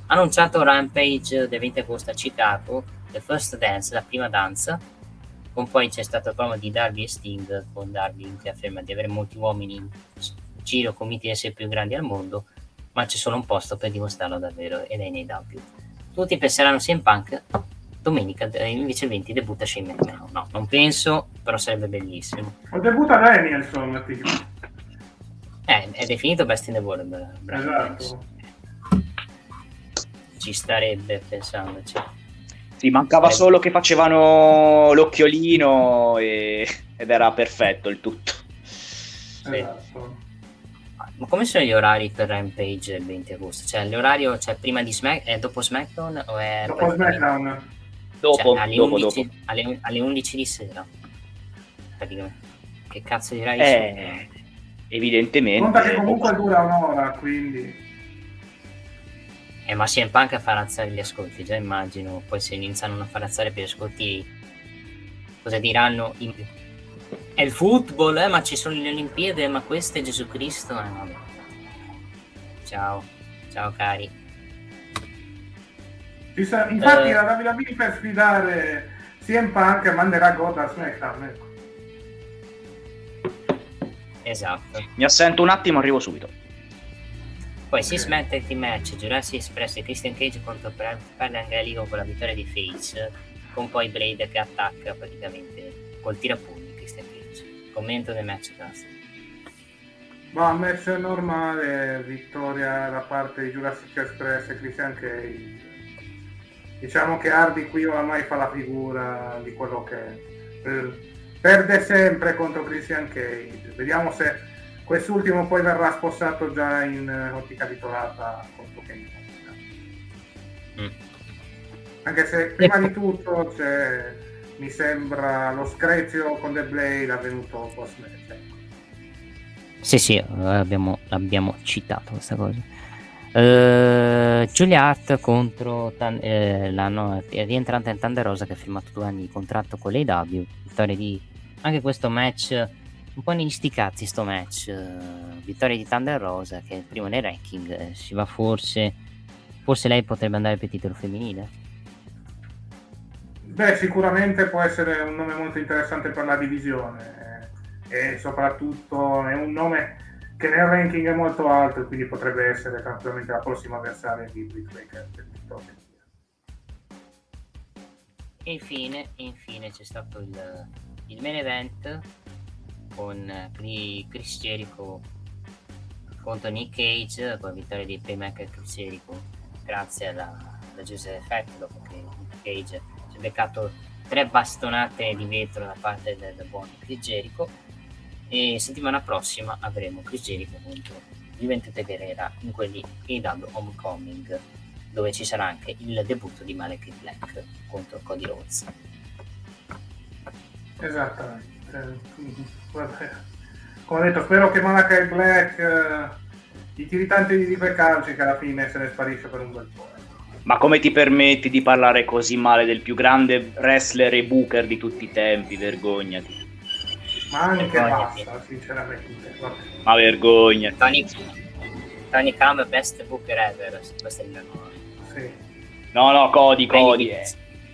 annunciato Rampage del 20 agosto a Chicago The First Dance, la prima danza con poi c'è stato il problema di Darby e Sting, con Darby che afferma di avere molti uomini in giro di essere più grandi al mondo, ma c'è solo un posto per dimostrarlo davvero ed è in AW. Tutti penseranno CM Punk, domenica invece il 20 debutta Shane McMahon. No, non penso, però sarebbe bellissimo. O debutta Danielson, eh, è definito Best in the World. Esatto. Ci starebbe pensandoci. Sì, mancava eh. solo che facevano l'occhiolino e... ed era perfetto il tutto. Sì. Esatto. Ma come sono gli orari per Rampage il 20 agosto? Cioè, l'orario cioè, prima di Smack è dopo SmackDown o è dopo SmackDown? Dopo, cioè, alle, dopo, 11, dopo. Alle, alle, 11 di sera. Praticamente. Che cazzo dirai? Eh, evidentemente. Conta che comunque dura un'ora, quindi. Eh, ma CM Punk far alzare gli ascolti, già immagino. Poi se iniziano a far alzare più ascolti, cosa diranno in? È il football, eh, ma ci sono le Olimpiadi, ma questo è Gesù Cristo. Eh, vabbè. Ciao, ciao cari. Infatti eh, la WWE per sfidare CM Punk manderà God a SmackDown. Ecco. Esatto. Mi assento un attimo, arrivo subito. Poi si smette il team match Jurassic Express e Christian Cage contro Perle Angelico con la vittoria di Face, con poi Blade che attacca praticamente col tirapugni Christian Cage. Commento del match cast. Ma match normale, vittoria da parte di Jurassic Express e Christian Cage. Diciamo che Hardy qui oramai fa la figura di quello che è. Perde sempre contro Christian Cage. Vediamo se Quest'ultimo poi verrà spostato già in uh, ottica titolata contro Kenny mm. Anche se prima di tutto c'è, mi sembra lo screzio con The Blade avvenuto post match. Sì, sì, abbiamo, abbiamo citato questa cosa. Uh, Giuliard contro eh, l'anno rientrante in Thunder Rosa che ha firmato due anni di contratto con l'AW. Vittoria di anche questo match un po' negli sti cazzi sto match. Uh, vittoria di Thunder Rosa che è primo nei ranking. Eh, si va forse. Forse lei potrebbe andare per titolo femminile. Beh, sicuramente può essere un nome molto interessante per la divisione. Eh, e soprattutto è un nome che nel ranking è molto alto, quindi potrebbe essere tranquillamente la prossima avversaria di Britt Baker per il titolo femminile. E infine, infine c'è stato il, il main event con Chris Jericho contro Nick Cage con la vittoria di Paymaker Chris Jericho grazie alla, alla Giuseppe Effect dopo che Nick Cage si è beccato tre bastonate di vetro da parte del, buon Chris Jericho. E settimana prossima avremo Chris Jericho contro Juventus Guerrera in quelli AW Homecoming dove ci sarà anche il debutto di Malek Black contro Cody Rhodes. Esattamente vabbè. come ho detto, spero che Malakai Black eh, i tiri tanti di due calci che alla fine se ne sparisce per un bel po'. Ma come ti permetti di parlare così male del più grande wrestler e booker di tutti i tempi? Vergognati. Ma anche vergognati. basta, sinceramente. Vabbè. Ma vergognati. Tony, Tony Khan, best booker ever. Questo è il mio nome. Sì. No, no, Cody, Cody. È,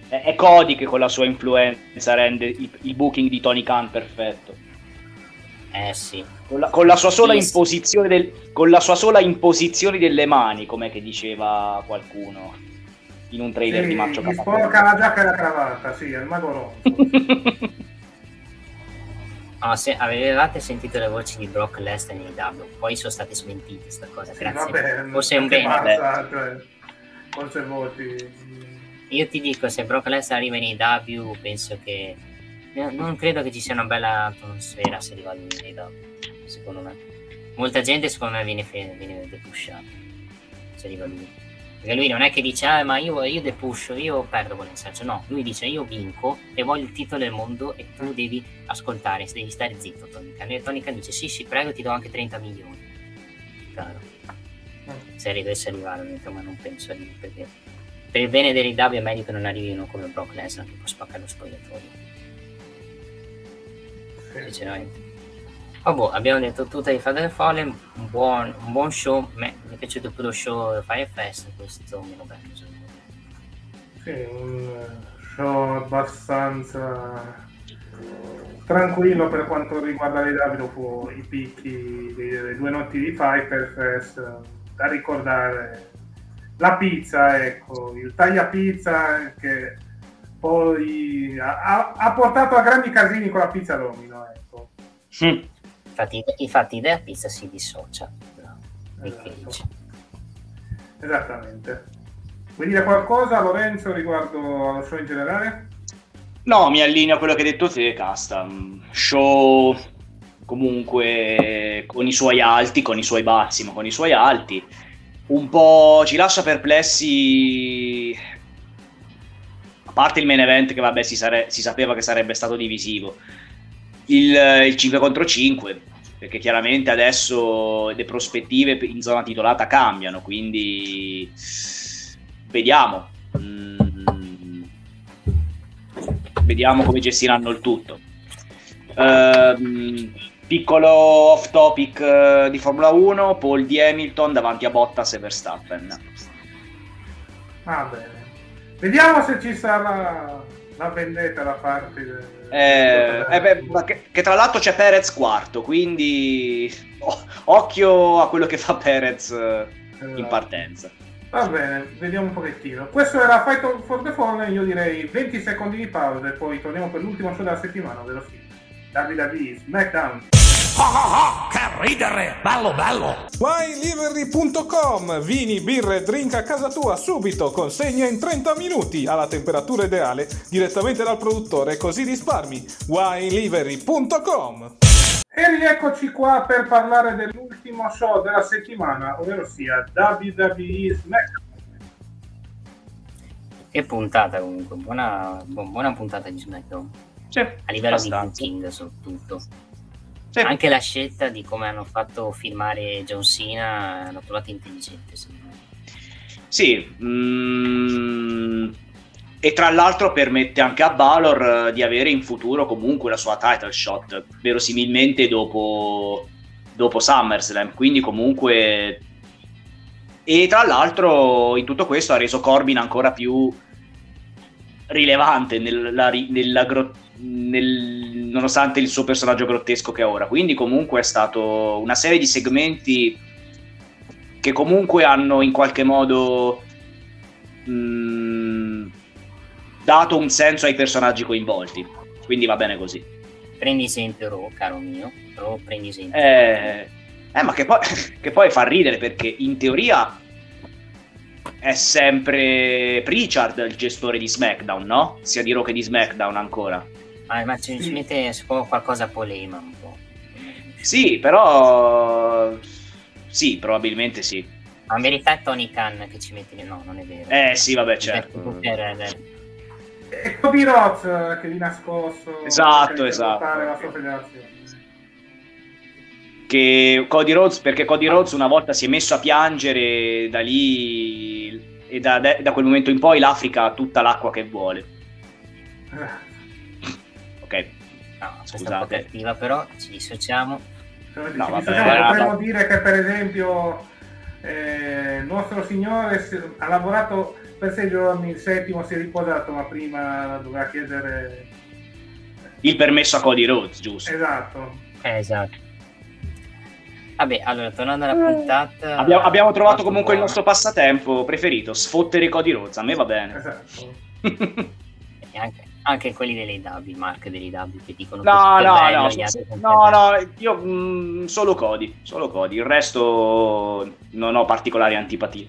è Cody che con la sua influenza rende il, il booking di Tony Khan perfetto. Eh sì. Con la, con la sua sola imposizione del, con la sua sola imposizione delle mani, come che diceva qualcuno in un trailer sì, di Maccio Mi sporca la giacca e la cravatta, sì, è il mago. No, se avevate sentito le voci di Brock Lesnar in AW, poi sono state smentite questa cosa, sì, grazie. Vabbè, forse è un bene. Basta, cioè, forse voci. Io ti dico, se Brock Lesnar arriva in AW, penso che non credo che ci sia una bella atmosfera se arriva in AW, secondo me. Molta gente secondo me viene, viene depushata se arriva lui. Perché lui non è che dice, ah, ma io, io depuscio, io perdo con il senso. No, lui dice, io vinco e voglio il titolo del mondo e tu devi ascoltare, devi stare zitto, Tony Khan. E Tony Khan dice, sì, sì, prego, ti do anche 30 milioni. Claro. Se dovesse arrivare, ma non penso di perché per il bene dell'IW è meglio che non arrivino come Brock Lesnar che può spaccare lo spogliatoio sinceramente. Vabbè, abbiamo detto tutto di Father Fallen, un buon, un buon show, mi è piaciuto più lo show Firefest, questo meno bello. Sì, un show abbastanza tranquillo per quanto riguarda le W fu i picchi delle due notti di Firefest da ricordare la pizza, ecco, il taglia pizza che poi ha, ha, portato a grandi casini con la pizza domino, ecco. Mm. Infatti, infatti da pizza si dissocia. Esatto. Esattamente. Vuoi dire qualcosa Lorenzo riguardo allo show in generale? No, mi allineo a quello che hai detto te, Custom. Show comunque con i suoi alti, con i suoi bassi, ma con i suoi alti. Un po' ci lascia perplessi. A parte il main event, che vabbè, si, sare- si sapeva che sarebbe stato divisivo. Il, il 5 contro 5, perché chiaramente adesso le prospettive in zona titolata cambiano, quindi vediamo. Mm, vediamo come gestiranno il tutto. Uh, piccolo off topic uh, di Formula 1, Paul di Hamilton davanti a Bottas e Verstappen. Va ah, bene. Vediamo se ci sarà la vendetta da parte del... Eh, eh beh, che, che, tra l'altro c'è Perez quarto, quindi oh, occhio a quello che fa Perez eh, esatto. in partenza. Va bene, vediamo un pochettino. Questo era Fight for the Phone, io direi 20 secondi di pausa e poi torniamo per l'ultimo show della settimana, ovvero sì. WWE SmackDown. Ah, ah, che ridere! Bello, bello! WineLivery.com Vini, birre, drink a casa tua subito, consegna in 30 minuti alla temperatura ideale direttamente dal produttore, così risparmi. WineLivery.com e rieccoci qua per parlare dell'ultimo show della settimana, ovvero sia WWE SmackDown. Che puntata comunque, buona, buona puntata di SmackDown. Sì, a livello abbastanza. di booking soprattutto. Sì. Anche la scelta di come hanno fatto filmare John Cena l'ho trovata intelligente. Secondo me. Sì, mm, e tra l'altro permette anche a Balor eh, di avere in futuro comunque la sua title shot, verosimilmente dopo, dopo SummerSlam, quindi comunque... E tra l'altro in tutto questo ha reso Corbin ancora più rilevante nella, nella, nel, nonostante il suo personaggio grottesco che ha ora. Quindi comunque è stato una serie di segmenti che comunque hanno in qualche modo... Mh, mm, dato un senso ai personaggi coinvolti. Quindi va bene così. Prendi esempio Ro, caro mio. Ro, prendi esempio. Eh, eh ma che poi, che poi fa ridere perché in teoria è sempre Pritchard il gestore di SmackDown, no? Sia di Raw che di SmackDown ancora. Ah, ma ci, ci mette qualcosa polema un po'. Sì, però... Sì, probabilmente sì. Ma in verità è Tony Khan che ci mette... No, non è vero. Eh sì, vabbè, certo. E Cody Rhodes eh, che vi nascosto esatto esatto la sua federazione che Cody Rhodes perché Cody Rhodes una volta si è messo a piangere da lì e da, da quel momento in poi l'Africa ha tutta l'acqua che vuole ok no, scusate cattiva però ci dissociamo no, ci vabbè, dissociamo potremmo dire che per esempio eh, il nostro signore ha lavorato per sei giorni, il settimo si è riposato, ma prima doveva chiedere il permesso a Cody Rhodes, giusto? Esatto. Eh, esatto. Vabbè, allora, tornando alla puntata... Abbiamo, abbiamo trovato comunque buono. il nostro passatempo preferito, sfottere Cody Rhodes, a me va bene. Esatto. e anche, anche quelli delle W, Mark delle W che dicono no, no, bello, no, no, no, io mh, mm, solo Cody, solo Cody, il resto non ho particolari antipatie.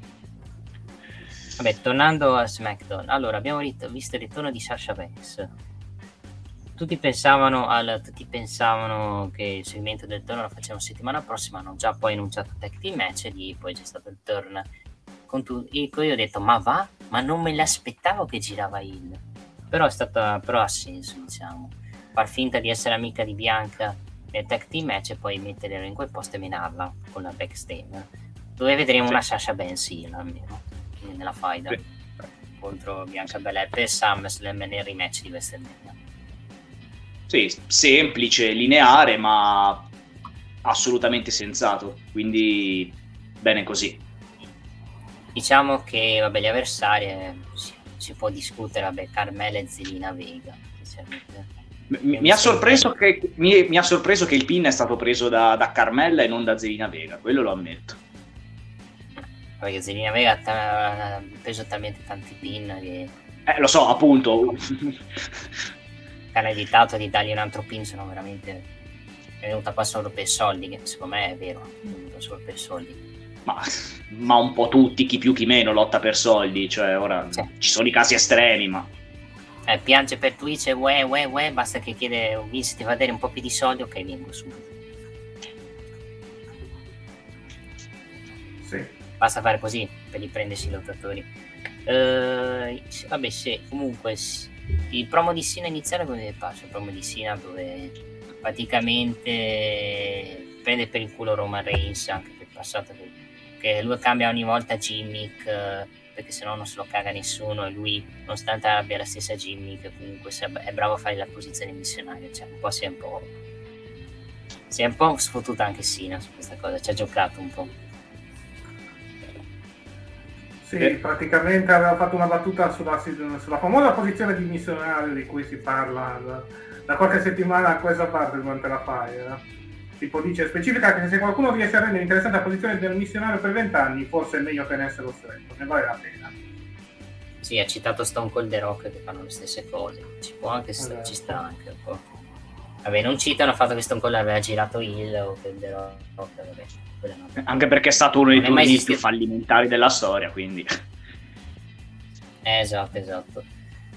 Vabbè, tornando a SmackDown, allora abbiamo visto il ritorno di Sasha Banks. Tutti pensavano, al, tutti pensavano che il segmento del turno lo facevano settimana prossima, hanno già poi annunciato tag team match e lì poi c'è stato il turn con tutti. Io ho detto, ma va? Ma non me l'aspettavo che girava il. Però è stata, però ha senso, diciamo. Far finta di essere amica di Bianca nel tag team match e poi metterla in quel posto e menarla con la backstage. Dove vedremo sì. una Sasha Banks almeno nella faida sì. contro Bianca Belair per SummerSlam nel rematch di WrestleMania. Sì, semplice, lineare, ma assolutamente sensato, quindi bene così. Diciamo che vabbè, gli avversari eh, si, si, può discutere, vabbè, Carmela e Zelina Vega. Mi, mi, ha che, mi, mi, ha sorpreso che il pin è stato preso da, da Carmella e non da Zelina Vega, quello lo ammetto. Perché Zelina Vega ha preso talmente tanti pin che... Eh, lo so, appunto. Hanno editato di dargli un altro pin, sono veramente... È venuta qua solo per soldi, che secondo me è vero, è venuta solo per soldi. Ma, ma, un po' tutti, chi più chi meno, lotta per soldi, cioè ora sì. ci sono i casi estremi, ma... Eh, piange per Twitch e uè, uè, uè, basta che chiede un Vince ti va a dare un po' più di soldi, ok, vengo subito. Sì. Basta fare così per riprendersi i lottatori. Uh, vabbè, sì, comunque il promo di Sina iniziale come passa? Il promo di Sina dove praticamente prende per il culo Roman Reigns anche per il passato che lui cambia ogni volta gimmick perché sennò non se lo caga nessuno e lui nonostante abbia la stessa gimmick comunque è bravo a fare la posizione missionaria cioè un po' si è un po' si è un po' sfottuta anche Sina su questa cosa ci ha giocato un po' Sì, eh. praticamente aveva fatto una battuta sulla, sulla, famosa posizione di missionario di cui si parla da, da qualche settimana a questa parte durante la fai. Tipo dice, specifica che se qualcuno riesce a rendere interessante la posizione del missionario per vent'anni, forse è meglio tenerselo stretto, ne vale la pena. Sì, ha citato Stone Cold The Rock che fanno le stesse cose, ci può anche esatto. ci sta anche un po'. Vabbè, non citano il fatto che Stone Cold aveva girato il o che The Rock, vabbè. No. Anche perché è stato uno dei turni più fallimentari della storia, quindi... Eh, esatto, esatto.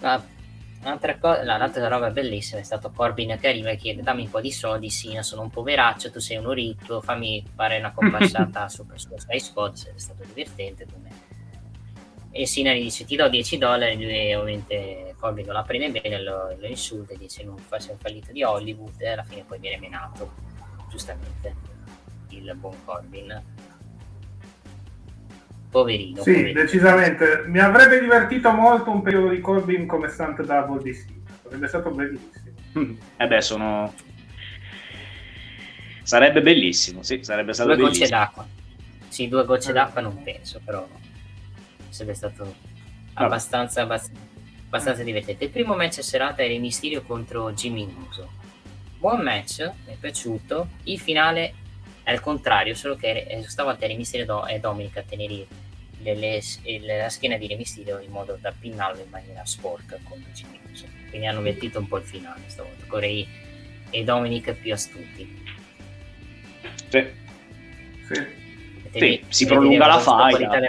Ma Un'altra, cosa, un'altra roba bellissima è stato Corbin che arriva e chiede dammi un po' di soldi, sì, io sono un poveraccio, tu sei uno ricco, fammi fare una comparsata sopra su Sky Sports, è stato divertente per me. E Sina gli dice ti do 10 dollari, lui ovviamente Corbin non la prende bene, lo, lo insulta e dice non sei un fallito di Hollywood e alla fine poi viene menato, giustamente, il buon Corbin poverino. Sì, poverino. decisamente. Mi avrebbe divertito molto un periodo di Corbin come stunt double di Steve. Sarebbe stato bellissimo. Mm. Eh beh, sono... Sarebbe bellissimo, sì, sarebbe stato due bellissimo. gocce d'acqua. Sì, due gocce d'acqua non penso, però sarebbe stato abbastanza, abbastanza, divertente. Il primo match a serata era il Mysterio contro Jimmy Muso. Buon match, mi è piaciuto. Il finale è il contrario, solo che stavolta Re Mysterio e Dominic a tenere le, le, le, la schiena di Re Mysterio in modo da pinnarlo in maniera sporca come Jimmy Uso. Quindi hanno mettito un po' il finale stavolta, con Re e Dominic più astuti. Sì. Sì. sì si prolunga la faida.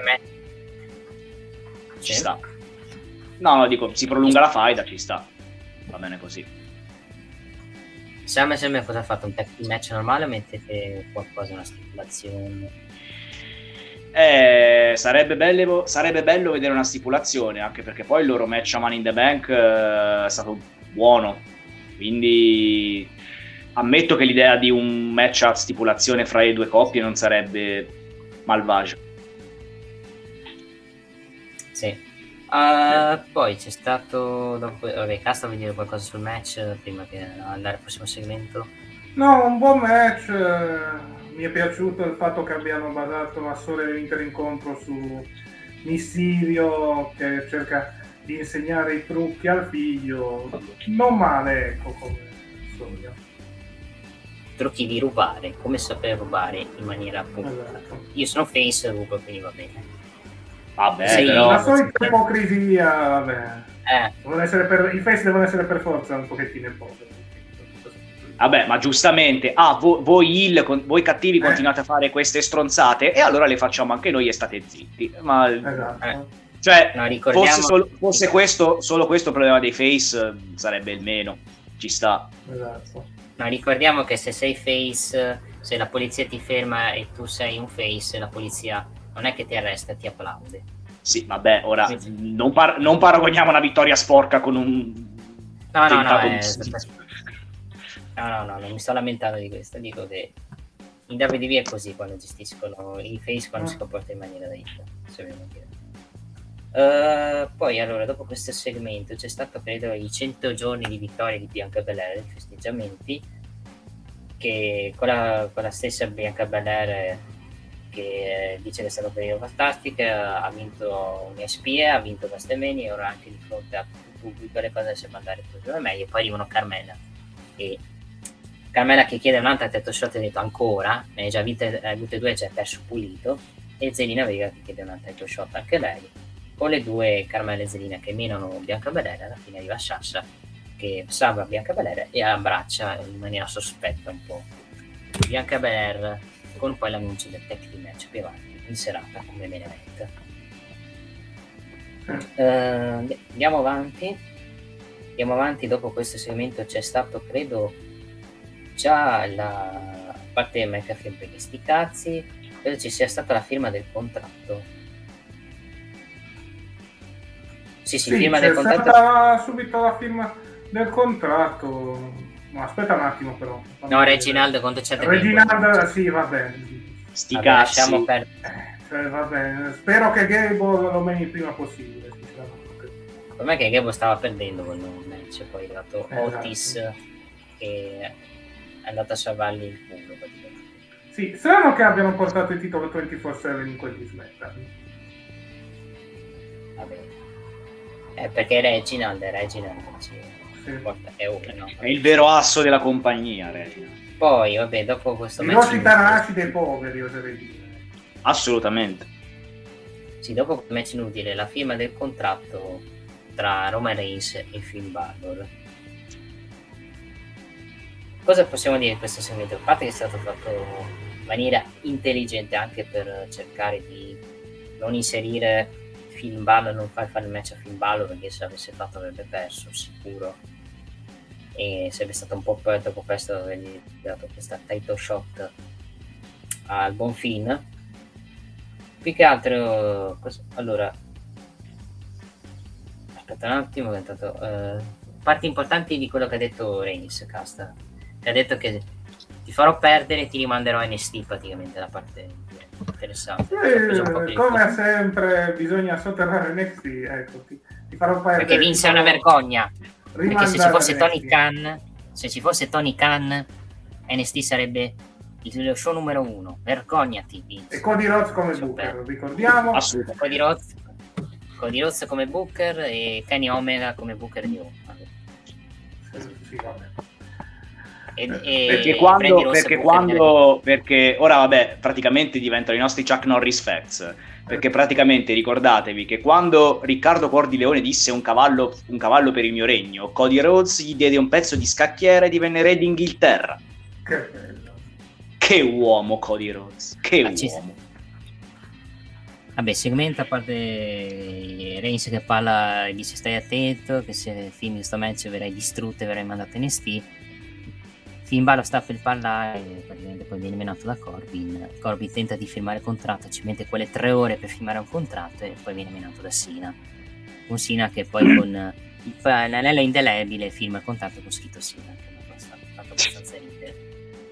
Ci sì. sta. No, no, dico, si prolunga la faida, ci sta. Va bene così. Sam sembra cosa ha fatto? Un match normale o mettete qualcosa, una stipulazione? Eh, sarebbe, bello, sarebbe bello vedere una stipulazione, anche perché poi il loro match a Money in the Bank eh, è stato buono. Quindi ammetto che l'idea di un match a stipulazione fra le due coppie non sarebbe malvagia. Sì, Uh, poi c'è stato. Dopo, vabbè, Casta vuoi dire qualcosa sul match prima che andare al prossimo segmento? No, un buon match. Mi è piaciuto il fatto che abbiano basato la storia dell'intero incontro su Mysterio che cerca di insegnare i trucchi al figlio. Non male, ecco come storia. Trucchi di rubare, come saper rubare in maniera appunto. Esatto. Io sono face, rubo, quindi va bene. Vabbè, sì, però... La solita ipocrisia, vabbè. Eh. Per... I face devono essere per forza un pochettino poveri. Vabbè, ma giustamente, ah, voi, voi, il, voi cattivi eh. continuate a fare queste stronzate e allora le facciamo anche noi e state zitti. Ma... Esatto. Eh. Cioè, no, fosse, solo, fosse questo, solo questo il problema dei face, sarebbe il meno. Ci sta. Esatto. No, ricordiamo che se sei face, se la polizia ti ferma e tu sei un face, la polizia non è che ti arresta, ti applaude. Sì, vabbè, ora sì. Non, par- non, paragoniamo una vittoria sporca con un... No, no, no, è... no, no, no, non mi sto lamentando di questo, dico che in WDV è così quando gestiscono i face quando si comporta in maniera da hit, se vogliamo dire. Uh, poi allora dopo questo segmento c'è stato credo i 100 giorni di vittoria di Bianca Belair i festeggiamenti che con la, con la stessa Bianca Belair che dice che è stato un periodo fantastico, ha vinto un SPE, ha vinto WrestleMania e ora anche di fronte a pubblico le cose sembra andare più o meglio. Poi arrivano Carmela e Carmela che chiede un'altra tetto shot ha detto ancora, ne ha già vinte, eh, tutte e due, ci ha perso pulito. e Zelina Vega che chiede una title shot anche lei. Con le due Carmela e Zelina che minano Bianca Belair alla fine arriva Sasha che salva Bianca Belair e abbraccia in maniera sospetta un po' Bianca Belair con poi l'annuncio del tech team match più avanti in serata come main event. Uh, andiamo avanti. Andiamo avanti dopo questo segmento c'è stato credo già la parte McAfee per sti cazzi credo ci sia stata la firma del contratto sì sì, sì firma del contratto stata subito la firma del contratto No, aspetta un attimo però. No, Reginald contro Chad Reginald, sì, va bene. Sti vabbè, cazzi. Per... Eh, cioè, va bene. Spero che Gable lo meni il prima possibile. Per me che Gable stava perdendo quel match, poi è arrivato esatto. Otis che è andato a salvargli il culo. Sì, strano che abbiano portato il titolo 24-7 in quel SmackDown. Vabbè. Eh, perché Reginald è Reginald. Sì è, una, no? è il vero asso della compagnia, Regina. Poi, vabbè, dopo questo I match... I nostri tanasci dei poveri, oserei dire. Assolutamente. Sì, dopo il match inutile, la firma del contratto tra Roman Reigns e Finn Balor. Cosa possiamo dire di questo segmento? A parte che è stato fatto in maniera intelligente anche per cercare di non inserire Finn Balor, non far fare il match a Finn Balor perché se avesse fatto avrebbe perso, sicuro. E sarebbe stato un po' troppo presto avergli dato questa title shot al buon Finn. Più che altro allora aspetta un attimo intanto, uh, parti importanti di quello che ha detto Reigns Casta che ha detto che ti farò perdere e ti rimanderò NST praticamente la parte interessante eh, come sempre bisogna sotterrare NXT ecco, ti, ti farò perdere perché Vince è una vergogna perché se ci fosse Tony Khan, se ci fosse Tony Khan, NST sarebbe il show numero uno. Vergognati, Vince. E Cody Rhodes come Booker, ricordiamo. Assolutamente. Cody Rhodes, Cody Rhodes come Booker e Kenny Omega come Booker di Omega. Sì, vabbè. E, e perché quando, perché, quando perché ora vabbè praticamente diventano i nostri Chuck Norris facts perché praticamente ricordatevi che quando Riccardo Cordileone disse un cavallo, un cavallo per il mio regno, Cody Rhodes gli diede un pezzo di scacchiera e divenne re d'Inghilterra. Che bello. Che uomo Cody Rhodes, che Ma uomo. Vabbè, segmento a parte Reigns che parla e dice stai attento che se finì questo match verrai distrutto e verrai mandato in ST Finn Balor sta per parlare, praticamente poi viene menato da Corbin. Corbin tenta di firmare il contratto, ci mette quelle tre ore per firmare un contratto e poi viene menato da Sina. Un Sina che poi con l'anello indelebile firma il contratto con scritto Sina, che cosa fatto abbastanza ridere.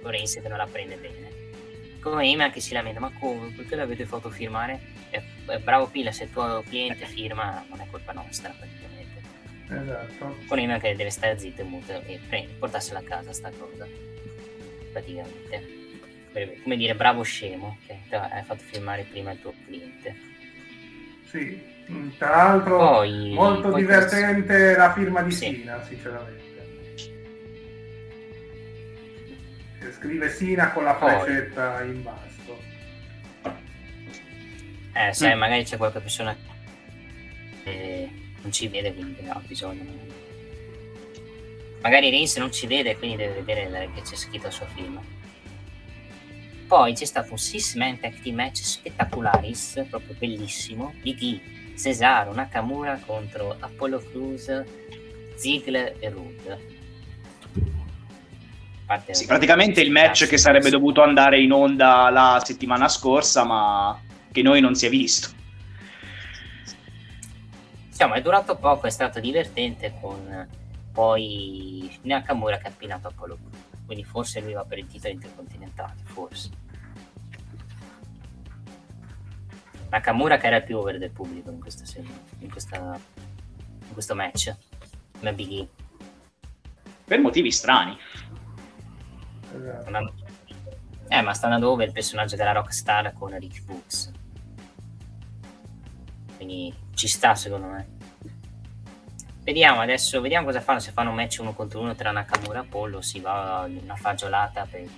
Lorenzo che non la prende bene. Come Ema che si lamenta, ma come? Perché l'avete fatto firmare? Eh, bravo Pila, se il tuo cliente firma non è colpa nostra praticamente. Esatto. Con Ema che deve stare zitto e muto e prende, portarsela a casa sta cosa. Praticamente. Come dire, bravo scemo, che hai fatto firmare prima il tuo cliente. Sì, mm, tra l'altro poi, molto poi divertente questo... la firma di sì. Sina, sinceramente. Scrive Sina con la frecetta in basso. Eh, sai, mm. magari c'è qualche persona che non ci vede quindi ha bisogno. Magari Reigns non ci vede quindi deve vedere che c'è scritto il suo film. Poi c'è stato un 6 man tag team match spettacularis proprio bellissimo di chi? Cesaro Nakamura contro Apollo Cruz Ziggler e Rude. Sì, praticamente il match che sarebbe dovuto andare in onda la settimana scorsa ma che noi non si è visto diciamo è durato poco, è stato divertente con poi Nakamura che ha appinato Apollo quindi forse lui va per il titolo intercontinentale, forse. Nakamura che era il più over del pubblico in questa in, questa, in questo match, come Big E. Per motivi strani. Esatto. Eh, ma sta andando over il personaggio della Rockstar con Rick Books quindi ci sta secondo me. Vediamo adesso, vediamo cosa fanno, se fanno un match uno contro uno tra Nakamura e Apollo, si va una fagiolata per il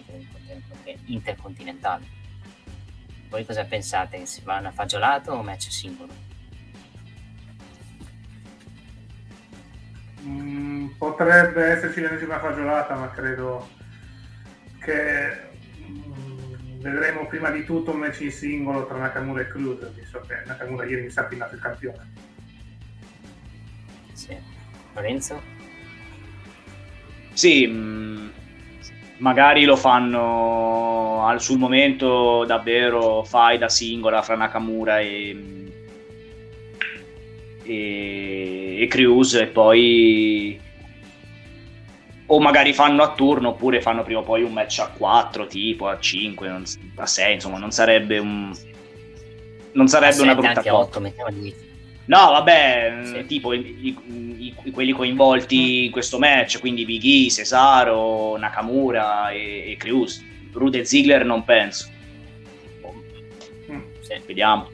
intercontinentale. Voi cosa pensate? Si va a fagiolato o match singolo? Mm, potrebbe esserci l'ennesima fagiolata, ma credo che vedremo prima di tutto un match in singolo tra Nakamura e Cruz, visto che Nakamura ieri mi sa finito il campione. Sì. Lorenzo? Sì, mh, mm, magari lo fanno al, sul momento davvero fai da singola fra Nakamura e, e, e Cruz e poi o magari fanno a turno oppure fanno prima o poi un match a 4 tipo a 5 non, a 6 insomma non sarebbe un non sarebbe una brutta cosa. no vabbè sì. tipo i, i, i, quelli coinvolti in questo match quindi Big E, Cesaro Nakamura e, e Cruz. Rude e Ziggler non penso. Mm, sì. vediamo.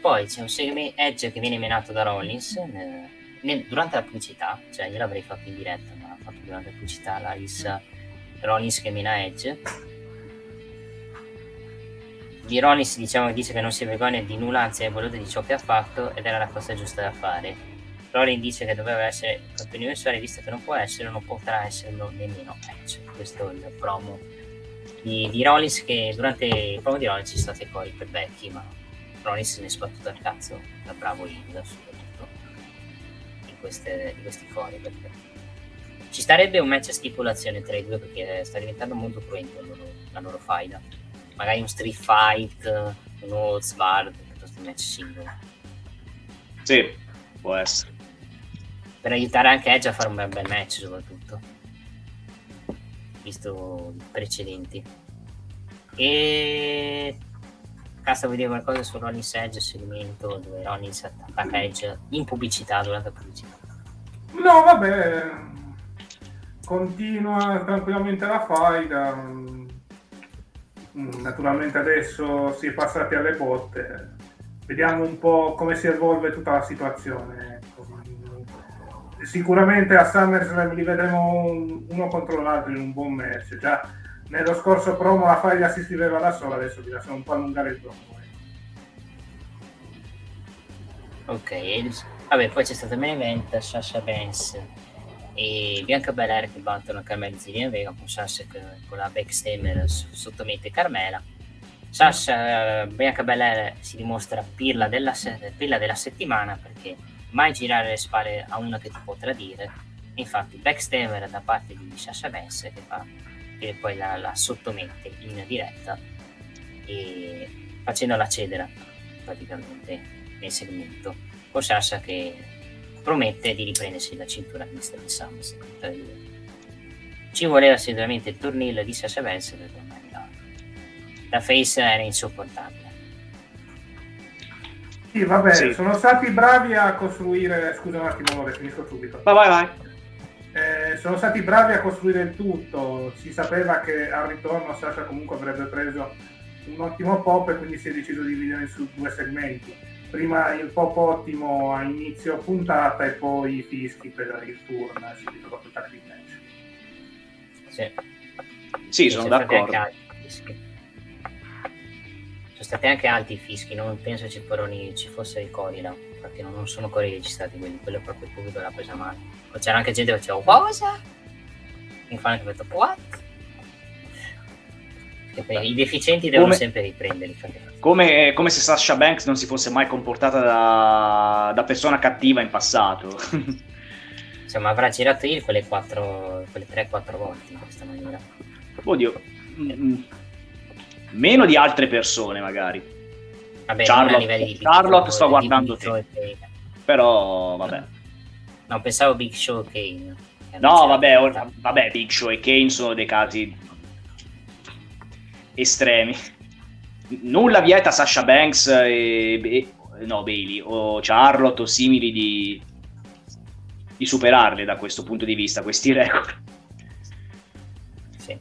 Poi c'è un segmento Edge che viene menato da Rollins nel durante la pubblicità, cioè io l'avrei fatto in diretta, ma l'ha fatto durante la pubblicità la Is Rollins che mina Edge. Di Rollins diciamo che dice che non si vergogna di nulla, anzi è voluto di ciò che ha fatto ed era la cosa giusta da fare. Rollins dice che doveva essere campione universale, visto che non può essere, non potrà esserlo nemmeno Edge. Questo è il promo di, di Rollins che durante il promo di Rollins ci stati cori per vecchi, ma Rollins ne è sbattuto al cazzo da bravo Inda queste, di questi fori. Perché ci starebbe un match a stipulazione tra i due perché sta diventando molto cruento la loro, la loro faida. Magari un street fight, un old sword, piuttosto un match singolo. Sì, può essere. Per aiutare anche Edge a fare un bel, bel match soprattutto. Visto i precedenti. E Casta vuoi dire qualcosa su Rollins Edge, segmento dove Rollins attacca Edge in pubblicità durante la pubblicità? No, vabbè, continua tranquillamente la faida. Mm, naturalmente adesso si è passati alle botte. Vediamo un po' come si evolve tutta la situazione. Sicuramente a SummerSlam li vedremo uno contro l'altro in un buon match. Già nello scorso promo la faglia si scriveva da sola, adesso bisogna un po' allungare il promo. Eh. Ok, vabbè, poi c'è stato il main event, Sasha Banks e Bianca Belair che battono Carmela Zilina Vega con Sasha che con la backstammer sottomette Carmela. Sasha, Bianca Belair si dimostra pirla della, pirla della settimana perché mai girare le spalle a una che ti può tradire. Infatti, backstammer da parte di Sasha Banks che fa e poi la, la sottomette in diretta e facendola cedere praticamente nel segmento. Con Sasha che promette di riprendersi la cintura mista di SummerSlam ci voleva sicuramente il tornillo di Sasha Banks per tornare la, la face era insopportabile. Sì vabbè sì. sono stati bravi a costruire scusa un attimo finisco subito. Vai vai vai eh, sono stati bravi a costruire il tutto, si sapeva che al ritorno Sasha comunque avrebbe preso un ottimo pop e quindi si è deciso di dividere su due segmenti. Prima il pop ottimo a inizio puntata e poi i fischi per il turn eh, subito dopo il tag match. Sì, sì sono d'accordo. Sono stati anche alti i fischi, non penso ci, ci fosse il Corina, perché non sono cori registrati quelli, quello proprio il pubblico l'ha presa male c'era anche gente che faceva cosa? Fanno anche detto what? I deficienti devono come, sempre riprenderli. Come, come, se Sasha Banks non si fosse mai comportata da, da persona cattiva in passato. Insomma, avrà girato io quelle, quelle 3-4 volte in questa maniera. Oddio, mm, meno di altre persone magari. Vabbè, Charlotte, Charlotte sto guardando te. Però, vabbè. No, pensavo Big Show e Kane. No, vabbè, or- vabbè, Big Show e Kane sono dei casi estremi. Nulla vieta Sasha Banks e, e no, Bailey o Charlotte o simili di, di superarle da questo punto di vista, questi record. Sì.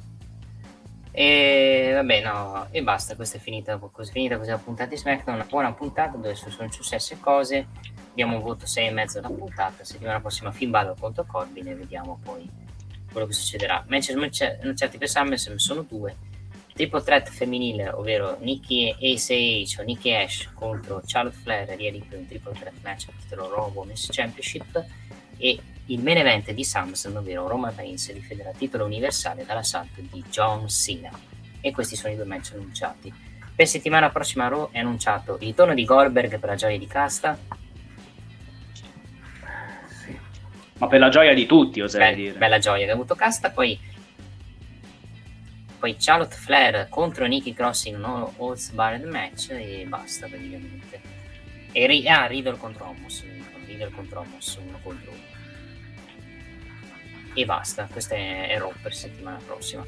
E vabbè, no, e basta, questa è finita, così, finita così la puntata di SmackDown, una buona puntata dove sono successe cose diamo un voto 6,5 alla puntata, settimana prossima Finn Balor contro Corbin e vediamo poi quello che succederà. Manchester non certi per SummerSlam sono due, triple threat femminile, ovvero Nikki Ace o Nikki Ash contro Charlotte Flair e Rhea Ripley, un triple threat match al titolo Raw Women's Championship e il main event di SummerSlam, ovvero Roman Reigns difenderà il titolo universale dall'assalto di John Cena. E questi sono i due match annunciati. Per settimana prossima Raw è annunciato il ritorno di Goldberg per la gioia di casta. Ma per la gioia di tutti, oserei Be- dire. Bella gioia che ha avuto casta, poi poi Charlotte Flair contro Nikki Cross in un Holds Barred match e basta praticamente. E ah, Riddle contro Homos, Riddle contro Homos, uno contro uno e basta. Questo è, è Raw per settimana prossima.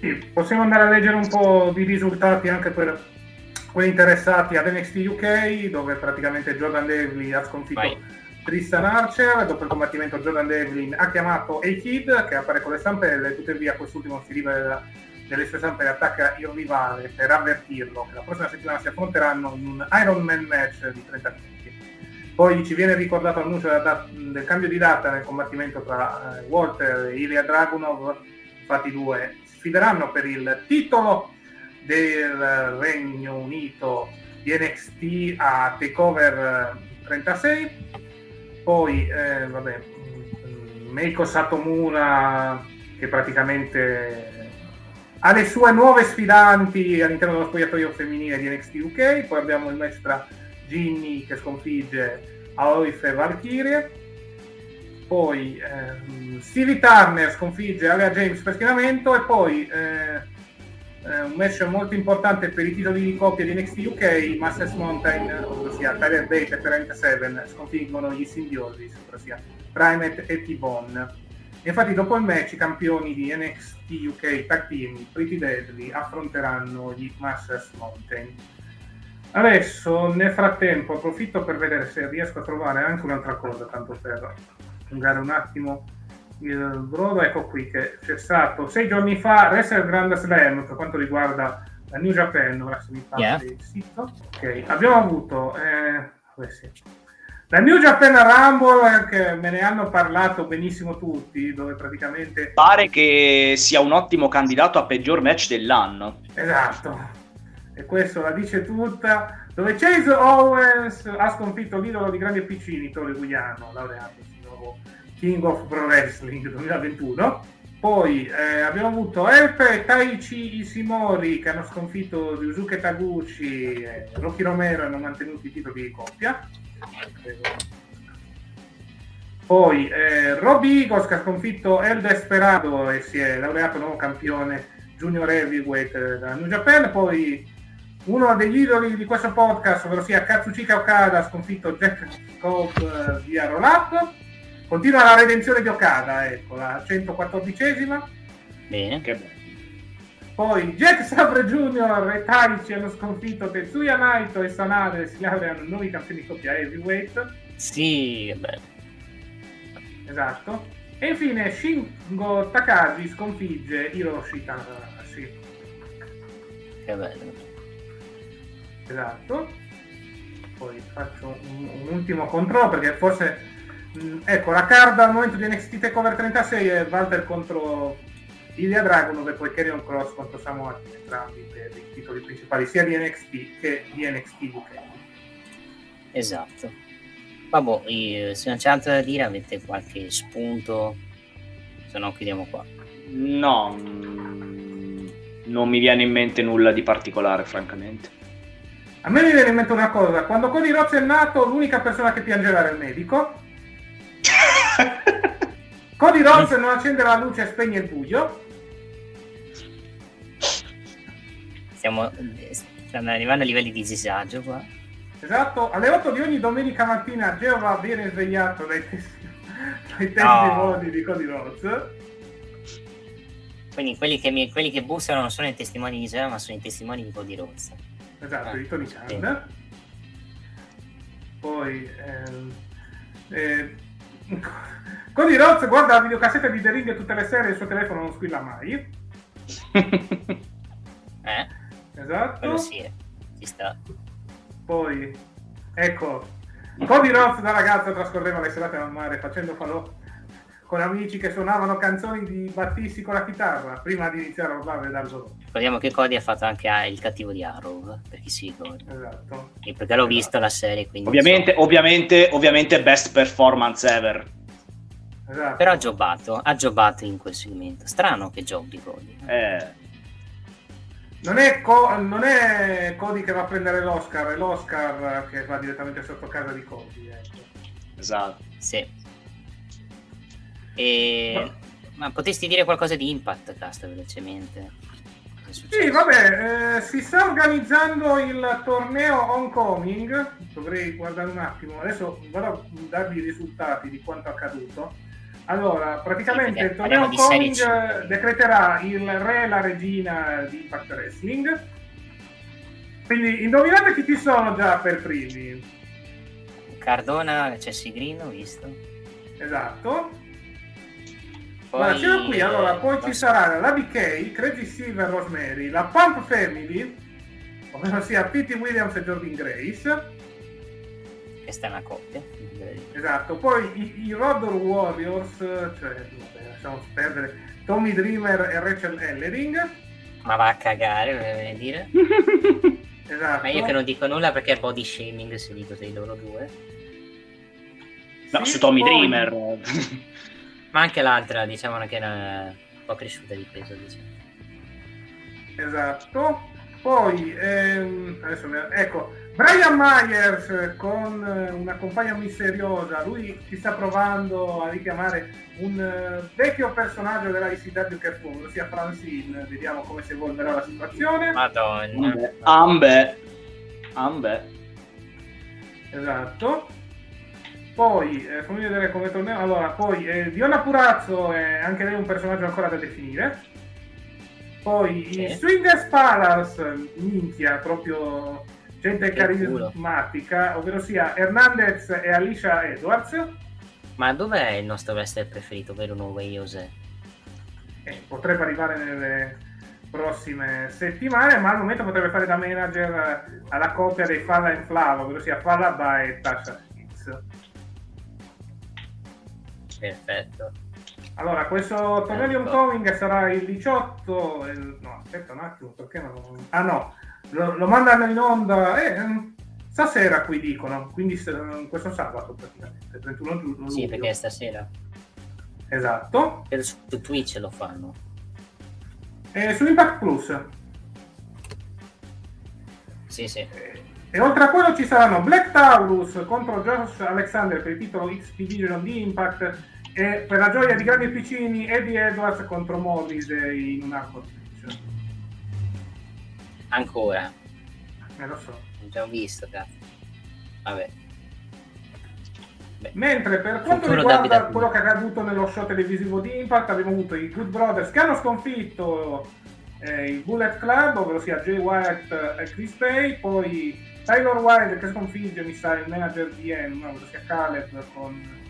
Sì, possiamo andare a leggere un po' di risultati anche per quelli interessati ad NXT UK, dove praticamente Jordan Devlin ha sconfitto Vai. Tristan Archer. Dopo il combattimento, Jordan Devlin ha chiamato A-Kid, che appare con le stampelle. Tuttavia, quest'ultimo si rivela delle sue zampe e attacca il rivale per avvertirlo che la prossima settimana si affronteranno in un Iron Man match di 30 minuti. Poi ci viene ricordato l'annuncio del cambio di data nel combattimento tra eh, Walter e Ilya Dragunov, infatti i due sfideranno per il titolo del Regno Unito di NXT a Takeover 36. Poi, eh, vabbè, mm, Meiko Satomura che praticamente ha le sue nuove sfidanti all'interno dello spogliatoio femminile di NXT UK. Poi abbiamo il match tra Ginny che sconfigge Aoif e Valkyrie. Poi ehm, Stevie Turner sconfigge Alia James per schienamento e poi eh, eh, un match molto importante per i titoli di coppia di NXT UK, Masters Mountain, ossia Tyler Bate e Parent 7 sconfiggono gli simbiosis, ossia Primate e T-Bone. Infatti dopo il match i campioni di NXT UK Tag Team, Pretty Deadly, affronteranno gli Masters Mountain. Adesso, nel frattempo, approfitto per vedere se riesco a trovare anche un'altra cosa, tanto per allungare un attimo il brodo. Ecco qui che c'è stato sei giorni fa Wrestle Grand Slam per quanto riguarda la New Japan. Ora se mi passa yeah. il sito. Ok, abbiamo avuto. Eh, sì. La New Japan Rumble, che me ne hanno parlato benissimo tutti, dove praticamente... Pare che sia un ottimo candidato a peggior match dell'anno. Esatto e questo la dice tutta, dove Chase Owens ha sconfitto l'idolo di grandi piccini, Tore Gugliano, laureato nuovo King of Pro Wrestling 2021. Poi eh, abbiamo avuto Elpe e Taichi Ishimori che hanno sconfitto Ryusuke Taguchi e Rocky Romero hanno mantenuto i titoli di coppia. Poi eh, Robbie Eagles che ha sconfitto El Desperado e si è laureato nuovo campione junior heavyweight eh, della New Japan. Poi uno degli idoli di questo podcast, ovvero sia Katsuchika Okada, ha sconfitto Jack Scope uh, via Roll Continua la redenzione di Okada, ecco, la 114esima. Bene. Che bello. Poi Jack Sabre Jr. e Taichi hanno sconfitto Tetsuya Naito e Sanade si laureano nuovi campioni di coppia heavyweight. Sì, che bello. Esatto. E infine Shingo Takagi sconfigge Hiroshi Tanahashi. Che bello esatto poi faccio un, un ultimo controllo perché forse ecco la card al momento di NXT TakeOver 36 è Walter contro Ilya Dragunov e poi Carrion Cross contro Samoa entrambi per i titoli principali sia di NXT che di NXT UK esatto. Vabbè se non c'è altro da dire avete qualche spunto? Se no chiudiamo qua. No mm, non mi viene in mente nulla di particolare francamente. A me mi viene in mente una cosa, quando Cody Rhodes è nato l'unica persona che piangeva era il medico. Cody Rhodes non accende la luce e spegne il buio. Stiamo, stiamo arrivando a livelli di disagio qua. Esatto, alle 8 di ogni domenica mattina Geova viene svegliato dai, testi, dai testimoni no. di Cody Rhodes. Quindi quelli che, mi, quelli che bussano non sono i testimoni di Geova, ma sono i testimoni di Cody Rhodes esatto, di Tony Khan. Sì. Poi ehm, eh, Cody Rhodes guarda la videocassetta di The Ring tutte le sere e il suo telefono non squilla mai. eh? Esatto. Quello sì, eh. ci sta. Poi, ecco, Cody Rhodes da ragazzo trascorreva le serate al mare facendo falò con amici che suonavano canzoni di Battisti con la chitarra prima di iniziare a urlare dal dolore. Ricordiamo che Cody ha fatto anche il cattivo di Arrow, per chi si ricorda. Esatto. E perché l'ho visto la serie, quindi... Ovviamente, so. ovviamente, ovviamente best performance ever. Esatto. Però ha giobato, ha giobato in quel segmento. Strano che giochi Cody. Eh. Non è, Co- non è, Cody che va a prendere l'Oscar, è l'Oscar che va direttamente sotto casa di Cody. Ecco. Esatto. Sì. E... No. Ma potresti dire qualcosa di Impact Cast velocemente? Sì, vabbè, eh, si sta organizzando il torneo Homecoming, dovrei guardare un attimo, adesso vado a darvi i risultati di quanto accaduto. Allora, praticamente sì, il torneo Homecoming decreterà il re e la regina di Impact Wrestling. Quindi indovinate chi ci sono già per primi. Cardona, Chelsea Green, ho visto. Esatto. Poi... siamo qui, allora, poi ci sarà la BK, Crazy Silver Rosemary, la Pump Family, ovvero sia Pete Williams e Jordan Grace. Questa è una coppia. Esatto, poi i, i Rodor Warriors, cioè, lasciamo perdere, Tommy Dreamer e Rachel Ellering. Ma va a cagare, volevo dire. esatto. Ma io che non dico nulla perché è body shaming se dico sei loro due. No, sì, su Tommy poi... Dreamer. Ma anche l'altra, diciamo che era un po' cresciuta di peso, diciamo. Esatto. Poi, ehm, adesso, ecco, Brian Myers con eh, una compagna misteriosa, lui si sta provando a richiamare un uh, vecchio personaggio della ICW che fu, ossia Francine, vediamo come si evolverà la situazione. Madonna. Ambe. Ambe. Esatto. Poi, eh, fammi vedere come torniamo. Allora, poi eh, Viola Purazzo è anche lei un personaggio ancora da definire. Poi sì. i Swingers Palace, minchia, proprio gente che carismatica, culo. ovvero sia Hernandez e Alicia Edwards. Ma dov'è il nostro wrestler preferito, vero Nuovo Jose? Eh, potrebbe arrivare nelle prossime settimane, ma al momento potrebbe fare da manager alla coppia dei Falla in Flava, ovvero sia Falla e Tasha Perfetto. Allora, questo torneo di Homecoming sarà il 18. Il... No, aspetta un attimo, perché non. Ah no, lo, lo mandano in onda. Eh, mm, stasera qui dicono, quindi questo sabato praticamente, 31 giugno. Sì, perché è stasera. Esatto. E su Twitch lo fanno. E su Impact Plus. Sì, sì. E, e oltre a quello ci saranno Black Taurus contro Josh Alexander per il titolo X Division di Impact e per la gioia di grandi piccini, Eddie Edwards contro Morris in un arco. Ancora? Eh, lo so. Ho già visto, cazzo. Vabbè. Beh. Mentre per quanto Futuro riguarda quello che è accaduto nello show televisivo di Impact, abbiamo avuto i Good Brothers che hanno sconfitto eh, il Bullet Club, ovvero sia Jay White e Chris Pay, poi Taylor Wilde che sconfigge, mi sa, il manager di M, ovvero sia Caleb con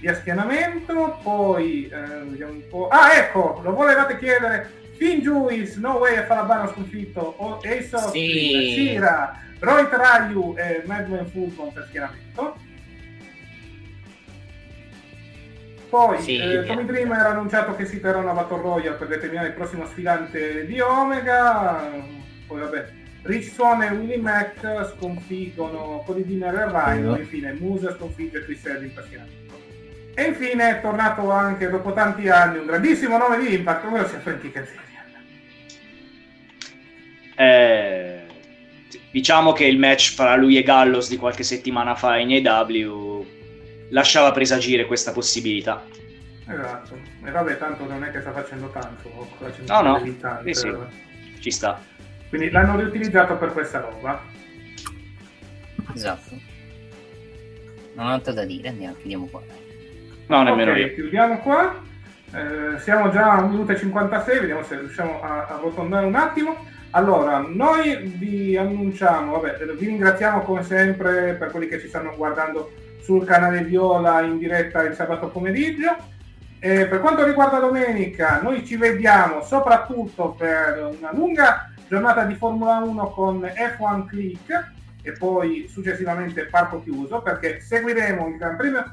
via spianamento, poi eh, vediamo un po'. Ah, ecco, lo volevate chiedere. Finn Juice, No Way a Falabano sconfitto, o Ace of sì. Sira, Roy Ryu e Madman Fulton per schieramento. Poi sì, eh, Tommy Dreamer ha annunciato che si terrà una Battle Royale per determinare il prossimo sfidante di Omega. Poi vabbè, Rich Swan e Willie Mac sconfiggono Cody Dinner e Rhino. Infine Musa sconfigge Chris Edwin per schieramento. E infine è tornato anche dopo tanti anni un grandissimo nome di Impact, ovvero sia Frankie Kazarian. Eh, diciamo che il match fra lui e Gallos di qualche settimana fa in AW lasciava presagire questa possibilità. Esatto, e vabbè, tanto non è che sta facendo tanto. no, no, sì, sì. ci sta. Quindi l'hanno riutilizzato per questa roba. Esatto. Non ho altro da dire, andiamo, chiudiamo qua. No, nemmeno okay, io. Chiudiamo qua. Eh, siamo già a 1 minuto e 56, vediamo se riusciamo a, a rotondare un attimo. Allora, noi vi annunciamo, vabbè, vi ringraziamo come sempre per quelli che ci stanno guardando sul canale Viola in diretta il sabato pomeriggio. E per quanto riguarda domenica, noi ci vediamo soprattutto per una lunga giornata di Formula 1 con F1 Click e poi successivamente Parco Chiuso perché seguiremo il Gran Premio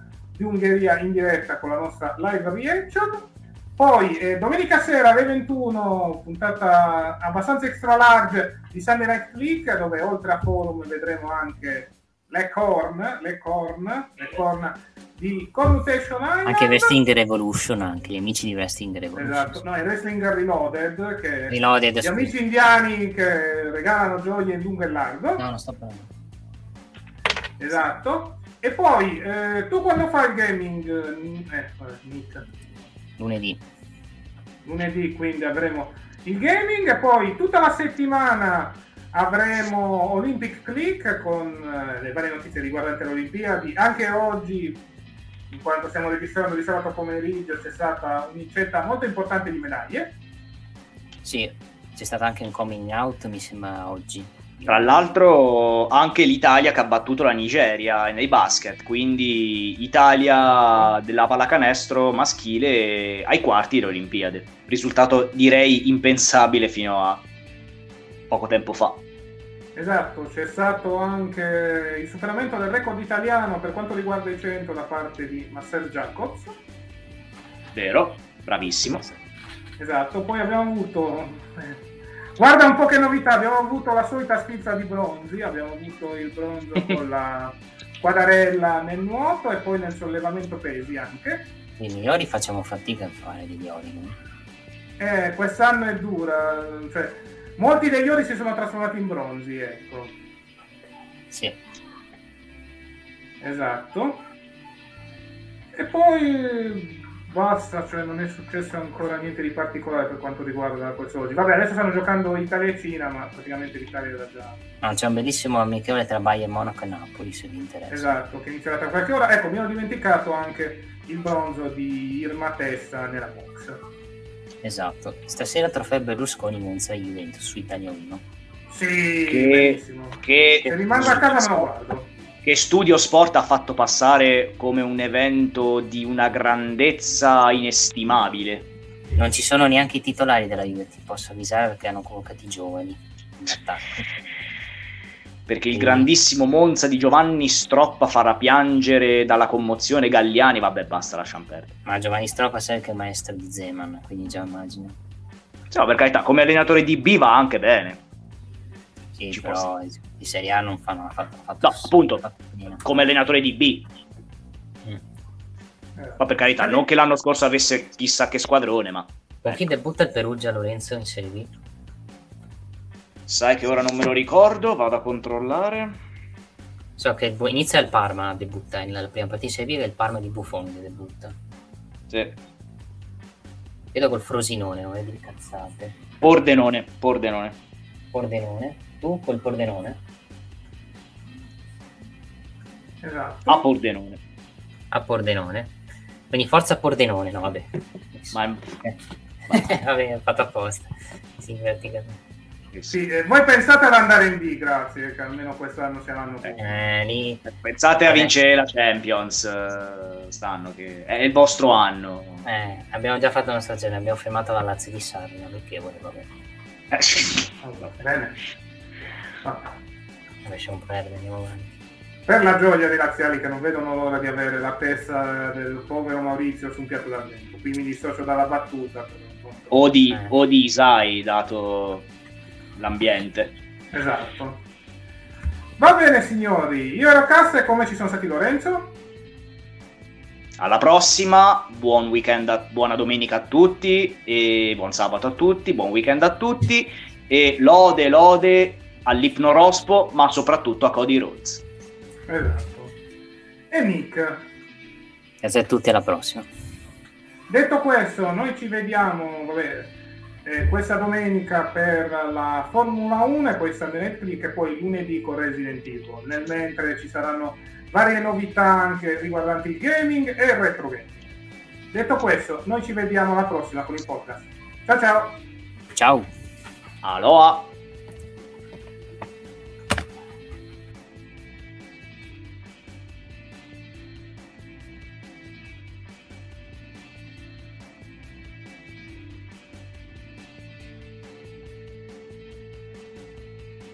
di Ungheria in diretta con la nostra live reaction. Poi eh, domenica sera alle 21, puntata abbastanza extra large di Sunday Night Click, dove oltre a forum vedremo anche le corn, le corn, le corn di Connotation Island. Anche Wrestling Revolution, anche gli amici di Wrestling Revolution. Esatto, no, è Wrestling Reloaded, che Reloaded, gli amici indiani che regalano gioie in lungo e largo. No, non sto parlando. Esatto. E poi, eh, tu quando fai il gaming, eh, Nick, Lunedì. lunedì quindi avremo il gaming e poi tutta la settimana avremo Olympic Click con eh, le varie notizie riguardanti le Olimpiadi. Anche oggi, in quanto stiamo registrando di sabato pomeriggio, c'è stata un'incetta molto importante di medaglie. Sì, c'è stato anche un coming out, mi sembra oggi. Tra l'altro anche l'Italia che ha battuto la Nigeria nei basket, quindi Italia della pallacanestro maschile ai quarti delle Olimpiadi. Risultato direi impensabile fino a poco tempo fa. Esatto, c'è stato anche il superamento del record italiano per quanto riguarda i 100 da parte di Marcel Jacobs. Vero? Bravissimo. Esatto, poi abbiamo avuto... Guarda un po' che novità, abbiamo avuto la solita sfilza di bronzi, abbiamo avuto il bronzo con la quadarella nel nuoto e poi nel sollevamento pesi anche. I migliori facciamo fatica a fare degli ori, no? Eh, quest'anno è dura, cioè molti degli ori si sono trasformati in bronzi, ecco. Sì. Esatto. E poi basta, cioè non è successo ancora niente di particolare per quanto riguarda questo oggi. Vabbè, adesso stanno giocando Italia e Cina, ma praticamente l'Italia era già... No, c'è un bellissimo amichevole tra Bayern Monaco e Napoli, se vi interessa. Esatto, che inizierà tra qualche ora. Ecco, mi ero dimenticato anche il bronzo di Irma Testa nella box. Esatto. Stasera trofeo Berlusconi Monza Juventus su Italia 1. Sì, Che- bellissimo. Che, Se rimango a casa me lo guardo. Che Studio Sport ha fatto passare come un evento di una grandezza inestimabile. Non ci sono neanche i titolari della Juve, ti posso avvisare perché hanno convocato i giovani in attacco. Perché il grandissimo Monza di Giovanni Stroppa farà piangere dalla commozione Galliani. Vabbè, basta, lasciamo perdere. Ma Giovanni Stroppa sai che è il maestro di Zeman, quindi già immagino. Sì, no, per carità, come allenatore di B va anche bene. Sì, Ci però i Serie A non fanno ha fatto, fatto No, appunto. Come allenatore di B. Mm. Eh, Ma per carità, non che l'anno scorso avesse chissà che squadrone, ma Con chi debutta il Perugia Lorenzo in Serie B? sai che ora non me lo ricordo, vado a controllare. So che inizia il Parma a debuttare, nella prima partita in Serie B è il Parma di Buffon che debutta. Sì. Vedo col Frosinone, non vedi cazzate. Pordenone, Pordenone. Pordenone, tu col Pordenone? Esatto. A Pordenone. A Pordenone. Quindi forza Pordenone, no vabbè. Ma vabbè, ho fatto apposta. Sì, verticamente. Sì, eh, voi pensate ad andare in B, grazie, che almeno quest'anno sia l'anno buono. Eh, lì... pensate a Vabbè. vincere la Champions eh, stanno, che è il vostro anno. Eh, abbiamo già fatto una stagione, abbiamo fermato la Lazio di Sarri, amichevole, vabbè. Eh, Allora, bene. Vabbè. Lasciamo perdere, andiamo avanti. Per la gioia dei laziali che non vedono l'ora di avere la testa del povero Maurizio su un piatto d'argento. Qui mi dissocio dalla battuta. o, di, Eh. o di Isai, dato l'ambiente. Esatto. Va bene signori, io ero Cassa e come ci sono stati Lorenzo? Alla prossima, buon weekend, a- buona domenica a tutti e buon sabato a tutti, buon weekend a tutti e lode, lode all'Ipnorospo, ma soprattutto a Cody Rhodes. Esatto. E Nick, Grazie a tutti, alla prossima. detto questo, noi ci vediamo, vabbè, eh, questa domenica per la Formula 1 e poi Sunday Night Click e poi lunedì con Resident Evil. Nel mentre ci saranno varie novità anche riguardanti il gaming e il retro gaming. Detto questo, noi ci vediamo alla prossima con il podcast. Ciao ciao! Ciao! Aloha!